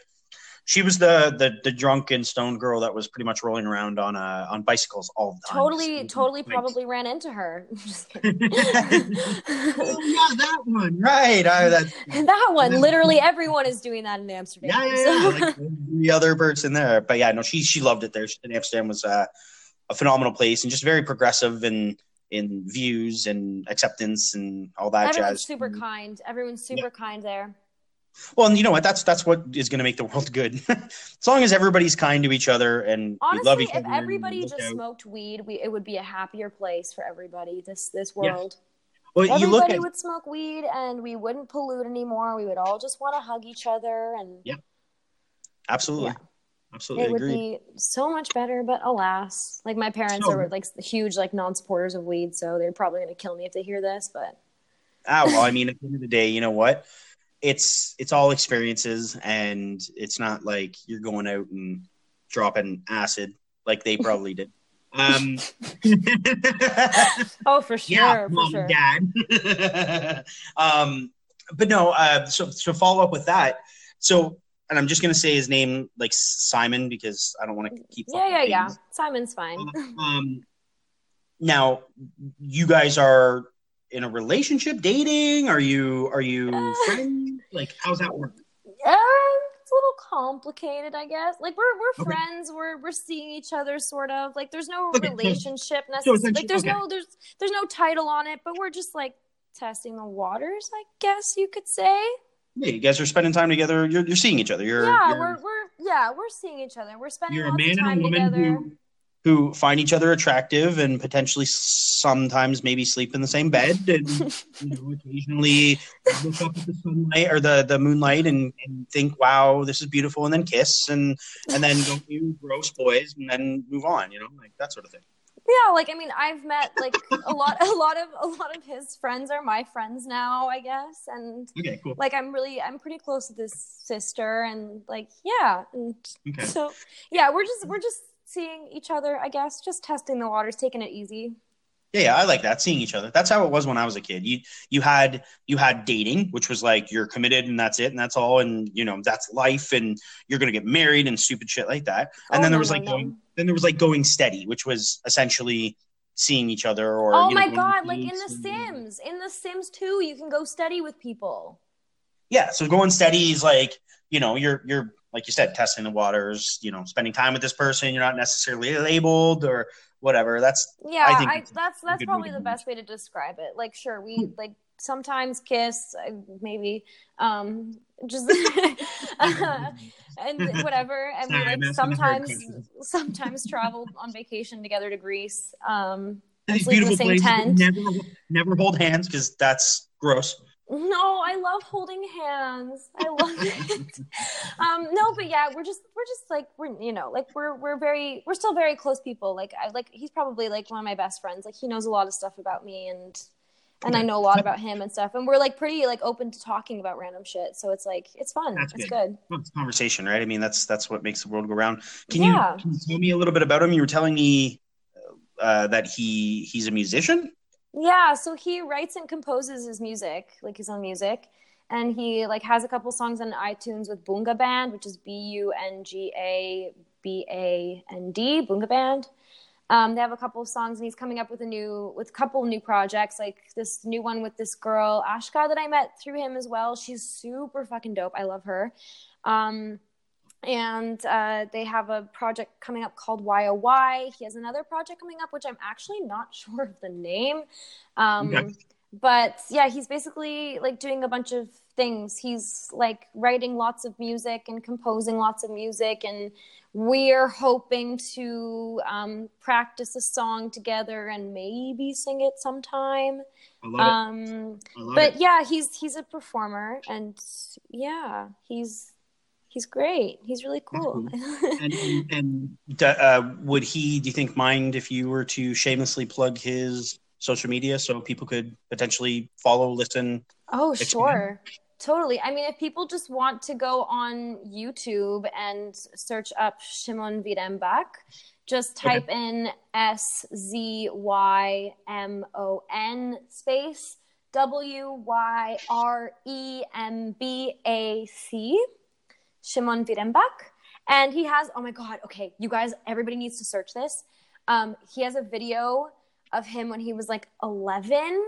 She was the the the drunken stone girl that was pretty much rolling around on uh on bicycles all the time. Totally, totally, probably ran into her. *laughs* *laughs* Oh yeah, that one. Right. I, that, *laughs* that one, literally, everyone is doing that in Amsterdam. yeah, yeah, so- yeah. Like the other birds in there, but yeah, no, she she loved it there. And Amsterdam was uh, a phenomenal place and just very progressive in in views and acceptance and all that Everyone's jazz. super kind. Everyone's super kind there. Well, and you know what? That's that's what is going to make the world good. *laughs* as long as everybody's kind to each other and we love each if other. If everybody just out. smoked weed, we, it would be a happier place for everybody. This this Yeah. world. well, you Everybody look at would smoke weed, and we wouldn't pollute anymore. We would all just want to hug each other, and Yeah, absolutely, Yeah. absolutely it would be so much better. But alas, like my parents So- are like huge like non-supporters of weed, so they're probably gonna kill me if they hear this. But Ah, well, I mean, at the end of the day, you know what? It's it's all experiences, and it's not like you're going out and dropping acid like they *laughs* probably did. Um, *laughs* oh, for sure, yeah, for mom sure. dad. *laughs* um, but no, uh, so so follow up with that. So, and I'm just gonna say his name like Simon because I don't want to keep. Yeah, yeah, yeah. Simon's fine. Um, now, you guys are in a relationship, dating? Are you are you Uh. friends? Like, how's that work? Yeah, it's a little complicated, I guess. Like we're we're Okay. friends. We're we're seeing each other, sort of. Like there's no Okay, relationship so necessarily. essentially- like there's okay. no there's there's no title on it, but we're just like testing the waters, I guess you could say. Yeah, you guys are spending time together. You're, you're seeing each other. You're yeah, you're, we're we're yeah we're seeing each other. We're spending you're a lots man of and time a woman together. who who find each other attractive and potentially sometimes maybe sleep in the same bed and *laughs* you know occasionally look up at the sunlight or the the moonlight and, and think wow this is beautiful and then kiss and and then go you gross boys and then move on you know like that sort of thing. Yeah, like I mean, I've met like a lot, a lot of a lot of his friends are my friends now, I guess, and okay cool. like I'm really I'm pretty close with his sister, and like yeah, and okay. so yeah, we're just we're just seeing each other, I guess, just testing the waters, taking it easy. Yeah, yeah, I like that. Seeing each other. That's how it was when I was a kid. You you had you had dating, which was like you're committed and that's it and that's all and you know that's life and you're gonna get married and stupid shit like that. And Oh, then there was no, like no. going then there was like going steady, which was essentially seeing each other or oh you know, my god, like in The Sims, in The Sims 2, you can go steady with people. Yeah, so going steady is like you know you're you're like you said testing the waters. You know, spending time with this person. You're not necessarily labeled or whatever. That's Yeah, I I think that's that's, way probably the best way to describe it. Like, sure, we like sometimes kiss, maybe, um, just *laughs* *laughs* and whatever, and Sorry, we like asking the hard sometimes sometimes travel on vacation together to Greece. Um, these beautiful same places. Never never hold hands because that's gross. No, I love holding hands. I love *laughs* it. um, no, but yeah, we're just we're just like we're you know like we're we're very we're still very close people. Like I like he's probably like one of my best friends. Like he knows a lot of stuff about me and and I know a lot about him and stuff. And we're like pretty like open to talking about random shit. So it's like it's fun. That's it's good. good. Well, it's conversation, right? I mean, that's that's what makes the world go round. Can Yeah. you can you tell me a little bit about him? You were telling me uh, that he he's a musician. Yeah, so he writes and composes his music, like his own music, and he like has a couple songs on iTunes with Bunga Band, which is B U N G A B A N D, Bunga Band. Um, they have a couple of songs, and he's coming up with a new with a couple new projects, like this new one with this girl Ashka that I met through him as well. She's super fucking dope. I love her. Um, and uh, they have a project coming up called YOY. He has another project coming up, which I'm actually not *laughs* sure of the name. Um, Okay. But yeah, he's basically like doing a bunch of things. He's like writing lots of music and composing lots of music, and we're hoping to um, practice a song together and maybe sing it sometime. I love Um, it. I love but it. yeah, he's he's a performer, and yeah, he's he's great. He's really cool. *laughs* And, and, and uh, would he? Do you think mind if you were to shamelessly plug his social media so people could potentially follow, listen? oh, Expand. sure. Totally. I mean, if people just want to go on YouTube and search up Szymon Wyrembak, just Okay. type in S Z Y M O N space W Y R E M B A C, Szymon Wyrembak. And he has, oh my God, okay, you guys, everybody needs to search this. Um, he has a video of him when he was like 11.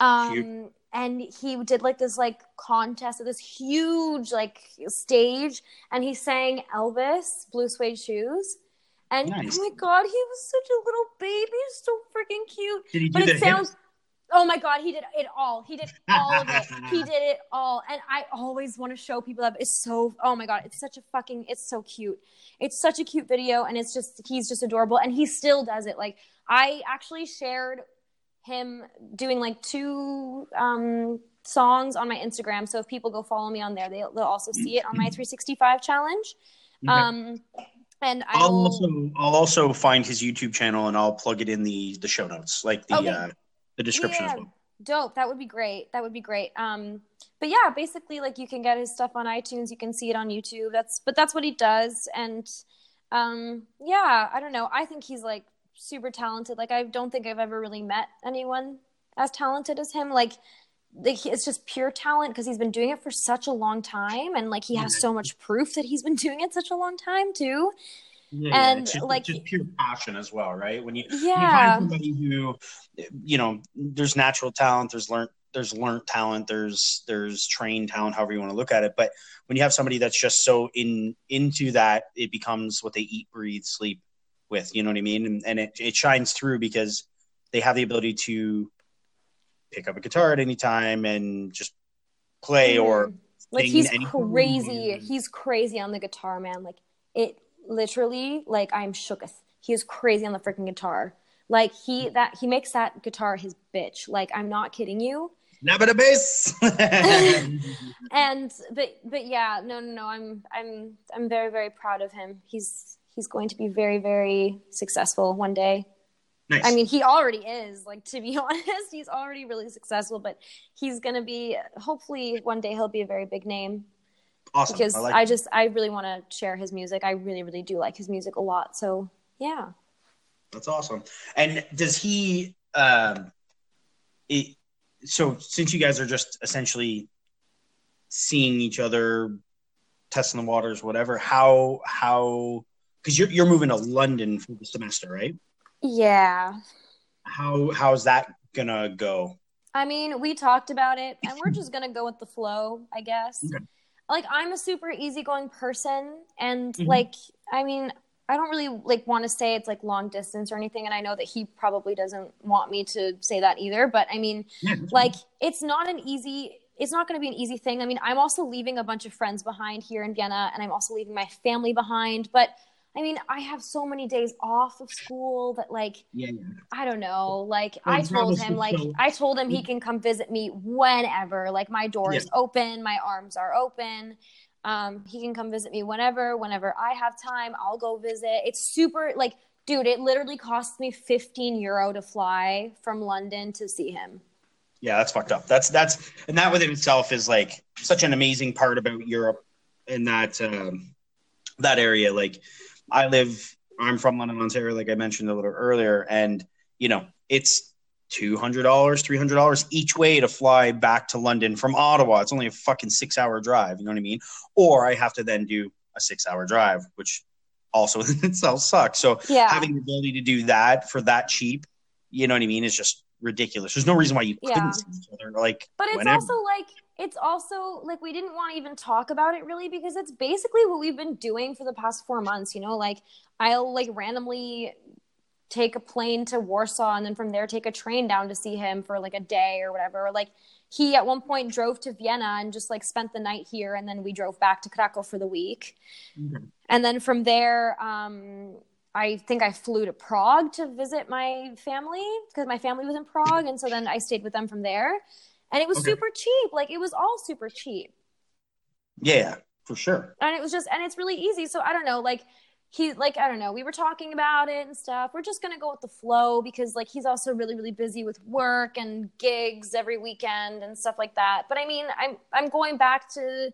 Um, and he did like this like contest at this huge like stage and he sang Elvis, Blue Suede Shoes. And Nice. oh my god, he was such a little baby, so freaking cute. Did he do But the it sounds hips? Oh my god, he did it all. He did *laughs* all of it. he did it all. And I always want to show people that it's so oh my god, it's such a fucking it's so cute. It's such a cute video and it's just he's just adorable and he still does it. Like I actually shared him doing like two um songs on my Instagram. So if people go follow me on there, they'll, they'll also see it on my 365 challenge. Okay. Um and I I'll will also I'll also find his YouTube channel and I'll plug it in the the show notes, like the Okay. uh, the description as Yeah, well. Dope. That would be great. That would be great. Um, but yeah, basically, like you can get his stuff on iTunes. You can see it on YouTube. That's but that's what he does. And um, yeah, I don't know. I think he's like super talented. Like I don't think I've ever really met anyone as talented as him. Like. Like it's just pure talent because he's been doing it for such a long time, and like he has so much proof that he's been *laughs* doing it such a long time too. Yeah, And, just, like- just pure passion as well, right? When you, when you find somebody who, you know, there's natural talent, there's learned, there's learned talent, there's there's trained talent, however you want to look at it. But when you have somebody that's just so in into that, it becomes what they eat, breathe, sleep with. You know what I mean? And, and it it shines through because they have the ability to pick up a guitar at any time and just play or Mhm. like he's crazy he's crazy on the guitar man like it literally like i'm shooketh he is crazy on the freaking guitar like he that he makes that guitar his bitch like i'm not kidding you never the bass. *laughs* and but but yeah no no no i'm i'm i'm very very proud of him he's he's going to be very very successful one day nice. I mean, he already is. Like to be *laughs* honest, he's already really successful. But he's gonna be. Hopefully, one day he'll be a very big name awesome. because I I, like it. just I really want to share his music. I really really do like his music a lot. So yeah. That's awesome. And does he? Um, it, so since you guys are just essentially seeing each other, testing the waters, whatever. How how? Because you're you're moving to London for the semester, right? Yeah. How how's that gonna go? I mean, we talked about it, and we're just gonna go with the flow, I guess. Okay. Like, I'm a super easygoing person, and Mhm. like, I mean, I don't really like want to say it's like long distance or anything, and I know that he probably doesn't want me to say that either. But I mean, Yeah, like, it's not an easy. It's not going to be an easy thing. I mean, I'm also leaving a bunch of friends behind here in Vienna, and I'm also leaving my family behind. But I mean, I have so many days off of school that, like, yeah, yeah. I don't know. Like I told him, like so- I told him he can come visit me whenever. Like my door is open, my arms are open. Um, he can come visit me whenever, whenever I have time. I'll go visit. It's super like, dude. It literally costs me fifteen euro to fly from London to see him. Yeah, that's fucked up. That's that's and that within itself is like such an amazing part about Europe and that um, that area. Like I live, I'm from London, Ontario, like I mentioned a little earlier, and you know it's two hundred dollars, three hundred dollars each way to fly back to London from Ottawa. It's only a fucking six hour drive. You know what I mean? Or I have to then do a six hour drive, which also *laughs* in itself sucks. So Yeah, having the ability to do that for that cheap, you know what I mean, is just ridiculous. There's no reason why you couldn't see each other. Like, But it's whenever. also like it's also like we didn't want to even talk about it really because it's basically what we've been doing for the past four months. You know, like I'll like randomly take a plane to Warsaw and then from there take a train down to see him for like a day or whatever. Or, like he at one point drove to Vienna and just like spent the night here and then we drove back to Krakow for the week. Okay. And then from there, um, I think I flew to Prague to visit my family because my family was in Prague. And so then I stayed with them from there. And it was Okay. super cheap. Like it was all super cheap. yeah, for sure. And it was just, and it's really easy. So I don't know, like, he, like, I don't know, we were talking about it and stuff. We're just going to go with the flow because, like, he's also really, really busy with work and gigs every weekend and stuff like that. But I mean, I'm, I'm going back to,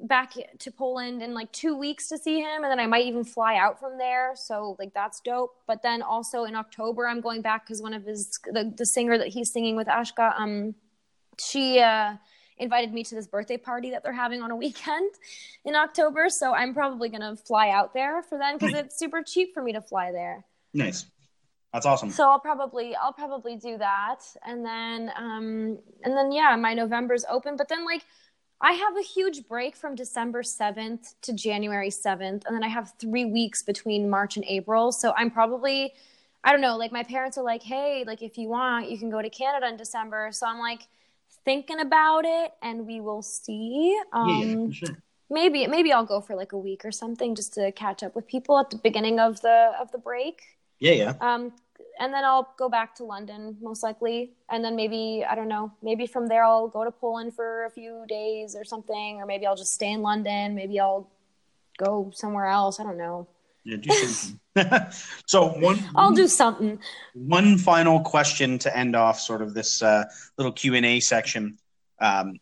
back to Poland in like two weeks to see him, and then I might even fly out from there. So like that's dope. But then also in October, I'm going back because one of his the, the singer that he's singing with Ashka, um, she uh, invited me to this birthday party that they're having on a weekend in October. So I'm probably gonna fly out there for then because it's super cheap for me to fly there. Nice. That's awesome. So I'll probably I'll probably do that, and then um and then yeah, my November's open, but then like I have a huge break from December 7th to January 7th, and then I have three weeks between March and April. So I'm probably, I don't know, like my parents are like, hey, like if you want, you can go to Canada in December. So I'm like thinking about it, and we will see. Um, yeah, sure. Maybe maybe I'll go for like a week or something just to catch up with people at the beginning of the of the break. Yeah, yeah. Um, and then I'll go back to London most likely, and then maybe I don't know, maybe from there I'll go to Poland for a few days or something, or maybe I'll just stay in London. Maybe I'll go somewhere else. I don't know. Yeah, do something. *laughs* so one, I'll do something. one final question to end off sort of this uh, little Q and A section. Um,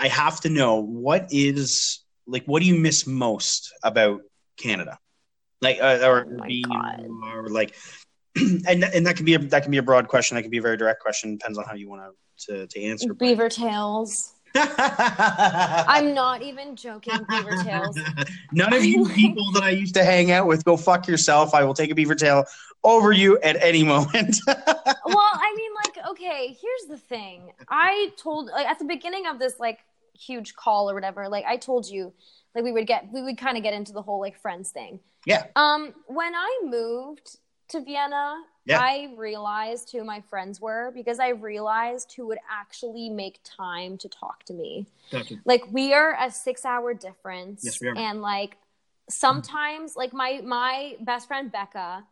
I have to know what is like what do you miss most about Canada, like uh, or Oh being or like, *clears throat* and and that can be a that can be a broad question. That can be a very direct question. Depends on how you want to to to answer. but- Beaver tails. *laughs* I'm not even joking. Beaver tails. *laughs* None of you people that I used to hang out with go fuck yourself. I will take a beaver tail over you at any moment. *laughs* well, I mean, like, okay, here's the thing. I told, like, at the beginning of this, like, huge call or whatever, like, I told you, like, we would get, we would kind of get into the whole, like, friends thing. Yeah. Um, when I moved to Vienna, Yeah. I realized who my friends were because I realized who would actually make time to talk to me. Like, we are a six hour difference. Yes, we are. And, like, sometimes, like, my, my best friend, Becca,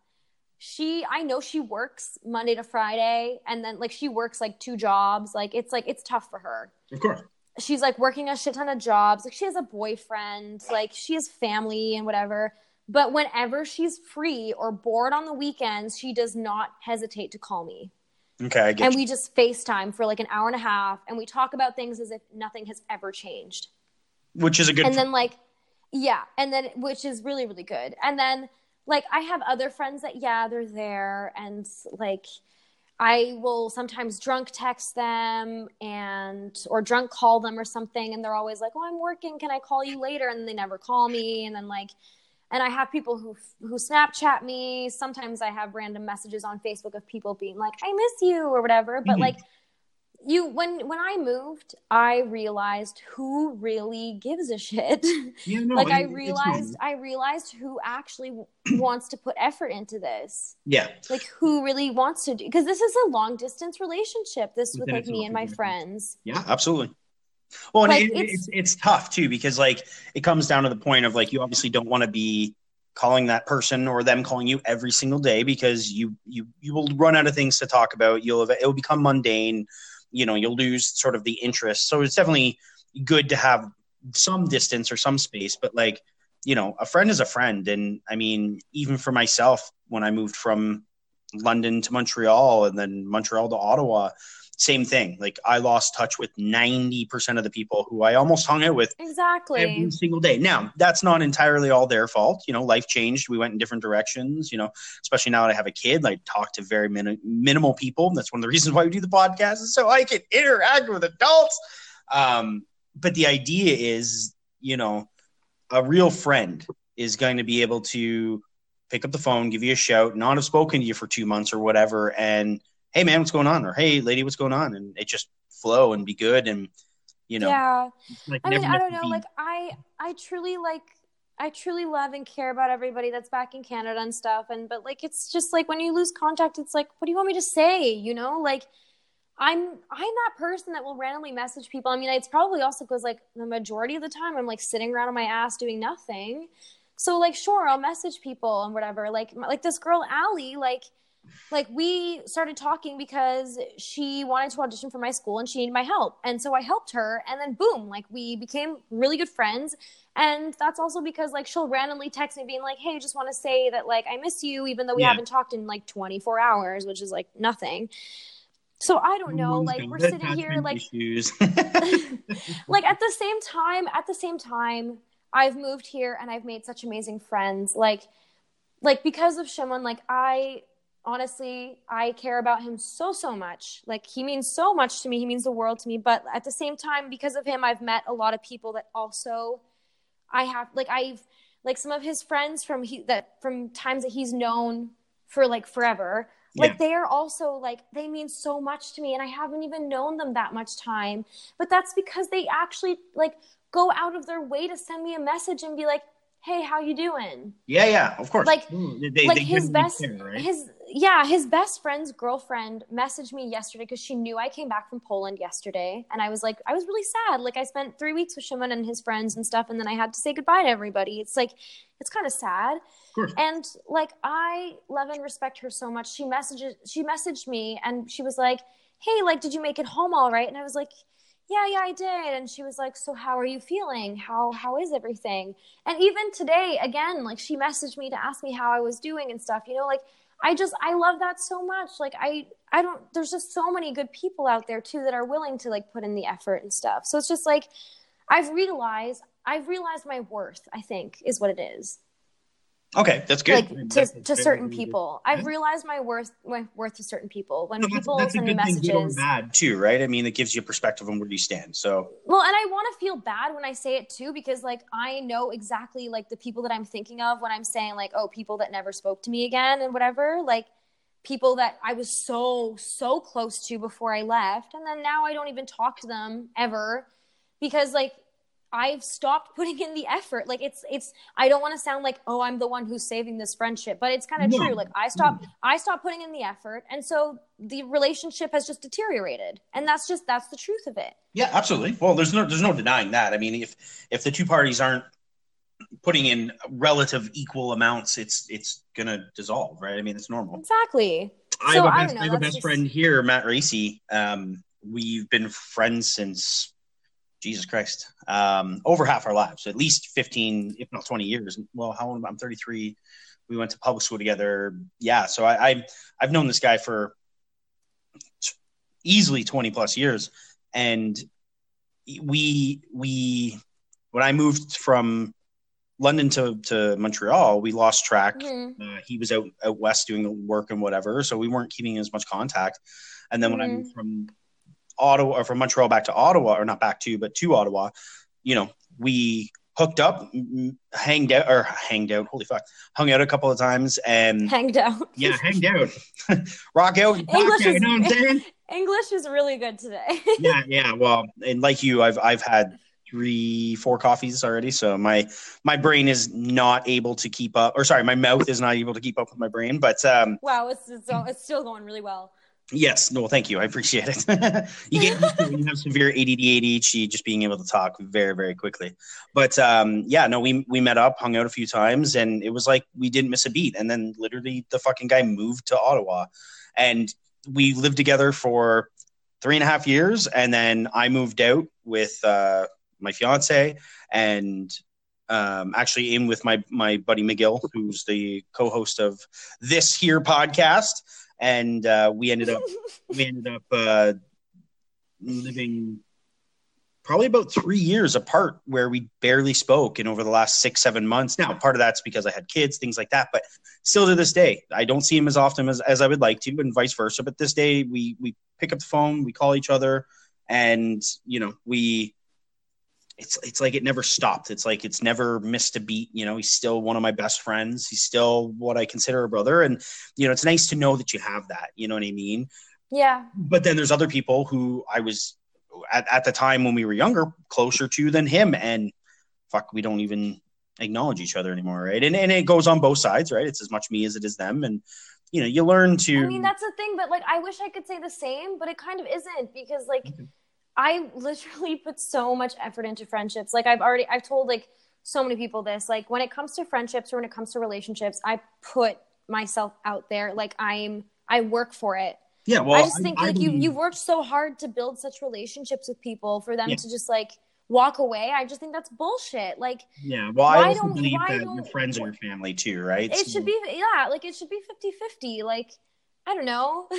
she i know she works monday to friday and then like she works like two jobs like it's like it's tough for her Of course. she's like working a shit ton of jobs like she has a boyfriend like she has family and whatever but whenever she's free or bored on the weekends she does not hesitate to call me Okay, I get and you. we just facetime for like an hour and a half and we talk about things as if nothing has ever changed Which is a good. and then like yeah and then which is really really good and then like i have other friends that yeah they're there and like i will sometimes drunk text them and or drunk call them or something and they're always like oh i'm working can i call you later and they never call me and then like and i have people who who snapchat me. Sometimes i have random messages on facebook of people being like i miss you or whatever. But Mhm. like you when when i moved i realized who really gives a shit. Yeah, no, *laughs* like it- i realized i realized who actually *clears throat* wants to put effort into this. Yeah, like who really wants to do because this is a long distance relationship this with like me and my exactly. friends. Yeah, absolutely. Well, and Like, it, it's- it's it's tough too because like it comes down to the point of like you obviously don't want to be calling that person or them calling you every single day because you you you will run out of things to talk about. You'll it will become mundane. You know, you'll lose sort of the interest. So it's definitely good to have some distance or some space. But like you know, a friend is a friend, and I mean, even for myself, when I moved from London to Montreal and then Montreal to Ottawa, same thing. Like I lost touch with 90% of the people who I almost hung out with exactly every single day. Now, that's not entirely all their fault. You know, life changed. We went in different directions, you know, especially now that I have a kid, I talk to very min- minimal people. That's one of the reasons why we do the podcast is so I can interact with adults. Um, but the idea is, you know, a real friend is going to be able to pick up the phone, give you a shout, not have spoken to you for two months or whatever, and hey man, what's going on? Or hey lady, what's going on? And it just flow and be good and you know yeah. like i mean i don't know be- like i i truly like i truly love and care about everybody that's back in canada and stuff. And but like it's just like when you lose contact it's like what do you want me to say? You know like i'm i'm that person that will randomly message people. I mean it's probably also because like the majority of the time i'm like sitting around on my ass doing nothing. So like sure i'll message people and whatever. Like like this girl Allie like like we started talking because she wanted to audition for my school and she needed my help. And so i helped her and then boom like we became really good friends. And that's also because like she'll randomly text me being like hey just want to say that like i miss you even though we Yeah. haven't talked in like 24 hours which is like nothing. So i don't know like we're sitting here like *laughs* *laughs* like at the same time at the same time i've moved here and i've made such amazing friends. Like like because of Szymon like i honestly, I care about him so, so much. Like, he means so much to me. He means the world to me. But at the same time, because of him, I've met a lot of people that also I have, like, I've, like, some of his friends from he, that, from times that he's known for like forever. Like, Yeah. they are also like, they mean so much to me. And I haven't even known them that much time. But that's because they actually, like, go out of their way to send me a message and be like, hey, how you doing? Yeah, yeah, of course. Like- mm, They- they- like they his best care, right? his yeah his best friend's girlfriend messaged me yesterday because she knew i came back from poland yesterday and i was like i was really sad. Like i spent three weeks with Szymon and his friends and stuff and then i had to say goodbye to everybody. It's like it's kind of sad and like i love and respect her so much. She messages she messaged me and she was like hey like did you make it home all right? And i was like yeah yeah i did. And she was like so how are you feeling? How how is everything? And even today again like she messaged me to ask me how i was doing and stuff you know like i just i love that so much. Like i i don't there's just so many good people out there too that are willing to like put in the effort and stuff. So it's just like i've realized i've realized my worth i think is what it is Okay, that's good. like to, That's- to certain very good. people i've realized my worth my worth to certain people when No, people that's a send me good thing, good or messages bad too, right? I mean, it gives you a perspective on where you stand. So Well, and I want to feel bad when I say it too, because like I know exactly like the people that I'm thinking of when I'm saying like, oh, people that never spoke to me again and whatever, like people that I was so so close to before I left, and then now I don't even talk to them ever because like I've stopped putting in the effort. Like it's it's I don't want to sound like oh I'm the one who's saving this friendship, but it's kind of No. true. Like I stopped I stopped putting in the effort, and so the relationship has just deteriorated, and that's just that's the truth of it. yeah, absolutely. Well, there's no there's no denying that. I mean, if if the two parties aren't putting in relative equal amounts, it's it's gonna dissolve, right? I mean, it's normal. Exactly. I So, have a I best, don't know, I have a best just- friend here, Matt Racy. Um, we've been friends since Jesus Christ, um, over half our lives, at least fifteen, if not twenty years. Well, how old? am I? I'm 33. We went to public school together. Yeah, so I, I I've known this guy for easily 20 plus years, and we we when I moved from London to to Montreal, we lost track Mhm. uh, he was out out west doing work and whatever, so we weren't keeping as much contact. And then when I Mhm. moved from Ottawa or from Montreal back to Ottawa, or not back to, but to Ottawa, you know, we hooked up, hanged out or hanged out. Holy fuck, hung out a couple of times, and *laughs* Hanged out. yeah, hanged out, *laughs* rock out, rock English out, is- you know what I'm saying? *laughs* English is really good today. yeah, yeah. Well, and like you, I've I've had three, four coffees already, so my my brain is not able to keep up, or sorry, my mouth is not able to keep up with my brain. But um, wow, it's it's, it's still going really well. Yes, no, thank you, I appreciate it. *laughs* you get you have severe ADD, ADHD, just being able to talk very, very quickly. But um, yeah, no, we we met up, hung out a few times, and it was like we didn't miss a beat. And then literally, the fucking guy moved to Ottawa, and we lived together for three and a half years, and then I moved out with uh, my fiance, and um, actually in with my my buddy McGill, who's the co-host of this here podcast, and uh, we ended up *laughs* we ended up uh, living probably about three years apart where we barely spoke and over the last six seven months. Now part of that's because i had kids things like that but still to this day i don't see him as often as, as i would like to and vice versa. But this day we we pick up the phone we call each other and you know we it's it's like it never stopped. It's like it's never missed a beat. You know he's still one of my best friends. He's still what i consider a brother. And you know it's nice to know that you have that. You know what i mean? Yeah, but then there's other people who I was at, at the time when we were younger closer to than him. And fuck we don't even acknowledge each other anymore right? And, and it goes on both sides right? It's as much me as it is them. And you know you learn to I mean that's the thing, but like I wish I could say the same, but it kind of isn't because like I literally *laughs* put so much effort into friendships. Like I've already I've told like so many people this. Like when it comes to friendships or when it comes to relationships, I put myself out there. Like I'm I work for it. yeah well I just think like you believe- you've worked so hard to build such relationships with people for them Yeah. to just like walk away. I just think that's bullshit. Like yeah well why I also don't- believe that your friends are your family too right it So- should be yeah, like it should be 50-50. Like I don't know. *laughs*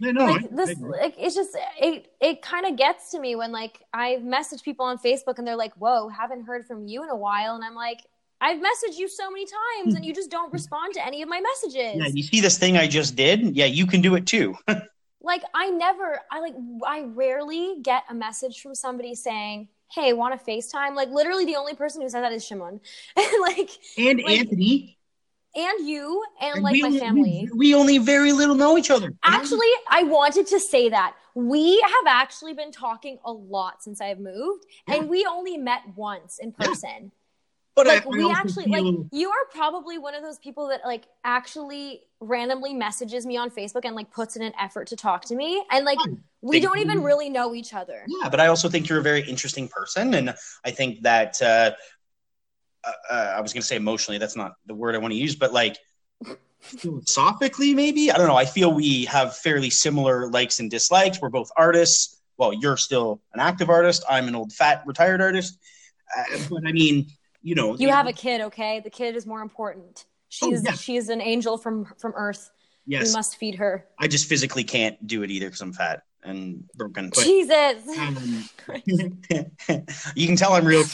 no, no, like I- this I like it's just it it kind of gets to me when like I message people on Facebook and they're like, "Whoa, haven't heard from you in a while." And I'm like, I've messaged you so many times and you just don't respond to any of my messages. Yeah, you see this thing I just did? Yeah, you can do it too. *laughs* like I never I like I rarely get a message from somebody saying, Hey, want to FaceTime? Like literally the only person who said that is Szymon. *laughs* like and like, Anthony. And you and like my family. We, we, only very little know each other. Actually, I wanted to say that. We have actually been talking a lot since I've moved, yeah. and we only met once in person. Yeah. But like I, we actually feel... like you are probably one of those people that like actually randomly messages me on Facebook and like puts in an effort to talk to me and like we don't even really know each other. Yeah, but I also think you're a very interesting person and I think that uh, uh, uh I was going to say emotionally that's not the word I want to use but like philosophically maybe? I don't know. I feel we have fairly similar likes and dislikes. We're both artists. Well you're still an active artist. I'm an old fat retired artist. Uh, but I mean you know. You have a kid okay? The kid is more important. She's oh, yeah. she's an angel from from earth. Yes. We must feed her. I just physically can't do it either because i'm fat and broken. But, jesus. um, *laughs* *laughs* you can tell i'm real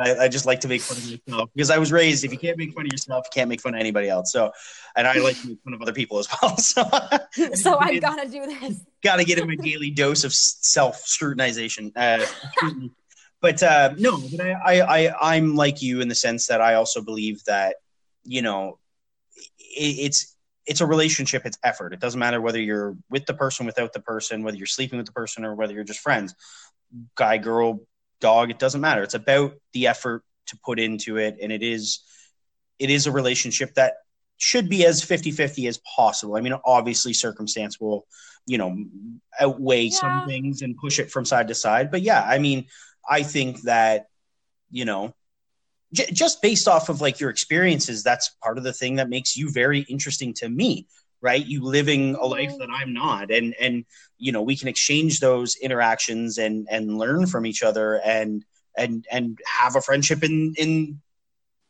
I, I, just like to make fun of myself because i was raised if you can't make fun of yourself you can't make fun of anybody else. So and i like to make fun of other people as well. *laughs* So so i've got to do this. got to get in my daily dose of self scrutinization uh, but uh, no, but I, I, I, I'm like you in the sense that I also believe that, you know, it, it's, it's a relationship. It's effort. It doesn't matter whether you're with the person, without the person, whether you're sleeping with the person or whether you're just friends, guy, girl, dog. It doesn't matter. It's about the effort to put into it. And it is, it is a relationship that should be as 50 50 as possible. I mean, obviously, circumstance will, you know, outweigh yeah. some things and push it from side to side. But yeah, I mean, I think that, you know, j- just based off of like your experiences, that's part of the thing that makes you very interesting to me, right? You living a mm-hmm. life that I'm not, and and you know we can exchange those interactions and and learn from each other and and and have a friendship in in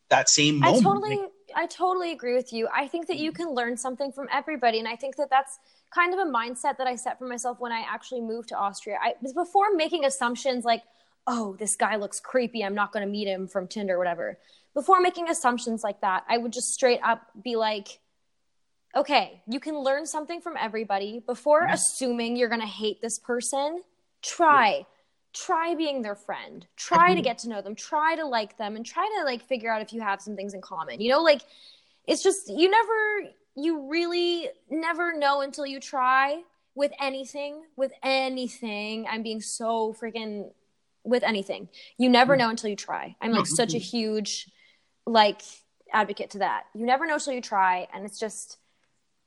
that same moment. I totally. I totally agree with you. I think that you can learn something from everybody. And I think that that's kind of a mindset that I set for myself when I actually moved to Austria. I was before making assumptions like, oh, this guy looks creepy. I'm not going to meet him from Tinder or whatever. Before making assumptions like that, I would just straight up be like, okay, you can learn something from everybody. Before yeah. assuming you're going to hate this person, try. Yeah. Try being their friend. Try to mm-hmm. get to know them. Try to like them and try to like figure out if you have some things in common. You know, like it's just you never you really never know until you try with anything, with anything. I'm being so freaking with anything. You never hmm. know until you try. I'm like such a huge like advocate to that. You never know until you try, and it's just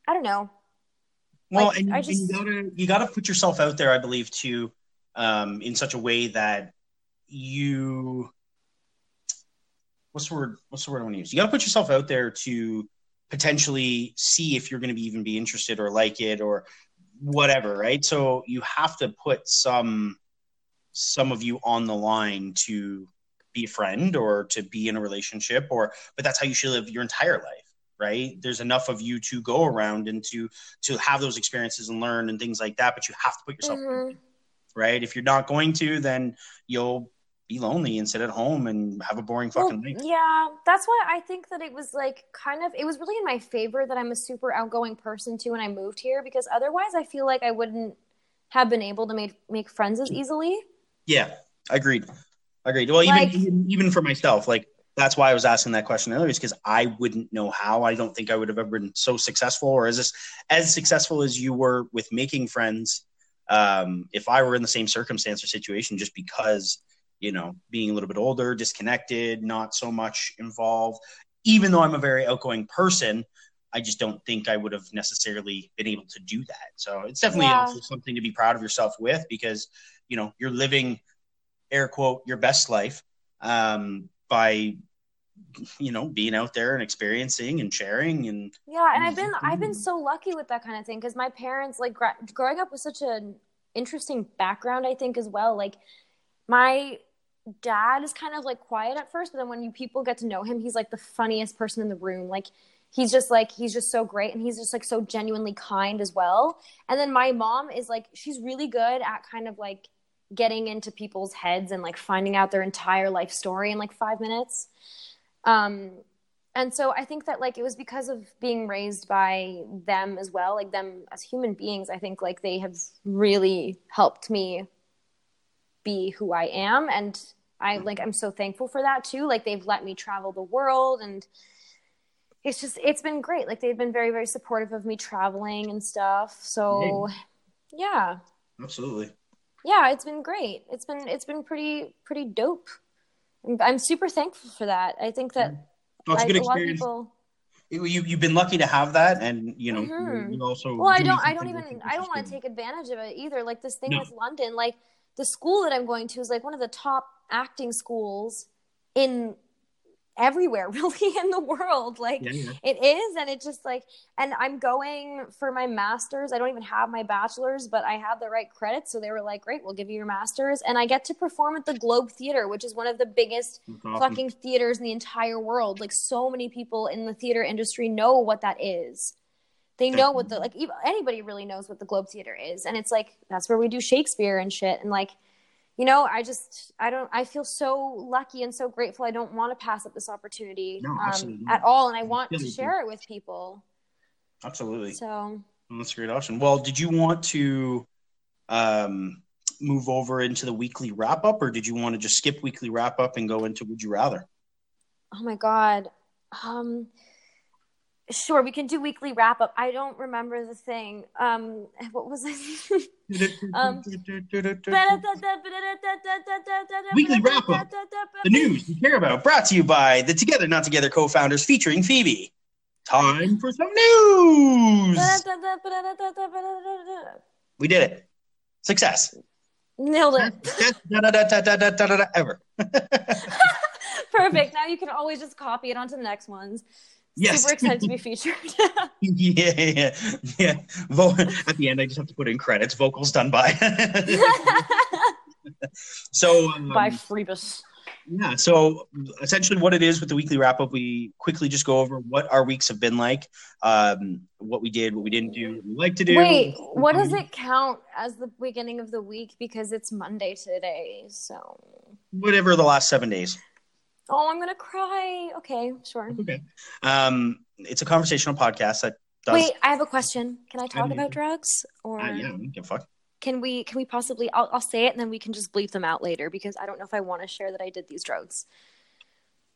I don't know. Well, like, and, just, and, you gotta you gotta put yourself out there, I believe, too, um, in such a way that you what's the word what's the word I want to use? You gotta put yourself out there to potentially see if you're gonna be even be interested or like it or whatever, right? So you have to put some some of you on the line to be a friend or to be in a relationship or but that's how you should live your entire life right there's enough of you to go around and to to have those experiences and learn and things like that but you have to put yourself mm-hmm. right if you're not going to then you'll be lonely and sit at home and have a boring fucking well, life. Yeah, that's why I think that it was like kind of it was really in my favor that I'm a super outgoing person too when I moved here because otherwise I feel like I wouldn't have been able to make make friends as easily. Yeah, agreed. Agreed. Well, like, even even for myself, like that's why I was asking that question earlier, is because I wouldn't know how. I don't think I would have ever been so successful or as this, as successful as you were with making friends. Um, if I were in the same circumstance or situation, just because you know being a little bit older, disconnected, not so much involved. Even though I'm a very outgoing person, I just don't think I would have necessarily been able to do that. So it's definitely yeah. something to be proud of yourself with because you know you're living air quote your best life um, by you know being out there and experiencing and sharing and yeah and i've been i've been so lucky with that kind of thing because my parents like gra- growing up with such an interesting background i think as well. Like my dad is kind of like quiet at first but then when you people get to know him he's like the funniest person in the room. Like he's just like he's just so great and he's just like so genuinely kind as well. And then my mom is like she's really good at kind of like getting into people's heads and like finding out their entire life story in like five minutes. Um, and so I think that like it was because of being raised by them as well, like them as human beings. I think like they have really helped me be who I am, and I like I'm so thankful for that too. Like they've let me travel the world and it's just it's been great. Like they've been very very supportive of me traveling and stuff. So yeah. Absolutely. Yeah, it's been great. It's been it's been pretty pretty dope. I'm, super thankful for that. I think that Well, it's a I- good a lot of experience. people You, you- you've been lucky to have that, and you know, Mhm. you also. well i don't i don't even i don't want to take advantage of it either like this thing No. with london like the school that i'm going to is like one of the top acting schools in everywhere *laughs* really in the world like Yeah, yeah. it is and it just like and i'm going for my masters i don't even have my bachelor's but i have the right credits so they were like great we'll give you your masters and i get to perform at the globe theater which is one of the biggest awesome. fucking theaters in the entire world. Like so many people in the theater industry know what that is. They know what the like anybody really knows what the Globe Theater is, and it's like that's where we do Shakespeare and shit. And like, you know, I just I don't I feel so lucky and so grateful. I don't want to pass up this opportunity No, um, at all, and I want to share it with people. Absolutely. So That's a great option. Well, did you want to um, move over into the weekly wrap up, or did you want to just skip weekly wrap up and go into Would You Rather? oh my god, um, sure we can do weekly wrap up. I don't remember the thing. Um, *laughs* what was it? Um, *laughs* Weekly wrap-up. The news you care about, brought to you by the Together Not Together co founders featuring Phoebe. Time for some news. We did it. Success. Nailed it. Ever. Perfect. Now you can always just copy it onto the next ones. Yes. Super excited to be featured. *laughs* *laughs* yeah, yeah, yeah. Vo- At the end, I just have to put in credits. Vocals done by. *laughs* so, um, By Phoebus. yeah. So, essentially, what it is with the weekly wrap up, we quickly just go over what our weeks have been like, um, what we did, what we didn't do, what we like to do. Wait, what does it count as the beginning of the week? Because it's Monday today. So. Whatever the last seven days. Oh, I'm going to cry. Okay, sure. Okay. Um, it's a conversational podcast that does. Wait, I have a question. Can I talk about drugs? Or Uh, yeah, give a fuck. can we can we possibly I'll, I'll say it and then we can just bleep them out later because I don't know if I want to share that I did these drugs.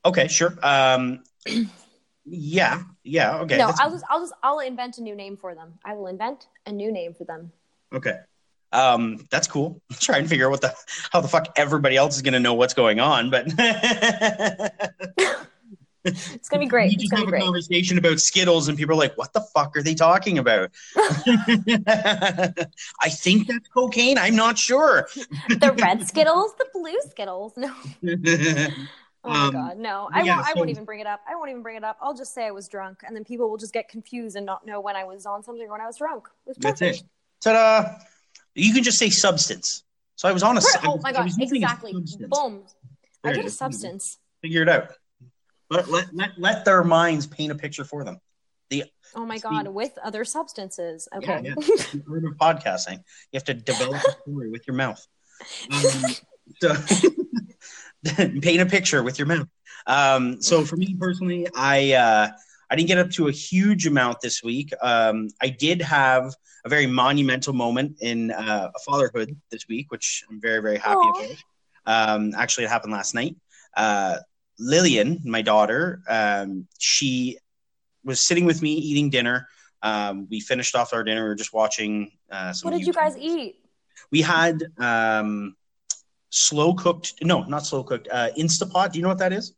Okay, sure. Um, *clears throat* yeah, yeah. Okay. no, I'll just I'll just I'll invent a new name for them. I will invent a new name for them. Okay. Um, that's cool. *laughs* Try and figure out what the how the fuck everybody else is gonna know what's going on, but *laughs* It's gonna be *laughs* great. You just have a great. conversation about Skittles, and people are like, "What the fuck are they talking about?" I think that's cocaine. I'm not sure. the red Skittles, the blue Skittles. No. Oh my Um, god, no. I yeah, won't I won't even bring it up. I won't even bring it up. I'll just say I was drunk and then people will just get confused and not know when I was on something or when I was drunk. It was that's it. Ta-da! You can just say substance. So I was on a. Per- oh my god, was using a exactly. Boom. There I did a substance. Figure it out. But let, let, let their minds paint a picture for them. The Oh my god, with other substances. Okay. Yeah, *laughs* art of podcasting. You have to develop a story with your mouth. Um, so *laughs* paint a picture with your mouth. Um, so for me personally, I uh, I didn't get up to a huge amount this week. Um, I did have a very monumental moment in uh, fatherhood this week, which I'm very very happy Aw. about. Um, actually, it happened last night. Uh, Lillian, my daughter, um, she was sitting with me eating dinner. Um, we finished off our dinner. We were just watching. Uh, some what did you guys eat? We had um, slow cooked. No, not slow cooked. Uh, Instapot. Do you know what that is?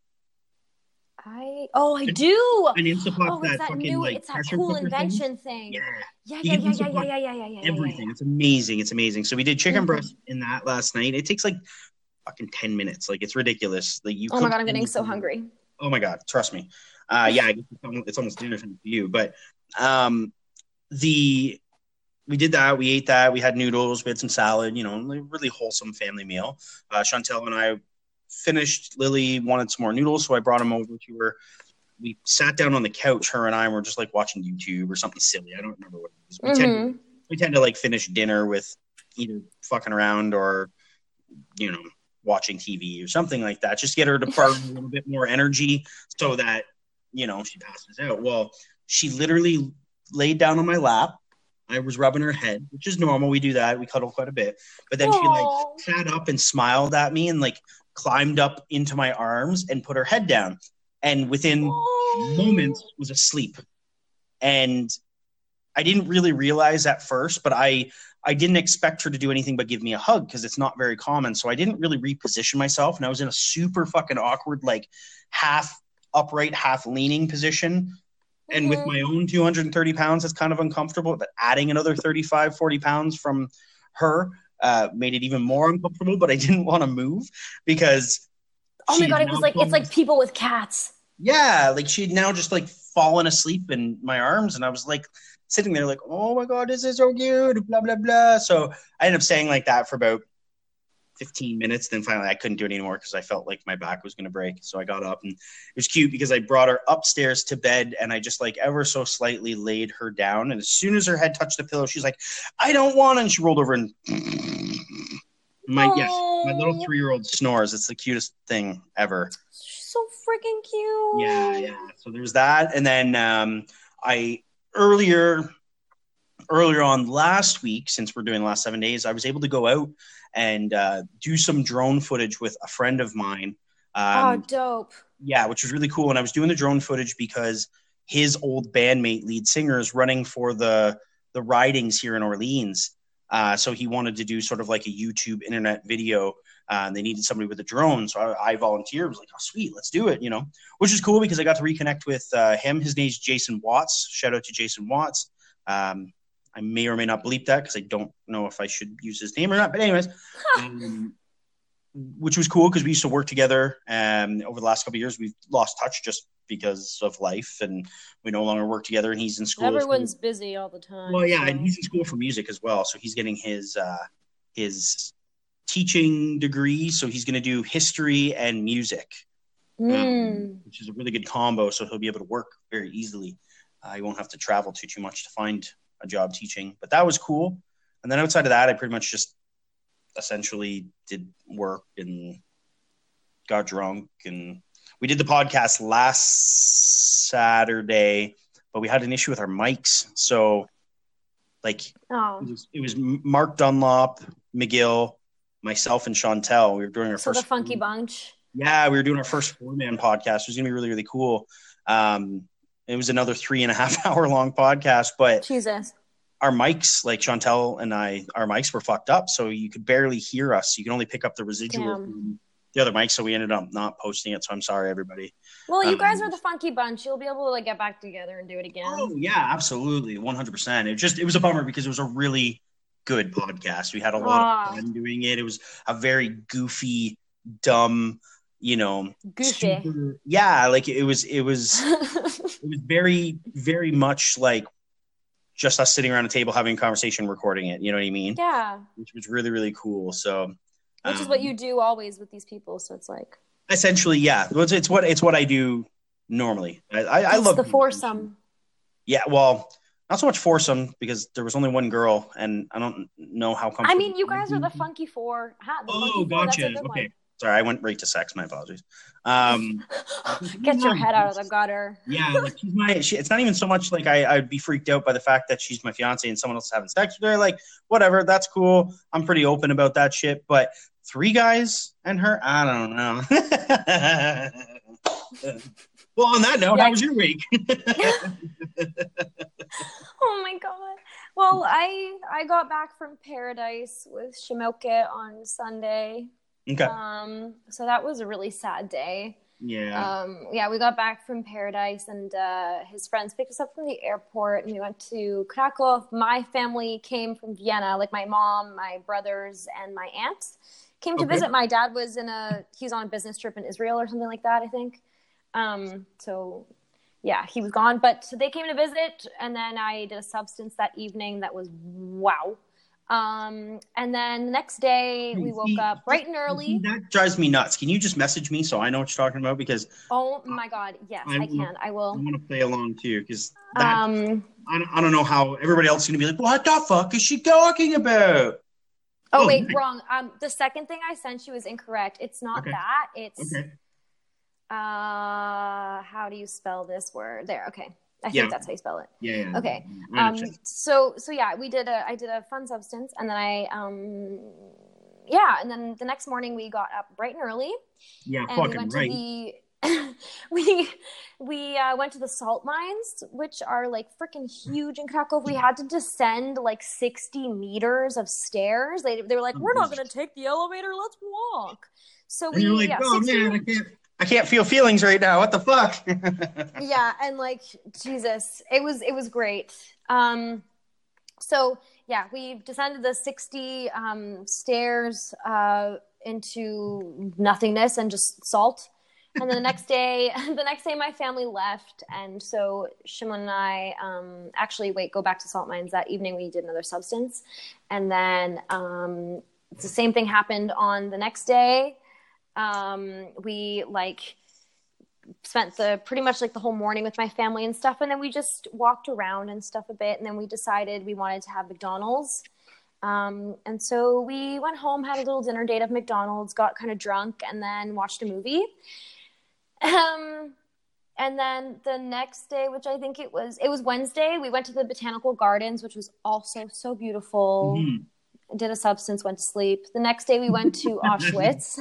I oh I do. An Instapot. Oh, it's that, that fucking new like it's that pressure cool cooker thing. invention thing. Yeah, Yeah, yeah, yeah, yeah, yeah, yeah, yeah, yeah, yeah, yeah. everything. It's amazing. It's amazing. So we did chicken Mhm. breast in that last night. It takes like fucking ten minutes. Like it's ridiculous. Like you. Oh my god, I'm getting so anything. hungry. Oh my god, trust me. Uh, yeah, I guess it's almost, it's almost dinner time for you, but um, the we did that. We ate that. We had noodles. We had some salad. You know, really wholesome family meal. Uh, Chantel and I finished. Lily wanted some more noodles, so I brought them over to her. We sat down on the couch. Her and I were just like watching YouTube or something silly. I don't remember what it was. We, tend, Mhm. we tend to like finish dinner with either fucking around or you know watching TV or something like that. Just get her to burn a little bit more energy so that you know she passes out. Well, she literally laid down on my lap. I was rubbing her head, which is normal. We do that. We cuddle quite a bit. But then she like sat up and smiled at me and like climbed up into my arms and put her head down. And within moments was asleep. And i didn't really realize at first but i i didn't expect her to do anything but give me a hug because it's not very common. So i didn't really reposition myself and i was in a super fucking awkward like half upright half leaning position. And with my mm-hmm. own 230 pounds it's kind of uncomfortable but adding another 35 40 pounds from her uh, made it even more uncomfortable but i didn't want to move because Oh my god, it was like it's like people with cats. yeah, like she'd now just like fallen asleep in my arms, and I was like sitting there, like, oh my god, this is so cute, blah blah blah. So I ended up staying like that for about fifteen minutes. Then finally, I couldn't do it anymore because I felt like my back was going to break. So I got up, and it was cute because I brought her upstairs to bed, and I just like ever so slightly laid her down, and as soon as her head touched the pillow, she's like, I don't want, and she rolled over and. My yes, my little three year old snores. It's the cutest thing ever. She's so freaking cute. Yeah, yeah. So there's that, and then um, I earlier earlier on last week, since we're doing the last seven days, I was able to go out and uh, do some drone footage with a friend of mine. oh, Um, dope. yeah, which was really cool. And I was doing the drone footage because his old bandmate, lead singer, is running for the the ridings here in Orleans. Uh, so he wanted to do sort of like a YouTube internet video. Uh, and they needed somebody with a drone, so I, I volunteered. Was like, "Oh, sweet, let's do it!" You know, which is cool because I got to reconnect with uh, him. His name's Jason Watts. Shout out to Jason Watts. Um, I may or may not bleep that because I don't know if I should use his name or not. But anyways, um, which was cool because we used to work together. Um, over the last couple of years, we've lost touch just because of life, and we no longer work together. And he's in school. Everyone's busy all the time. well, yeah, so- and he's in school for music as well. So he's getting his uh, his teaching degree. So he's going to do history and music, Mm. which is a really good combo. So he'll be able to work very easily. Uh, he won't have to travel too too much to find a job teaching. But that was cool. And then outside of that, I pretty much just essentially did work and got drunk and we did the podcast last Saturday, but we had an issue with our mics. So like Oh. it was, it was Mark Dunlop, McGill, myself, and Chantel. We were doing our So first the funky bunch. yeah, we were doing our first four man podcast. It was gonna be really, really cool. Um, it was another three and a half *laughs* hour long podcast, but Jesus. our mics, like Chantel and I, our mics were fucked up, so you could barely hear us. You can only pick up the residual the other mic, so we ended up not posting it. So I'm sorry, everybody. Well, you Um, guys are the funky bunch. You'll be able to like get back together and do it again. Oh yeah, absolutely, 100. percent It just it was a bummer because it was a really good podcast. We had a lot Ah. of fun doing it. It was a very goofy, dumb, you know, Goofy. super- yeah, like it was it was *laughs* it was very very much like just us sitting around a table having a conversation recording it you know what i mean yeah. which was really really cool so Which is what um, you do always with these people. So it's like essentially yeah it's, it's what it's what i do normally i i, I love the foursome. yeah well not so much foursome because there was only one girl and i don't know how come. I mean, you guys are the funky four. Ha, the oh funky gotcha That's a good okay sorry i went right to sex my apologies um. *laughs* Get your head out of the gutter. Yeah, like she's my. *laughs* She, it's not even so much like I, I'd be freaked out by the fact that she's my fiance and someone else is having sex with her. Like, whatever, that's cool. I'm pretty open about that shit. But three guys and her, I don't know. *laughs* well, on that note, Yeah. how was your week? *laughs* Oh my god. Well, I I got back from Paradise with Shimoke on Sunday. okay. Um, so that was a really sad day. Yeah. Um, yeah, we got back from Paradise, and uh, his friends picked us up from the airport, and we went to Krakow. My family came from Vienna, like my mom, my brothers, and my aunt came to Okay. visit. My dad was in a he was on a business trip in Israel or something like that, I think. Um, so yeah, he was gone, but so they came to visit, and then I did a substance that evening that was wow. Um, and then the next day we woke See, up bright and early. That drives me nuts. Can you just message me so I know what you're talking about? Because Oh my god, yes, I I, can. I will. I want to play along too. Because Um, I, I don't know how everybody else is going to be like, what the fuck is she talking about? Oh, Oh, wait, nice. wrong. Um, the second thing I sent you is incorrect. It's not Okay. that. It's Okay. uh, how do you spell this word? There. Okay, I think Yeah. that's how you spell it. Yeah. yeah. Okay. I Um, so so yeah, we did a I did a fun substance, and then I um, yeah, and then the next morning we got up bright and early, yeah, and we went right. to the. *laughs* we we uh, went to the salt mines, which are like freaking huge in Krakow. We had to descend like sixty meters of stairs. They they were like, "We're not going to take the elevator. Let's walk." So we like, yeah, oh 60 man, I can't, I can't feel feelings right now. What the fuck? *laughs* yeah and like jesus it was it was great um so yeah we descended the 60 um stairs uh into nothingness and just salt and the next day *laughs* the next day my family left. And so Szymon and i um actually wait go back to salt mines. That evening we did another substance. And then um the same thing happened on the next day. Um we like spent the pretty much like the whole morning with my family and stuff. And then we just walked around and stuff a bit. And then we decided we wanted to have mcdonald's. Um, and so we went home had a little dinner date of mcdonald's got kind of drunk and then watched a movie um, and then the next day which i think it was it was wednesday we went to the botanical gardens which was also so beautiful Mhm. did a substance, went to sleep. The next day we went to *laughs* Auschwitz.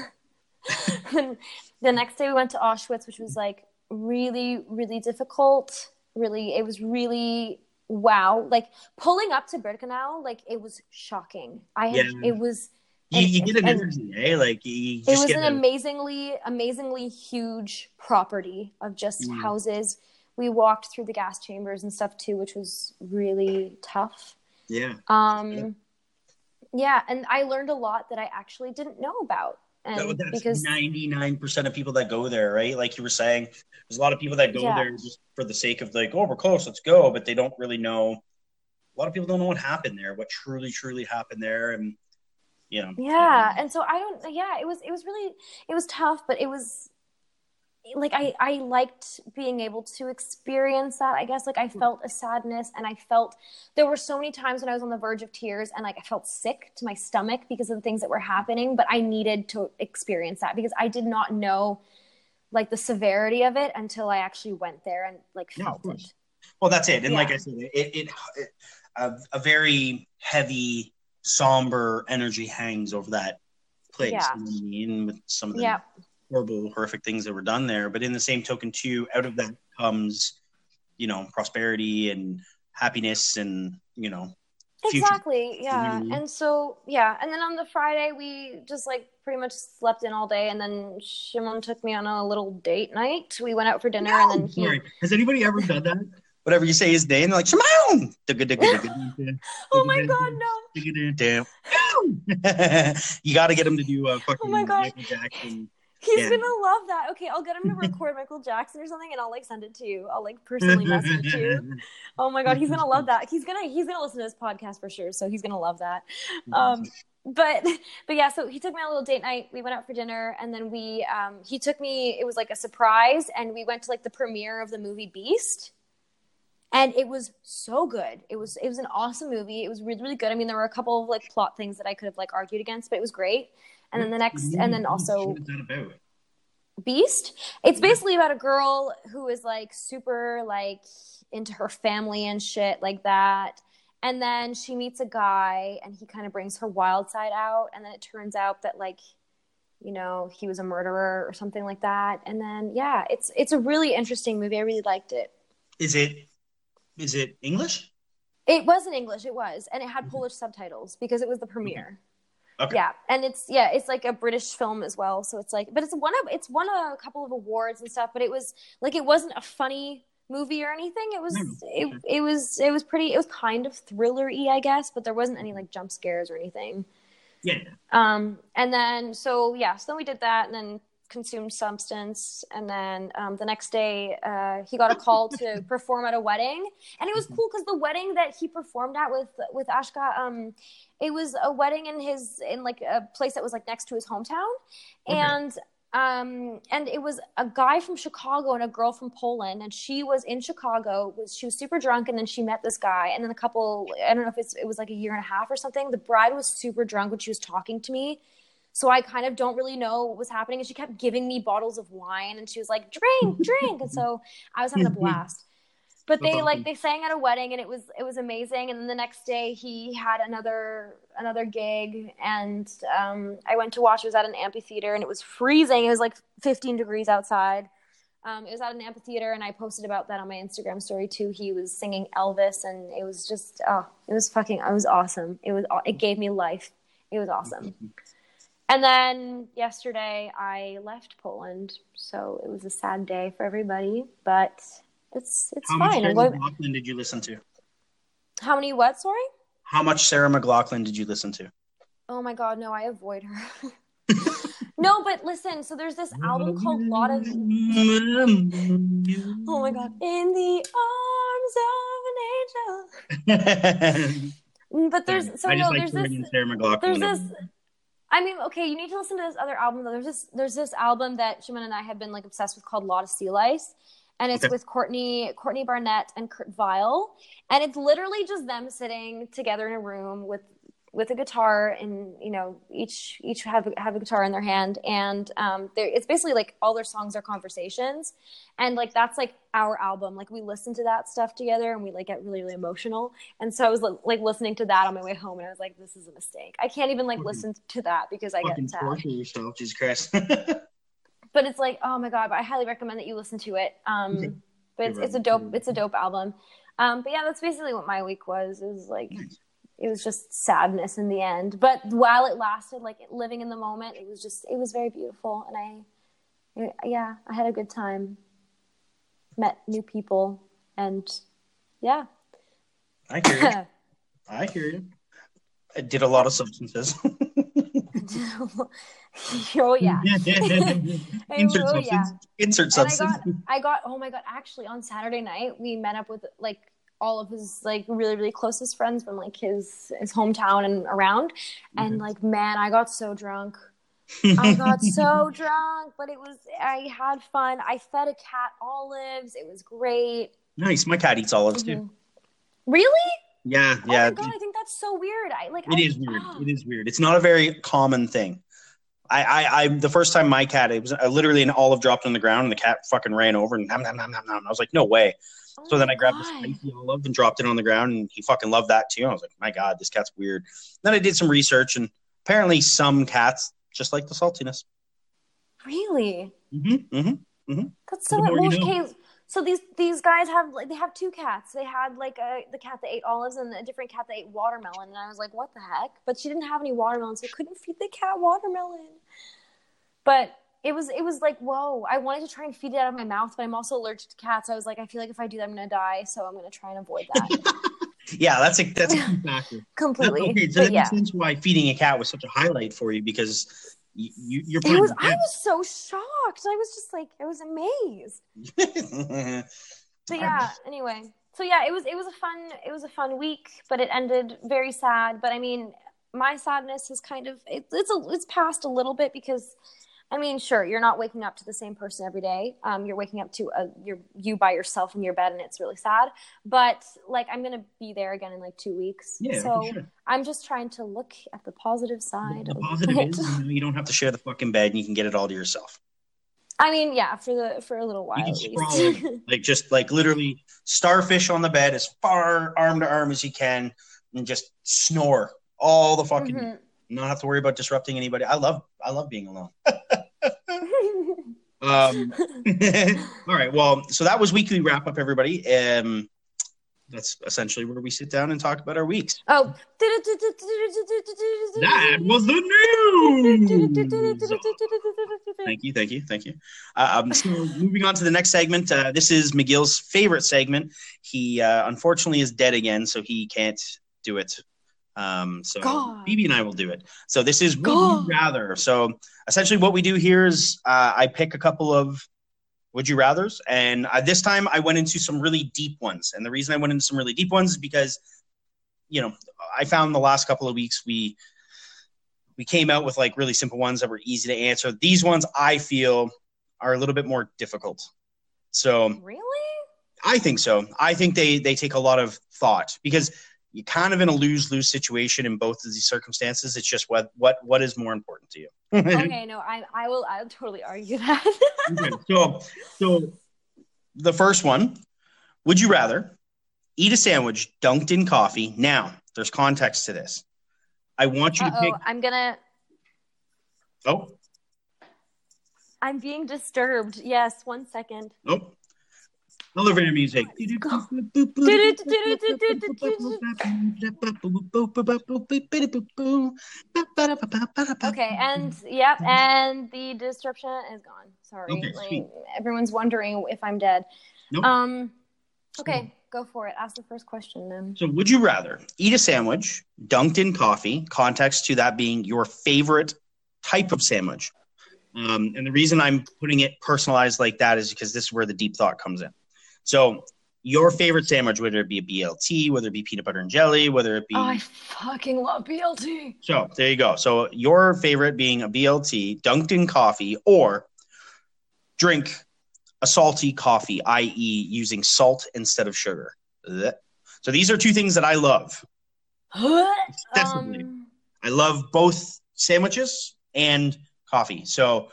*laughs* the next day we went to Auschwitz, which was like really, really difficult. Really, it was really wow. Like pulling up to Birkenau, like it was shocking. I had, Yeah. it was You, you get an energy, eh? Like you it was an a- amazingly, amazingly huge property of just Mm. houses. We walked through the gas chambers and stuff too, which was really tough. yeah. Um, yeah, and I learned a lot that I actually didn't know about, and That- that's because ninety nine percent of people that go there, right? Like you were saying, there's a lot of people that go Yeah. there just for the sake of like, oh, we're close, let's go, but they don't really know. A lot of people don't know what happened there, what truly, truly happened there, and you know, yeah, and so I don't. Yeah, it was it was really it was tough, but it was like I I liked being able to experience that. I guess like I felt a sadness, and I felt there were so many times when I was on the verge of tears, and like I felt sick to my stomach because of the things that were happening. But I needed to experience that because I did not know like the severity of it until I actually went there and like Yeah, of it. Well, that's it. And like I said, it, it, it a, a very heavy, somber energy hangs over that place. Yeah. You know what I mean? With some of the Yeah. horrible, horrific things that were done there. But in the same token, too, out of that comes, you know, prosperity and happiness and, you know, future. Exactly. Yeah. Mhm. And so yeah, and then on the Friday we just like pretty much slept in all day, and then Szymon took me on a little date night. We went out for dinner, and then he. Has anybody ever done that? Whatever you say his name, they're like, Szymon! *laughs* Oh my God, no! *laughs* You got to get him to do a fucking Oh my God. Michael Jackson. He's Yeah. gonna love that. Okay, I'll get him to record *laughs* Michael Jackson or something, and I'll like send it to you. I'll like personally message you. Oh my god, he's gonna love that. He's gonna he's gonna listen to this podcast for sure. So he's gonna love that. Um, but but yeah, so he took me on a little date night. We went out for dinner, and then we um, he took me. It was like a surprise, and we went to like the premiere of the movie Beast, and it was so good. It was it was an awesome movie. It was really really good. I mean, there were a couple of like plot things that I could have like argued against, but it was great. And then the next, and then also What is that about? Beast. It's Yeah. basically about a girl who is like super like into her family and shit like that. And then she meets a guy and he kind of brings her wild side out and then it turns out that like you know, he was a murderer or something like that. And then yeah, it's it's a really interesting movie. I really liked it. Is it is it English? It was in English, it was, and it had. Polish subtitles because it was the premiere. Okay. Yeah, and it's yeah, it's like a British film as well. So it's like, but it's one of it's won a couple of awards and stuff. But it was like it wasn't a funny movie or anything. It was No, it, it was it was pretty. It was kind of thriller-y, I guess, but there wasn't any like jump scares or anything. Yeah. Um, and then so yeah, so then we did that, and then consumed substance, and then um, the next day uh, he got a call to *laughs* perform at a wedding, and it was cool because the wedding that he performed at with with Ashka, um, it was a wedding in his in like a place that was like next to his hometown, Okay. and um, and it was a guy from Chicago and a girl from Poland, and she was in Chicago. Was she was super drunk, and then she met this guy, and then a couple. I don't know if it's it was like a year and a half or something. The bride was super drunk when she was talking to me, so I kind of don't really know what was happening, and she kept giving me bottles of wine, and she was like, "Drink, drink," and so I was having a blast. But they like they sang at a wedding and it was it was amazing. And then the next day he had another another gig and um, i went to watch. It was at an amphitheater and it was freezing. It was like 15 degrees outside. Um, it was at an amphitheater and i posted about that on my instagram story too. He was singing elvis and it was just oh it was fucking it was awesome. It was it gave me life. It was awesome *laughs* and then yesterday i left poland so it was a sad day for everybody but it's it's How fine. much Sarah going- McLachlan did you listen to? How many what? Sorry. How much Sarah McLachlan did you listen to? Oh my god, no, I avoid her. *laughs* no, but listen. So there's this album called Lotta. Oh my god, in the arms of an angel. *laughs* But there's so I just no, like there's throwing this. Sarah McLachlan. There's this. I mean, okay, you need to listen to this other album though. There's this there's this album that Szymon and I have been like obsessed with called Lotta Sea Lice. And it's Okay. with Courtney Courtney Barnett and Kurt Vile. And it's literally just them sitting together in a room with with a guitar and you know each each have have a guitar in their hand. And um there it's basically like all their songs are conversations. And like that's like our album. Like we listen to that stuff together and we like get really really emotional. And so i was like listening to that on my way home and i was like this is a mistake. I can't even like listen to that because i get sad. yourself, Jesus Christ. *laughs* but it's like oh my god but i highly recommend that you listen to it. Um Okay. but it's, it's a dope it's a dope album. Um but yeah that's basically what my week was. It was like Nice. It was just sadness in the end but while it lasted like living in the moment it was just it was very beautiful and i yeah i had a good time met new people and yeah I hear you. *laughs* I hear you. I did a lot of substances. *laughs* oh yeah *laughs* Insert Oh, substance. yeah. Insert I substance. got, I got, oh my god! Actually, on Saturday night, we met up with like all of his like really, really closest friends from like his his hometown and around. And Mhm. like, man, I got so drunk. *laughs* I got so drunk, but it was I had fun. I fed a cat olives. It was great. nice. My cat eats olives too. Mhm. Really? Yeah, Oh yeah. my god! I think that's so weird. I like. It I, is weird. ah. *gasps* It is weird. It's not a very common thing. I, I, I, the first time my cat, it was uh, literally an olive dropped on the ground, and the cat fucking ran over and nom nom nom nom nom. I was like, no way. Oh So then I grabbed a God. spicy olive and dropped it on the ground, and he fucking loved that too. I was like, my god, this cat's weird. Then I did some research, and apparently some cats just like the saltiness. Really? Mm-hmm, mm-hmm. That's so well, you know. okay. So these these guys have like they have two cats. They had like a the cat that ate olives and a different cat that ate watermelon. And I was like, what the heck? But she didn't have any watermelon, so I couldn't feed the cat watermelon. But it was it was like whoa. I wanted to try and feed it out of my mouth, but I'm also allergic to cats. I was like, I feel like if I do that, I'm gonna die. So I'm gonna try and avoid that *laughs* Yeah, that's a that's a key factor. *laughs* Completely. okay, so that yeah, makes sense why feeding a cat was such a highlight for you because you, you you're it was. I was so shocked. I was just like, I was amazed. *laughs* but yeah anyway so yeah it was it was a fun it was a fun week but it ended very sad but i mean my sadness is kind of it, it's a, it's passed a little bit because i mean sure you're not waking up to the same person every day um, you're waking up to a, you're you by yourself in your bed and it's really sad but like i'm gonna be there again in like two weeks yeah, so sure. i'm just trying to look at the positive side The of positive it. is you, know, you don't have to share the fucking bed and you can get it all to yourself. i mean yeah for the for a little while sprawl Like just like literally starfish on the bed as far arm to arm as you can and just snore all the fucking Mhm. Not have to worry about disrupting anybody. I love I love being alone. *laughs* Um *laughs* *laughs* all right. Well, so that was weekly wrap up everybody. Um that's essentially where we sit down and talk about our weeks. oh That was the news. Thank you, thank you, thank you. Uh, um, so moving on to the next segment. Uh, this is McGill's favorite segment. He uh, unfortunately is dead again, so he can't do it. Um, so God. Phoebe and I will do it. So this is Would God. You Rather. So essentially, what we do here is uh, I pick a couple of Would You Rather's, and uh, this time I went into some really deep ones. And the reason I went into some really deep ones is because, you know, I found the last couple of weeks we we came out with like really simple ones that were easy to answer. These ones I feel are a little bit more difficult. So Really? I think so. I think they they take a lot of thought because you're kind of in a lose lose situation in both of these circumstances. It's just what what what is more important to you. okay, *laughs* no, I I will I'll totally argue that. *laughs* Okay, so so the first one, would you rather eat a sandwich dunked in coffee? Now, there's context to this. I want you to pick I'm gonna Oh, I'm being disturbed. Yes, one second. oh. Elevator music. Okay, and yep, and the disruption is gone. Sorry. Okay, like, everyone's wondering if I'm dead. Nope. Um okay, go for it. Ask the first question then. So, would you rather eat a sandwich dunked in coffee? Context to that being your favorite type of sandwich. Um, and the reason I'm putting it personalized like that is because this is where the deep thought comes in. So, your favorite sandwich, whether it be a BLT, whether it be peanut butter and jelly, whether it be Oh, I fucking love BLT. so there you go. So your favorite being a BLT dunked in coffee or drink a salty coffee, i.e., using salt instead of sugar. So these are two things that I love. *laughs* Um, I love both sandwiches and coffee. So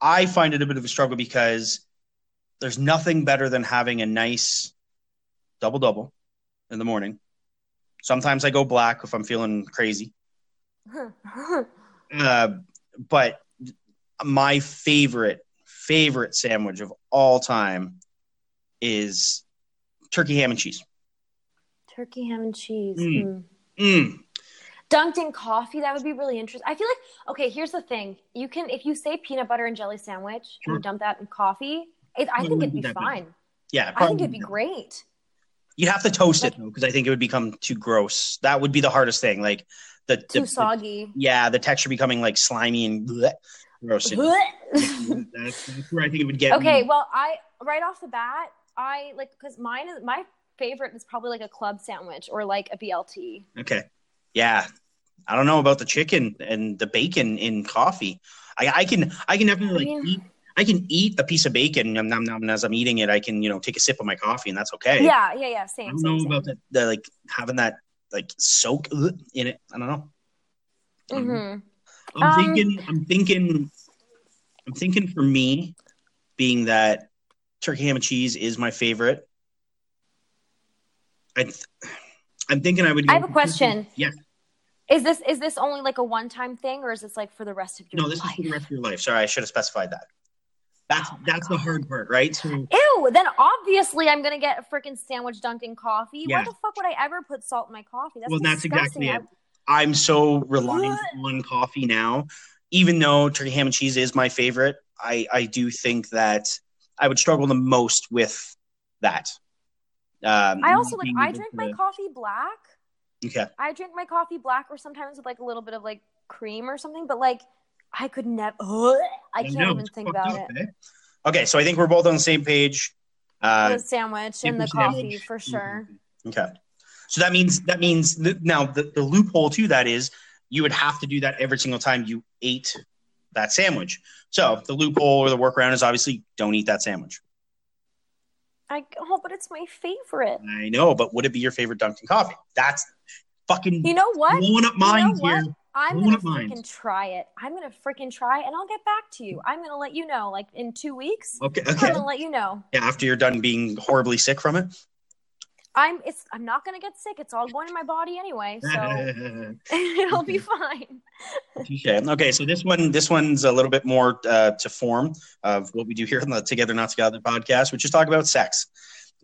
I find it a bit of a struggle because there's nothing better than having a nice double double in the morning. Sometimes I go black if I'm feeling crazy. *laughs* Uh, but my favorite favorite sandwich of all time is turkey ham and cheese. turkey ham and cheese. Mm. Hmm. Mm. Dunked in coffee, that would be really interesting. I feel like okay, here's the thing. You can if you say peanut butter and jelly sandwich Sure. and dump that in coffee, it, I think it it'd be wouldn't be fine. Yeah, I think it'd be great. You'd have to toast it though, because I think it would become too gross. That would be the hardest thing. Like the, the- Too the- soggy. yeah, the texture becoming like slimy and bleh, *laughs* gross. *laughs* okay, that's, that's where I think it would get. Okay. Well, I right off the bat, I like because mine is my favorite is probably like a club sandwich or like a BLT. Okay. Yeah. I don't know about the chicken and the bacon in coffee. I, I can I can definitely like Yeah. eat I can eat a piece of bacon nom, nom, nom, and as I'm eating it, I can, you know, take a sip of my coffee and that's okay. Yeah, yeah, yeah. Same. I don't same, know same. about the, the like having that like soak in it. I don't know. Mhm. I'm Um, thinking I'm thinking I'm thinking for me, being that turkey ham and cheese is my favorite. I th- I'm thinking I would. I have a question. Yeah. Is this is this only like a one time thing or is this like for the rest of your life? No, this is for the rest of your life. Sorry, I should have specified that. That's Oh that's the hard part, right? So Ew, then obviously I'm gonna get a freaking sandwich dunked in coffee. Yeah. Why the fuck would I ever put salt in my coffee? That's well, that's disgusting. exactly it. I'm so reliant on coffee now. Even though turkey ham and cheese is my favorite, I I do think that I would struggle the most with that. Um, I, also like I drink my coffee black. Okay. I drink my coffee black or sometimes with like a little bit of like cream or something, but like I could never I can't know, even think about up, it. eh? Okay, so I think we're both on the same page. Uh, the sandwich and the super coffee for sure. Okay. So that means that means th- now the, the loophole to that is you would have to do that every single time you ate that sandwich. So the loophole or the workaround is obviously don't eat that sandwich. I oh, but it's my favorite. I know, but would it be your favorite Dunkin' coffee? That's fucking You know what? blowing up You know minds what? here. I'm gonna freaking try it. I'm gonna freaking try and I'll get back to you. I'm gonna let you know, like in two weeks. Okay, I'm gonna let you know. Yeah, after you're done being horribly sick from it. I'm it's I'm not gonna get sick. It's all going in my body anyway, *laughs* so *laughs* it'll be fine. Okay, so this one, this one's a little bit more uh, to form of what we do here on the Together Not Together podcast, which is talk about sex.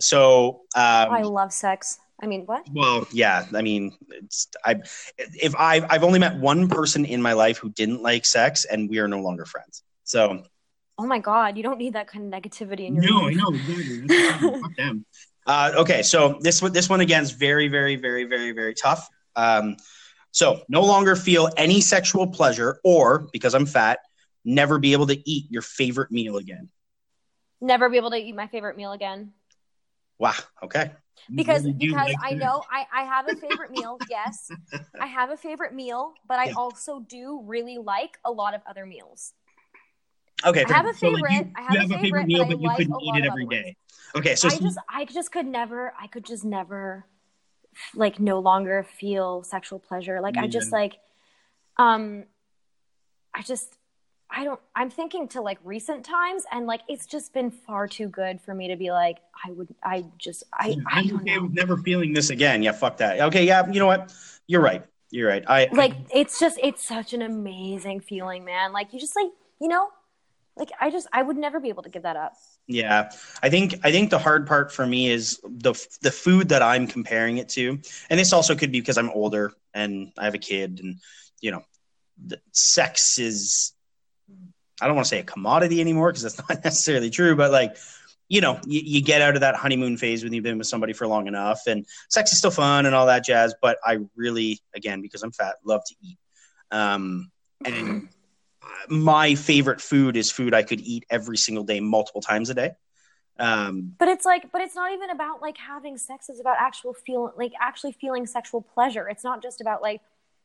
So, um, I love sex. I mean, what? well, yeah, I mean, it's I if I I've only met one person in my life who didn't like sex, and we are no longer friends. So, Oh my god, you don't need that kind of negativity in your no, life. know exactly. That's. Fuck them. *laughs* Uh, okay, so this one, this one again is very, very, very, very, very tough. Um, so, no longer feel any sexual pleasure, or because I'm fat, never be able to eat your favorite meal again. Never be able to eat my favorite meal again. Wow. Okay. Because really because like I know I, I have a favorite *laughs* meal. Yes, I *laughs* have a favorite meal, but I Yeah. also do really like a lot of other meals. Okay, I have a so, like, favorite- you, I have you a have a favorite, favorite meal, but but you like couldn't eat it every day. Okay, so I just I just could never I could just never like no longer feel sexual pleasure. Like I just like um I just I don't I'm thinking to like recent times and like it's just been far too good for me to be like I would I just I I don't okay know. never feeling this again. Yeah, fuck that. Okay, yeah, you know what? You're right. You're right. I Like it's just it's such an amazing feeling, man. Like you just like, you know, like I just I would never be able to give that up. Yeah, I think I think the hard part for me is the the food that I'm comparing it to, and this also could be because I'm older and I have a kid, and you know, the sex is I don't want to say a commodity anymore because that's *laughs* not necessarily true, but like you know, you, you get out of that honeymoon phase when you've been with somebody for long enough, and sex is still fun and all that jazz. But I really, again, because I'm fat, love to eat, um, and *clears throat* my favorite food is food I could eat every single day, multiple times a day. Um, But it's like, but it's not even about like having sex. It's about actual feel, like actually feeling sexual pleasure. It's not just about like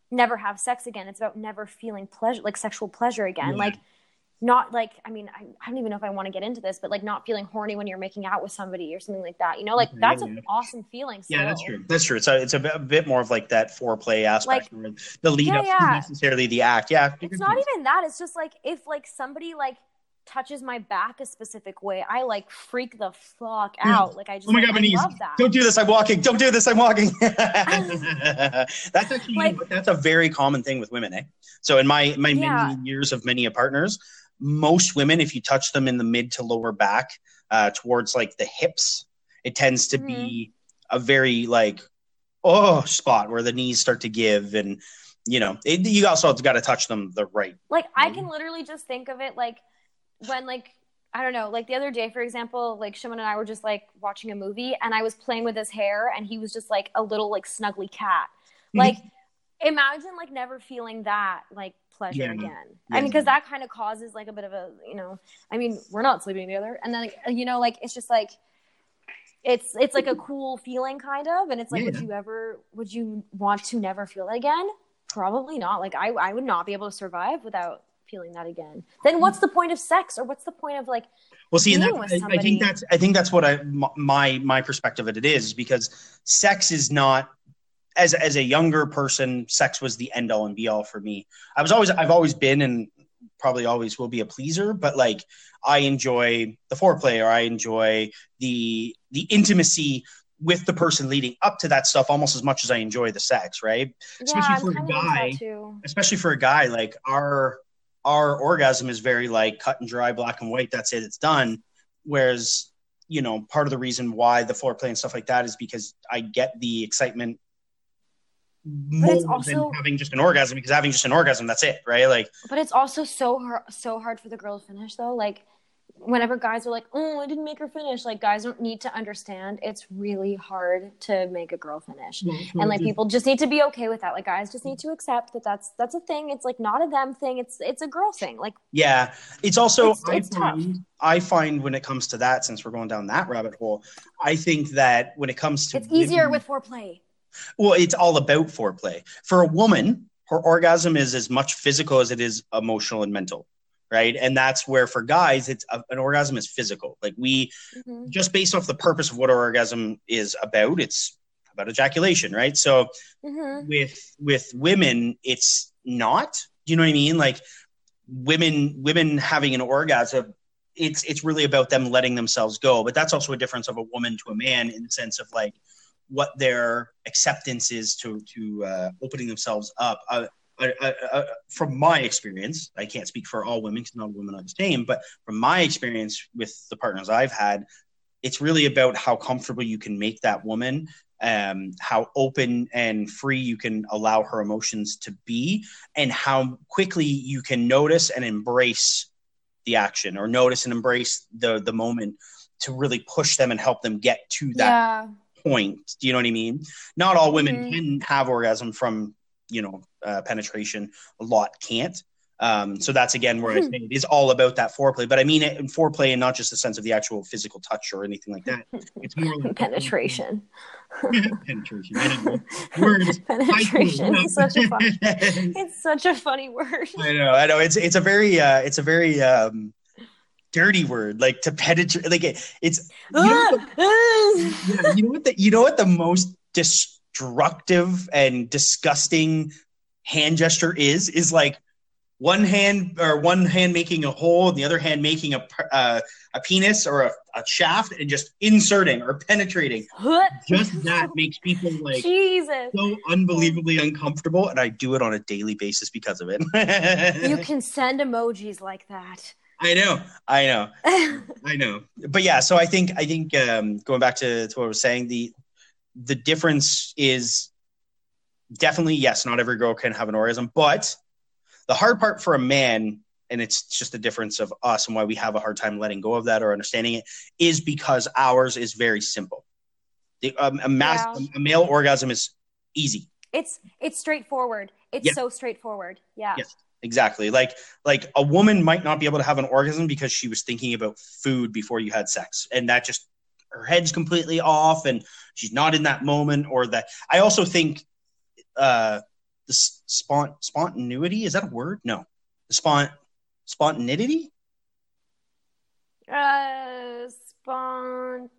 never have sex again. It's about never feeling pleasure, like sexual pleasure again. Yeah. Like not like, I mean, I, I don't even know if I want to get into this, but like not feeling horny when you're making out with somebody or something like that. You know, like that's yeah, an yeah. awesome feeling. yeah, that's true. That's true. It's a, it's a bit, more of like that foreplay aspect, where the lead Yeah, up, yeah. not necessarily the act. Yeah, It's not even that. It's just like if like somebody like touches my back a specific way, I like freak the fuck out. Like I just Oh my like, god, my I knees! love that. Don't do this. I'm walking. Don't do this. I'm walking. *laughs* that's actually Like- that's a very common thing with women, eh? So in my my many years of many a partners, most women, if you touch them in the mid to lower back, uh, towards like the hips, it tends to be Mm-hmm. a very like oh spot where the knees start to give, and you know, it, you also got to touch them the right. like I can literally just think of it like when like I don't know, like the other day, for example, like Szymon and I were just like watching a movie and I was playing with his hair and he was just like a little like snuggly cat. Mhm. Like imagine like never feeling that like pleasure Yeah. again. Yeah. I mean, because that kind of causes like a bit of a, you know, I mean, we're not sleeping together. And then, like, you know, like it's just like, it's it's like a cool feeling kind of and it's like Yeah. would you ever would you want to never feel that again probably not like I, I would not be able to survive without feeling that again then what's the point of sex or what's the point of like Well, see, that, I, I think that's I think that's what I my my perspective of it is because sex is not as as a younger person, sex was the end all and be all for me. I was always I've always been and probably always will be a pleaser, but like I enjoy the foreplay or I enjoy the the intimacy with the person leading up to that stuff almost as much as I enjoy the sex, right? Especially yeah i'm for a kind of guy. too especially for a guy like our our orgasm is very like cut and dry black and white that's it it's done whereas you know part of the reason why the foreplay and stuff like that is because i get the excitement more it's also- than having just an orgasm because having just an orgasm that's it right? Like but it's also so hard so hard for the girl to finish though. Like whenever guys are like oh i didn't make her finish like guys don't need to understand it's really hard to make a girl finish. And like people just need to be okay with that. Like guys just need to accept that that's that's a thing. It's like not a them thing. It's it's a girl thing. Like yeah. It's also It's- I, it's tough. find, I find when it comes to that since we're going down that rabbit hole i think that when it comes to it's easier women- with foreplay Well, it's all about foreplay. For a woman, her orgasm is as much physical as it is emotional and mental, right? And that's where for guys, it's a, an orgasm is physical. Like we Mhm. just based off the purpose of what our orgasm is about, it's about ejaculation, right? So Mhm. with with women, it's not. Do you know what I mean? Like women women having an orgasm, it's it's really about them letting themselves go. But that's also a difference of a woman to a man in the sense of like what their acceptance is to to uh, opening themselves up. Uh, from my experience, I can't speak for all women because not all women are the same, but from my experience with the partners I've had, it's really about how comfortable you can make that woman, um, how open and free you can allow her emotions to be, and how quickly you can notice and embrace the action or notice and embrace the the moment to really push them and help them get to that yeah point. Do you know what I mean? Not all women Mhm. can have orgasm from you know uh, penetration. A lot can't. Um, so that's again where say it is all about that foreplay. But I mean it in foreplay and not just the sense of the actual physical touch or anything like that. It's more like *laughs* Penetration. *laughs* penetration. I don't know. Words. *laughs* Penetration I is such a fun. It's such a funny word. I know, I know. It's it's a very uh, it's a very um, dirty word. Like to penetrate. Like it, it's you know, yeah, you know what the you know what the most destructive and disgusting hand gesture is is like one hand or one hand making a hole and the other hand making a uh, a penis or a, a shaft and just inserting or penetrating just that makes people like Jesus. so unbelievably uncomfortable and i do it on a daily basis because of it You *laughs* can send emojis like that. I know i know *laughs* I know, but yeah. So I think I think um, going back to, to what I was saying, the the difference is definitely yes. Not every girl can have an orgasm, but the hard part for a man, and it's just the difference of us and why we have a hard time letting go of that or understanding it, is because ours is very simple. The, um, a, mass, Yeah. a male orgasm is easy. It's it's straightforward. It's Yeah. so straightforward. Yeah. Yes. Exactly. Like like a woman might not be able to have an orgasm because she was thinking about food before you had sex, and that just her head's completely off, and she's not in that moment. Or that I also think uh, the spont spontaneity is that a word? No, the spont spontaneity. Uh, spontan.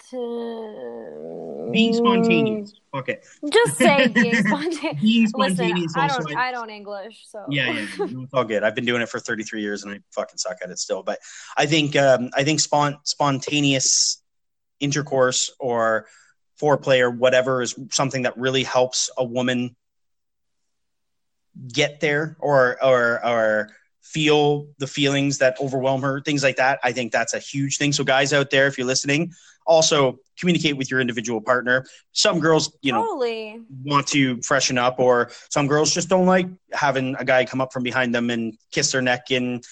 Being spontaneous. Okay, Just say being *laughs* spontaneous. being Listen. I don't. I don't English, so yeah, yeah, it's all good. I've been doing it for 33 years and I fucking suck at it still. But I think um, I think spont- spontaneous intercourse or foreplay or whatever is something that really helps a woman get there or or or feel the feelings that overwhelm her, things like that. I think that's a huge thing. So guys out there, if you're listening, also communicate with your individual partner. Some girls, you know, totally. want to freshen up or some girls just don't like having a guy come up from behind them and kiss their neck and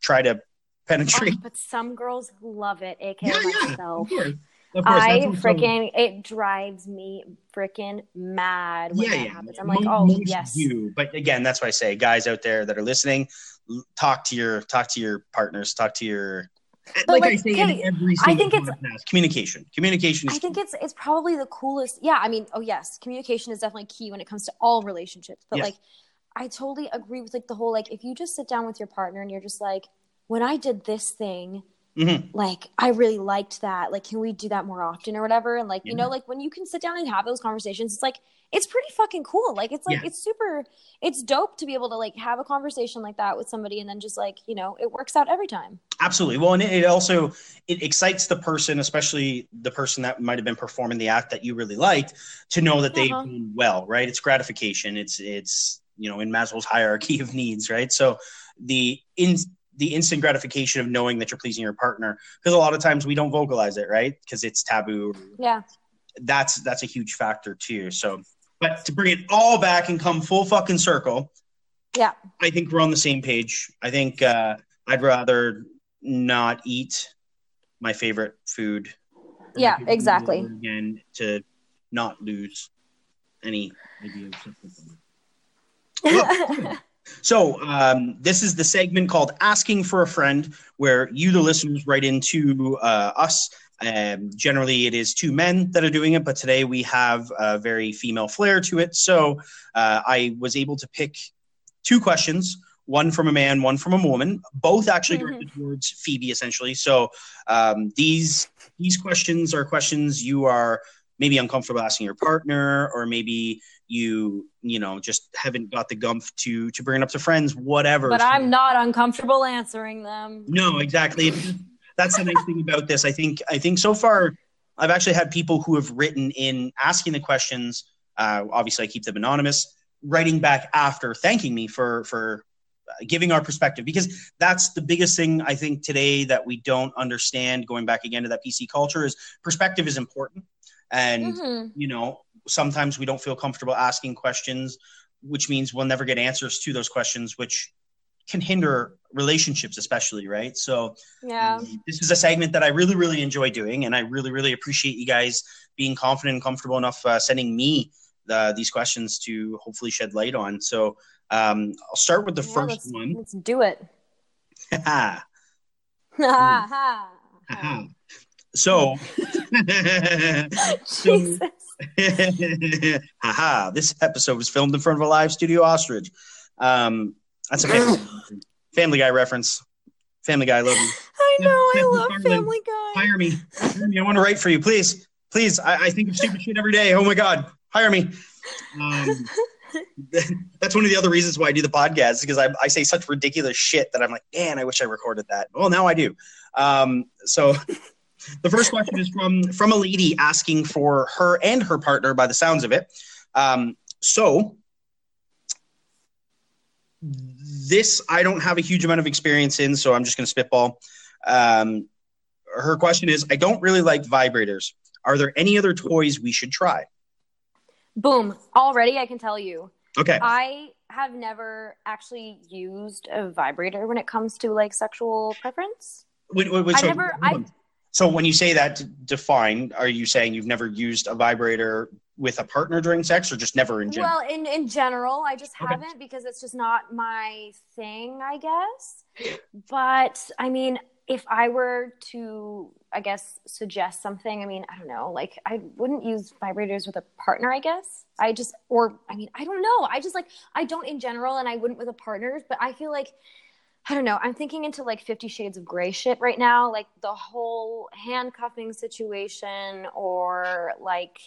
try to penetrate. Oh, but some girls love it, aka Yeah, yeah. myself. Of course. I freaking it drives me freaking mad when yeah, that yeah. happens. I'm like, oh yes, do. But again, that's why I say, guys out there that are listening, talk to your talk to your partners, talk to your. Eh, like, I like, say in every I think it's- podcast, communication. Communication is I think it's it's probably the coolest. Yeah, I mean, oh yes, communication is definitely key when it comes to all relationships. But Yes. like, I totally agree with like the whole like if you just sit down with your partner and you're just like, when I did this thing, Mhm. like I really liked that. Like, can we do that more often or whatever? And like, you know, like when you can sit down and have those conversations, it's like it's pretty fucking cool. Like, it's like Yeah. it's super, it's dope to be able to like have a conversation like that with somebody, and then just like you know, it works out every time. Absolutely. Well, and it, it also it excites the person, especially the person that might have been performing the act that you really liked, to know that they've Uh-huh. done well, right? It's gratification. It's it's you know in Maslow's hierarchy of needs, right? So the in the instant gratification of knowing that you're pleasing your partner, because a lot of times we don't vocalize it, right? Because it's taboo. Yeah. That's that's a huge factor too. So, but to bring it all back and come full fucking circle, Yeah. I think we're on the same page. I think uh, I'd rather not eat my favorite food. Yeah, exactly. Again, to not lose any idea of something. So um, this is the segment called "Asking for a Friend," where you, the listeners, write into uh, us. Um, generally, it is two men that are doing it, but today we have a very female flair to it. So uh, I was able to pick two questions: one from a man, one from a woman. Both actually Mhm. directed towards Phoebe, essentially. So um, these these questions are questions you are maybe uncomfortable asking your partner, or maybe you you know just haven't got the gumph to to bring it up to friends whatever. But I'm not uncomfortable answering them. no exactly. That's the nice thing about this. I think i think so far i've actually had people who have written in asking the questions uh, obviously i keep them anonymous writing back after thanking me for for uh, giving our perspective because that's the biggest thing i think today that we don't understand going back again to that pc culture is perspective is important and Mhm. you know sometimes we don't feel comfortable asking questions which means we'll never get answers to those questions which can hinder relationships especially right so Yeah. um, this is a segment that i really really enjoy doing and i really really appreciate you guys being confident and comfortable enough uh, sending me the, these questions to hopefully shed light on so Um, I'll start with the Yeah, first let's, one. Let's do it. *laughs* *laughs* Ha, Ha, *laughs* ha. so, *laughs* *laughs* *laughs* haha, this episode was filmed in front of a live studio ostrich. Um, that's a family, *clears throat* family Guy reference. Family Guy, love you. I know. I love. Family Guy. Hire me. Hire me. I want to write for you, please. Please. I, I think of stupid shit every day. Oh my god, hire me. Um, that's one of the other reasons why I do the podcast because I, I say such ridiculous shit that I'm like, man, I wish I recorded that. Well, now I do. Um, so the first question is from from a lady asking for her and her partner by the sounds of it. Um, so this I don't have a huge amount of experience in, so I'm just going to spitball. Um, her question is, I don't really like vibrators. Are there any other toys we should try? Boom. Already, I can tell you. Okay. I have never actually used a vibrator when it comes to like sexual preference. Wait, wait, wait, I never- I- so when you say that to define, are you saying you've never used a vibrator with a partner during sex, or just never in general? Well, in in general, I just Okay. haven't because it's just not my thing, I guess. But I mean, if I were to, I guess, suggest something, I mean, I don't know, like I wouldn't use vibrators with a partner, I guess. I just, or I mean, I don't know. I just like, I don't in general, and I wouldn't with a partner, but I feel like, I don't know, I'm thinking into like Fifty Shades of Grey shit right now, like the whole handcuffing situation or like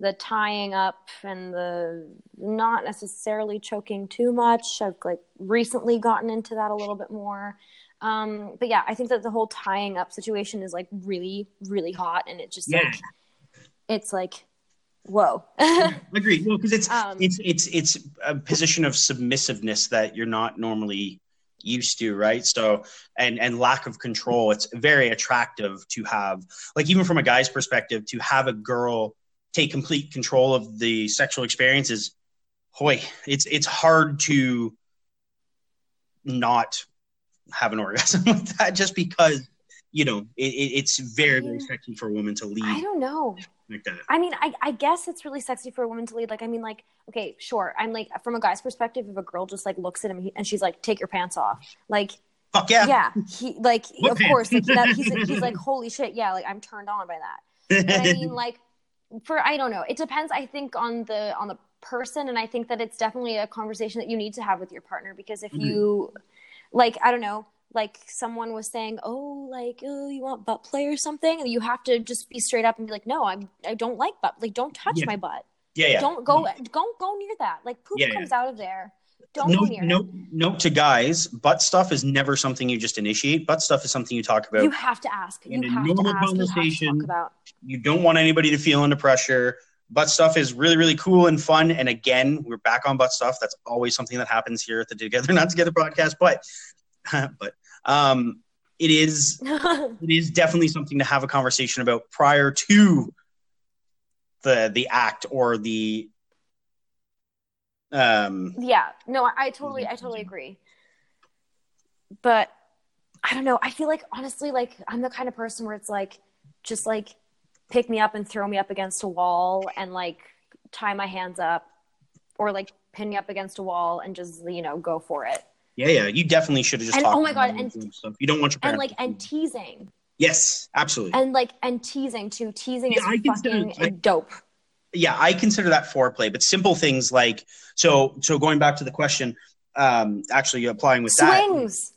the tying up and the not necessarily choking too much. I've like recently gotten into that a little bit more. Um, but yeah, I think that the whole tying up situation is like really, really hot, and it just Yeah. like it's like, whoa. Agreed. Well, because it's *laughs* Um, it's it's it's a position of submissiveness that you're not normally used to, right? So and and lack of control. It's very attractive to have, like even from a guy's perspective, to have a girl take complete control of the sexual experiences. Hoy, it's it's hard to not have an orgasm *laughs* with that, just because you know it, it, it's very very sexy for a woman to lead. I don't know. like that. I mean, I, I guess it's really sexy for a woman to lead. Like, I mean, like, okay, sure. I'm like, from a guy's perspective, if a girl just like looks at him and she's like, take your pants off, like, Fuck yeah. yeah, he like, What of pants? course, like that, he's he's like, *laughs* holy shit, yeah, like I'm turned on by that. But I mean, like, for I don't know. It depends. I think on the on the person, and I think that it's definitely a conversation that you need to have with your partner because if mm-hmm. you, like, I don't know. Like someone was saying, oh, like, oh, you want butt play or something, and you have to just be straight up and be like, no, I'm, I don't like butt. Like, don't touch Yeah. my butt. yeah, yeah. Don't go, don't go near that. Like, poop Yeah, comes out of there. Don't go note, near it. note, to guys, butt stuff is never something you just initiate. Butt stuff is something you talk about. You You, have to ask. You a have to normal ask. You have to conversation, talk about. don't want anybody to feel under pressure. Butt stuff is really, really cool and fun. And again, we're back on butt stuff. That's always something that happens here at the Together Not Together podcast. But, *laughs* but um, it is *laughs* it is definitely something to have a conversation about prior to the the act or the um yeah. No I, I totally i totally agree. But i don't know. I feel like honestly like i'm the kind of person where it's like just like pick me up and throw me up against a wall and like tie my hands up or like pin me up against a wall and just you know go for it yeah yeah you definitely should have just And, talked oh my God, and- stuff. You don't want your and like and teasing. Yes absolutely. And like and teasing too. Teasing Yeah, is I consider- fucking dope. Yeah i consider that foreplay but simple things like so so going back to the question um actually applying with that. Swings.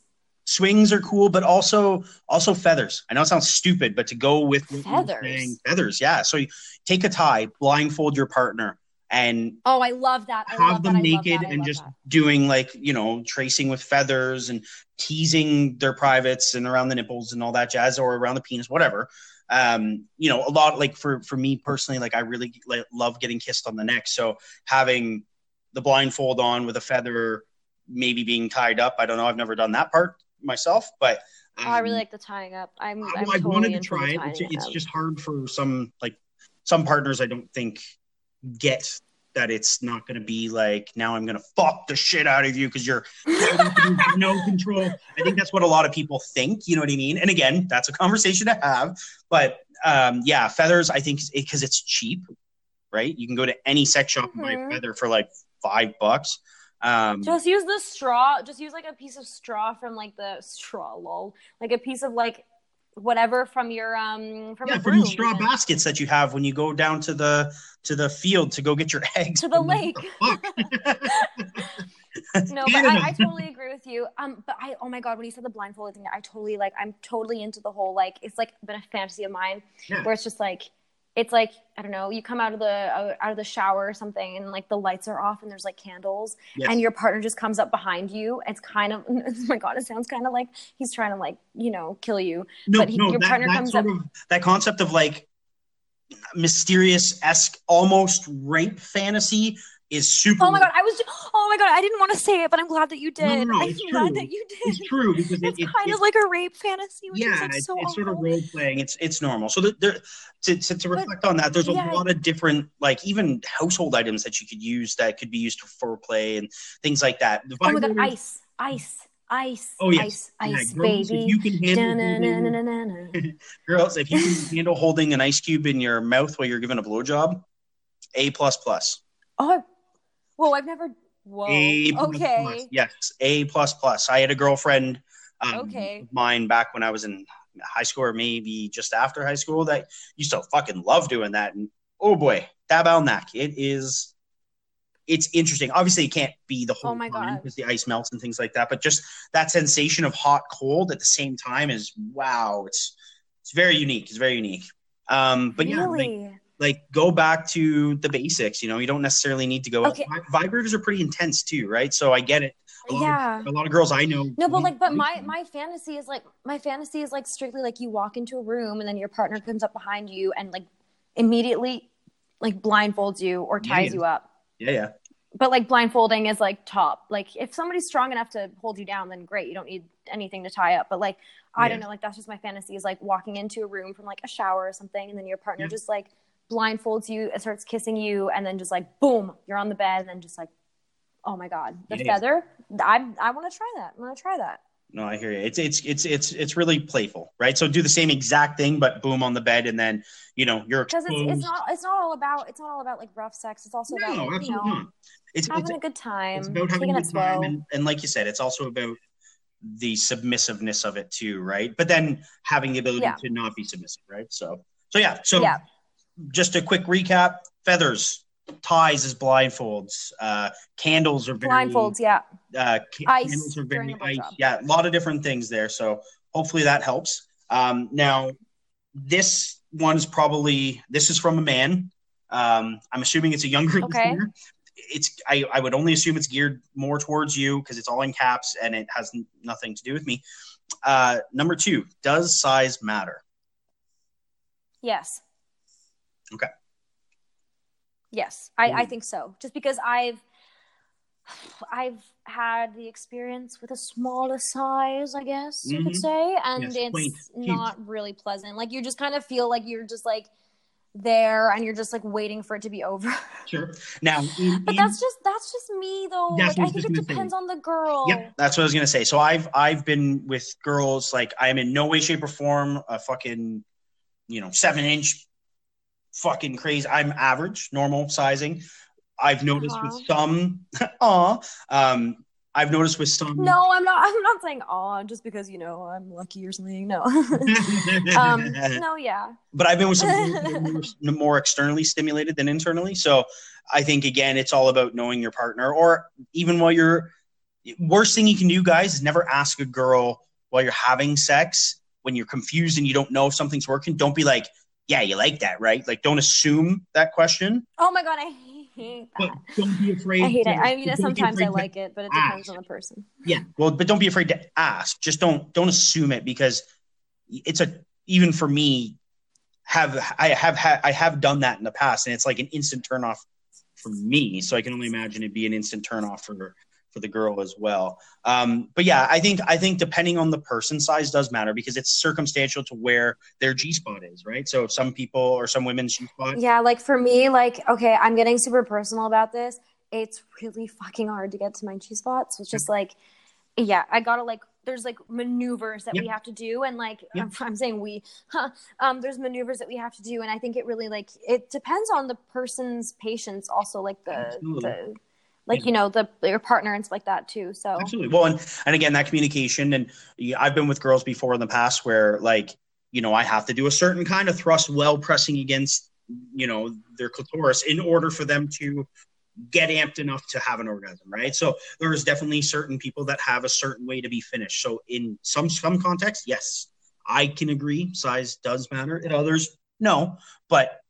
Swings are cool but also also feathers. I know it sounds stupid but to go with Feathers? saying, feathers yeah. So you take a tie blindfold your partner and oh i love that I have love them that. Naked and just that. doing like you know tracing with feathers and teasing their privates and around the nipples and all that jazz or around the penis whatever um you know a lot like for for me personally like i really like, love getting kissed on the neck so having the blindfold on with a feather maybe being tied up i don't know i've never done that part myself but Oh, I um, really like the tying up. I'm, I, I'm I totally wanted to try it. It's, it's just hard for some like some partners. I don't think get that it's not going to be like now I'm going to fuck the shit out of you because you're no control. I think that's what a lot of people think. You know what I mean? And again, that's a conversation to have. But um, yeah, feathers. I think because it's cheap, right? You can go to any sex shop and buy a Mhm. feather for like five bucks. Um, Just use the straw. Just use like a piece of straw from like the straw lol, like a piece of like whatever from your um from yeah, from the straw even. baskets that you have when you go down to the to the field to go get your *laughs* eggs to the lake. *laughs* No, but I, I totally agree with you. Um, but I oh my god, when you said the blindfolded thing, I totally like I'm totally into the whole like it's like been a fantasy of mine Yeah. where it's just like it's like I don't know, you come out of the uh, out of the shower or something, and like the lights are off and there's like candles, Yes. and your partner just comes up behind you. It's kind of *laughs* oh my god, it sounds kind of like he's trying to like you know kill you. no, but he- no, your that, partner that comes sort up- of that concept of like mysterious esque almost rape fantasy is super Oh my god, I was oh my god, I didn't want to say it, but I'm glad that you did. No, no, no, I'm it's glad that you did. it's true because it, It's it, kind it- of like a rape fantasy, which is yeah, like it's, so it's sort of role playing. It's it's normal. So there, there to, to to reflect on that, there's a yeah. lot of different like even household items that you could use that could be used for foreplay and things like that. The Oh my god, ice, ice, ice, Oh, yes. ice, yeah, ice, girls, baby. If you can handle holding, Da-na-na-na-na-na. *laughs* girls, if you can *laughs* handle holding an ice cube in your mouth while you're giving a blowjob, a plus plus. Oh, whoa! I've never. Whoa. A okay. plus. Yes, A plus plus. I had a girlfriend um, Okay. mine back when I was in high school or maybe just after high school that used to fucking love doing that. And oh boy, neck. It is it's interesting. Obviously it can't be the whole Oh time because the ice melts and things like that, but just that sensation of hot cold at the same time is wow, it's it's very unique. It's very unique. Um but yeah, like, really? Like go back to the basics. You know, you don't necessarily need to go. Okay. Vibrators are pretty intense too, right? So I get it. A lot of- yeah. a lot of girls I know. No, but like, but my my fantasy is like my fantasy is like strictly like you walk into a room and then your partner comes up behind you and like immediately like blindfolds you or ties yeah. you up. yeah, yeah, But like blindfolding is like top. Like if somebody's strong enough to hold you down, then great. You don't need anything to tie up. But like I don't know, like that's just my fantasy is like walking into a room from like a shower or something, and then your partner Yeah. just like blindfolds you and starts kissing you, and then just like boom, you're on the bed, and then just like, oh my god, the yeah. feather. I I want to try that. I'm gonna try that. No, I hear you. It's it's it's it's it's really playful, right? So do the same exact thing, but boom on the bed, and then you know you're because it's, it's not it's not all about it's not all about like rough sex. It's also no, about like, you know not. It's having it's, a good time, it's about having a good time, and, and like you said, it's also about the submissiveness of it too, right? But then having the ability Yeah. to not be submissive, right? So so yeah. So Yeah. Just a quick recap: feathers, ties as blindfolds, uh, candles are very Blindfolds, yeah. uh, ca- Ice candles are very ice. Yeah, a lot of different things there. So hopefully that helps. Um, now, this one's probably this is from a man. Um, I'm assuming it's a younger Okay. listener. It's I, I would only assume it's geared more towards you because it's all in caps and it has n- nothing to do with me. Uh, number two, does size matter? Yes. Okay. Yes, I, I think so. Just because I've I've had the experience with a smaller size, I guess you could Mhm. say, and Yes, it's quaint, not really pleasant. Like you just kind of feel like you're just like there and you're just like waiting for it to be *laughs* over. Sure. Now, in, but in- that's just that's just me though. Like I think it say. depends on the girl. Yep, that's what I was gonna say. So I've I've been with girls like I am in no way, shape, or form a fucking you know seven inch fucking crazy. I'm average, normal sizing. I've noticed with some, *laughs* aw, um, I've noticed with some. No, I'm not. I'm not saying oh, just because you know I'm lucky or something. No. *laughs* um. No. Yeah. but I've been with some girls that are *laughs* more, more externally stimulated than internally. So I think again, it's all about knowing your partner, or even while you're. Worst thing you can do, guys, is never ask a girl while you're having sex when you're confused and you don't know if something's working. Don't be like, "Yeah, you like that, right?" Like, don't assume that question. Oh my god, I hate But that. don't be afraid. I hate to- it. I mean, sometimes I like it, but it depends ask. on the person. Yeah, well, but don't be afraid to ask. Just don't don't assume it because it's a even for me have I have had I have done that in the past and it's like an instant turn off for me. So I can only imagine it'd be an instant turn off for for the girl as well. Um, but yeah, I think I think depending on the person, size does matter because it's circumstantial to where their G spot is, right? So if some people or some women's G spot, Yeah, like for me, like okay, I'm getting super personal about this. It's really fucking hard to get to my G spot. So it's just like, yeah, I gotta like. There's like maneuvers that we have to do, and like Yep. I'm, *laughs* I'm saying we, huh, um, there's maneuvers that we have to do, and I think it really like it depends on the person's patience, also like the Like you know the your partner and stuff like that too. So absolutely. Well, and and again, that communication, and I've been with girls before in the past where like you know I have to do a certain kind of thrust well pressing against you know their clitoris in order for them to get amped enough to have an orgasm, right? So there's definitely certain people that have a certain way to be finished. So in some some context, yes, I can agree, size does matter. In others, no. But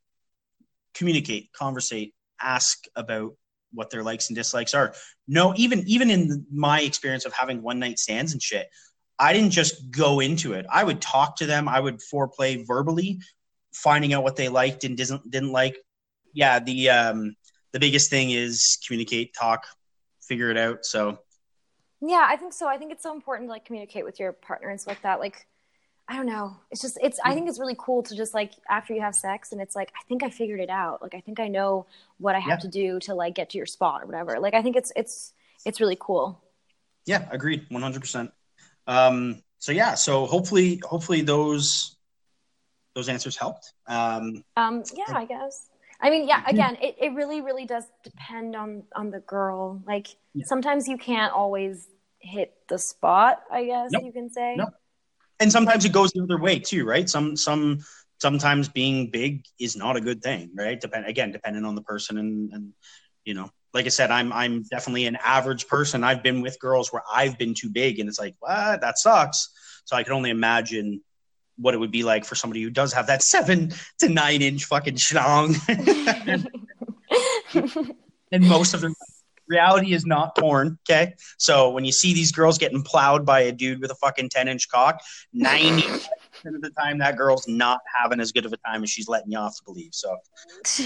communicate, conversate, ask about what their likes and dislikes are. No, even even in my experience of having one night stands and shit, I didn't just go into it. I would talk to them. I would foreplay verbally, finding out what they liked and didn't didn't like. Yeah, the um the biggest thing is communicate, talk, figure it out. So yeah, I think so. I think it's so important to like communicate with your partner and stuff like that. Like, I don't know. It's just it's. I think it's really cool to just like after you have sex and it's like I think I figured it out. Like I think I know what I have yeah. to do to like get to your spot or whatever. Like I think it's it's it's really cool. Yeah, agreed, one hundred percent. Um. So yeah. So hopefully, hopefully those those answers helped. Um. Um. Yeah, I guess. I mean, yeah, again, it, it really, really does depend on on the girl. Like yeah. sometimes you can't always hit the spot, I guess nope. you can say. Nope. And sometimes it goes the other way too, right? Some some sometimes being big is not a good thing, right? Depend again, depending on the person and and you know, like I said, I'm I'm definitely an average person. I've been with girls where I've been too big and it's like, what? That sucks. So I can only imagine what it would be like for somebody who does have that *laughs* seven to nine inch fucking schlong. *laughs* *laughs* and most of them reality is not porn. Okay. So when you see these girls getting plowed by a dude with a fucking 10 inch cock, 90% of the time that girl's not having as good of a time as she's letting you off to believe. So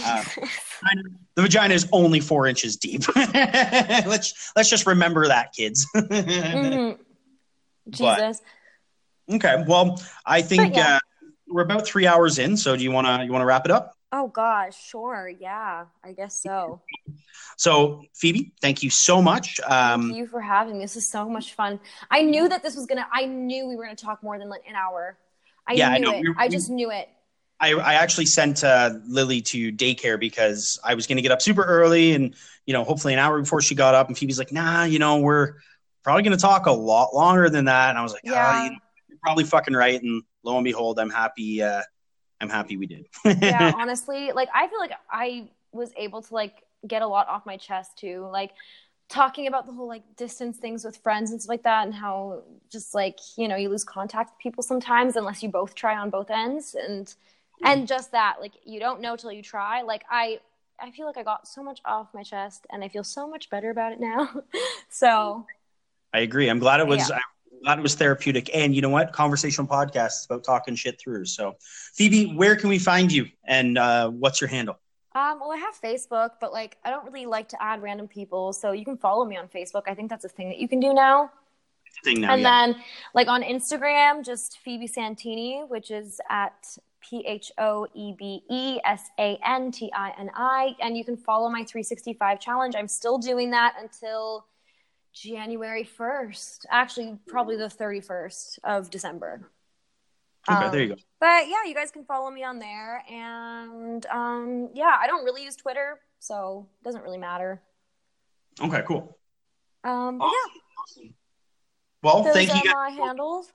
uh, *laughs* the vagina is only four inches deep. *laughs* let's let's just remember that, kids. *laughs* mm-hmm. Jesus. But, Okay. Well, I think yeah. uh, we're about three hours in. So do you want to you want to wrap it up? Oh gosh, sure. Yeah, I guess so. So Phoebe, thank you so much. Um, thank you for having me. This is so much fun. I knew that this was gonna. I knew we were gonna talk more than like an hour. I yeah, knew I it. We, I just knew it. I, I actually sent uh, Lily to daycare because I was going to get up super early and, you know, hopefully an hour before she got up. And Phoebe's like, nah, you know, we're probably going to talk a lot longer than that. And I was like, yeah. Ah, you know, probably fucking right. And lo and behold, I'm happy. Uh, I'm happy we did. yeah, *laughs* honestly, like I feel like I was able to like get a lot off my chest too. Like talking about the whole like distance things with friends and stuff like that, and how just like you know you lose contact with people sometimes unless you both try on both ends, and hmm. and just that like you don't know till you try. Like I I feel like I got so much off my chest, and I feel so much better about it now. *laughs* so I agree. I'm glad it was. Yeah. Glad it was therapeutic. And you know what? Conversational podcasts about talking shit through. So, Phoebe, where can we find you and uh, what's your handle? Um, well, I have Facebook, but like I don't really like to add random people, so you can follow me on Facebook. I think that's a thing that you can do now. Thing now and yeah. then, like on Instagram, just Phoebe Santini, which is at P H O E B E S A N T I N I, and you can follow my 365 challenge. I'm still doing that until January 1st, actually, probably the 31st of December. Okay, um, there you go. But yeah, you guys can follow me on there. And um, yeah, I don't really use Twitter, so it doesn't really matter. Okay, cool. Um, awesome. yeah. Awesome. Well, Those thank you. Guys. my handles.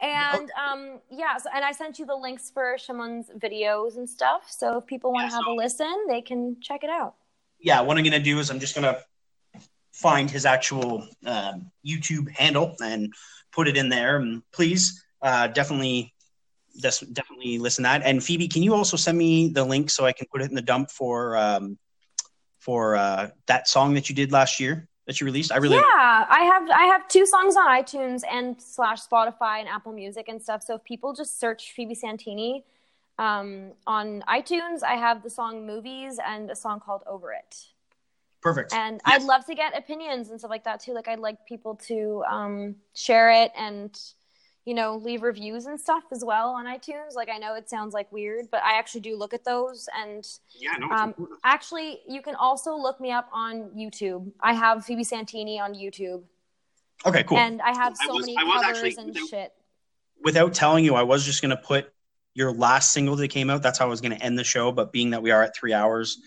And um, yeah, so, and I sent you the links for Szymon's videos and stuff. So if people want to yeah, have so, a listen, they can check it out. Yeah, what I'm going to do is I'm just going to find his actual um, YouTube handle and put it in there. And please, uh, definitely, definitely listen to that. And Phoebe, can you also send me the link so I can put it in the dump for um, for uh, that song that you did last year that you released? I really yeah, I have I have two songs on iTunes and slash Spotify and Apple Music and stuff. So if people just search Phoebe Santini um, on iTunes, I have the song "Movies" and a song called "Over It." Perfect. And yes. I'd love to get opinions and stuff like that too. Like I'd like people to um, share it and you know leave reviews and stuff as well on iTunes. Like I know it sounds like weird, but I actually do look at those. And yeah, no, um, actually, you can also look me up on YouTube. I have Phoebe Santini on YouTube. Okay, cool. And I have so I was, many covers actually, and without, shit. Without telling you, I was just gonna put your last single that came out. That's how I was gonna end the show. But being that we are at three hours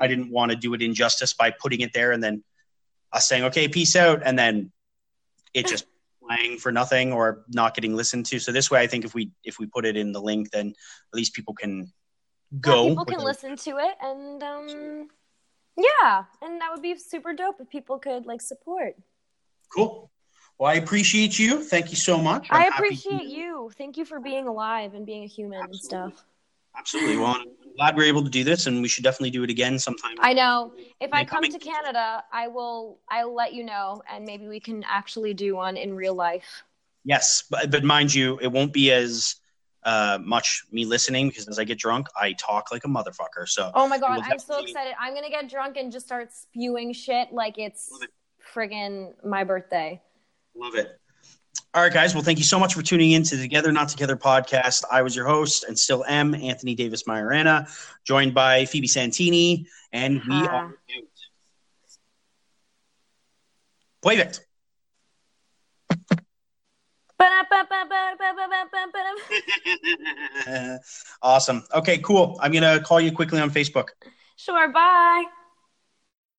I didn't want to do it injustice by putting it there and then us saying, okay, peace out, and then it just *laughs* playing for nothing or not getting listened to. So this way, I think if we if we put it in the link, then at least people can go. Yeah, people can listen to it, and um, yeah, and that would be super dope if people could like support. Cool. Well, I appreciate you. Thank you so much. I'm i appreciate you. Thank you for being alive and being a human Absolutely. and stuff. Absolutely. Well, I'm glad we're able to do this, and we should definitely do it again sometime. I know. If I come to Canada, I will. I'll let you know, and maybe we can actually do one in real life. Yes, but but mind you, it won't be as uh, much me listening because as I get drunk, I talk like a motherfucker. So. Oh my god, I'm so excited! I'm gonna get drunk and just start spewing shit like it's friggin' my birthday. Love it. All right, guys. Well, thank you so much for tuning in to the Together Not Together podcast. I was your host and still am Anthony Davis Majorana, joined by Phoebe Santini, and we uh-huh. are out. Play it. *laughs* awesome. Okay, cool. I'm going to call you quickly on Facebook. Sure. Bye.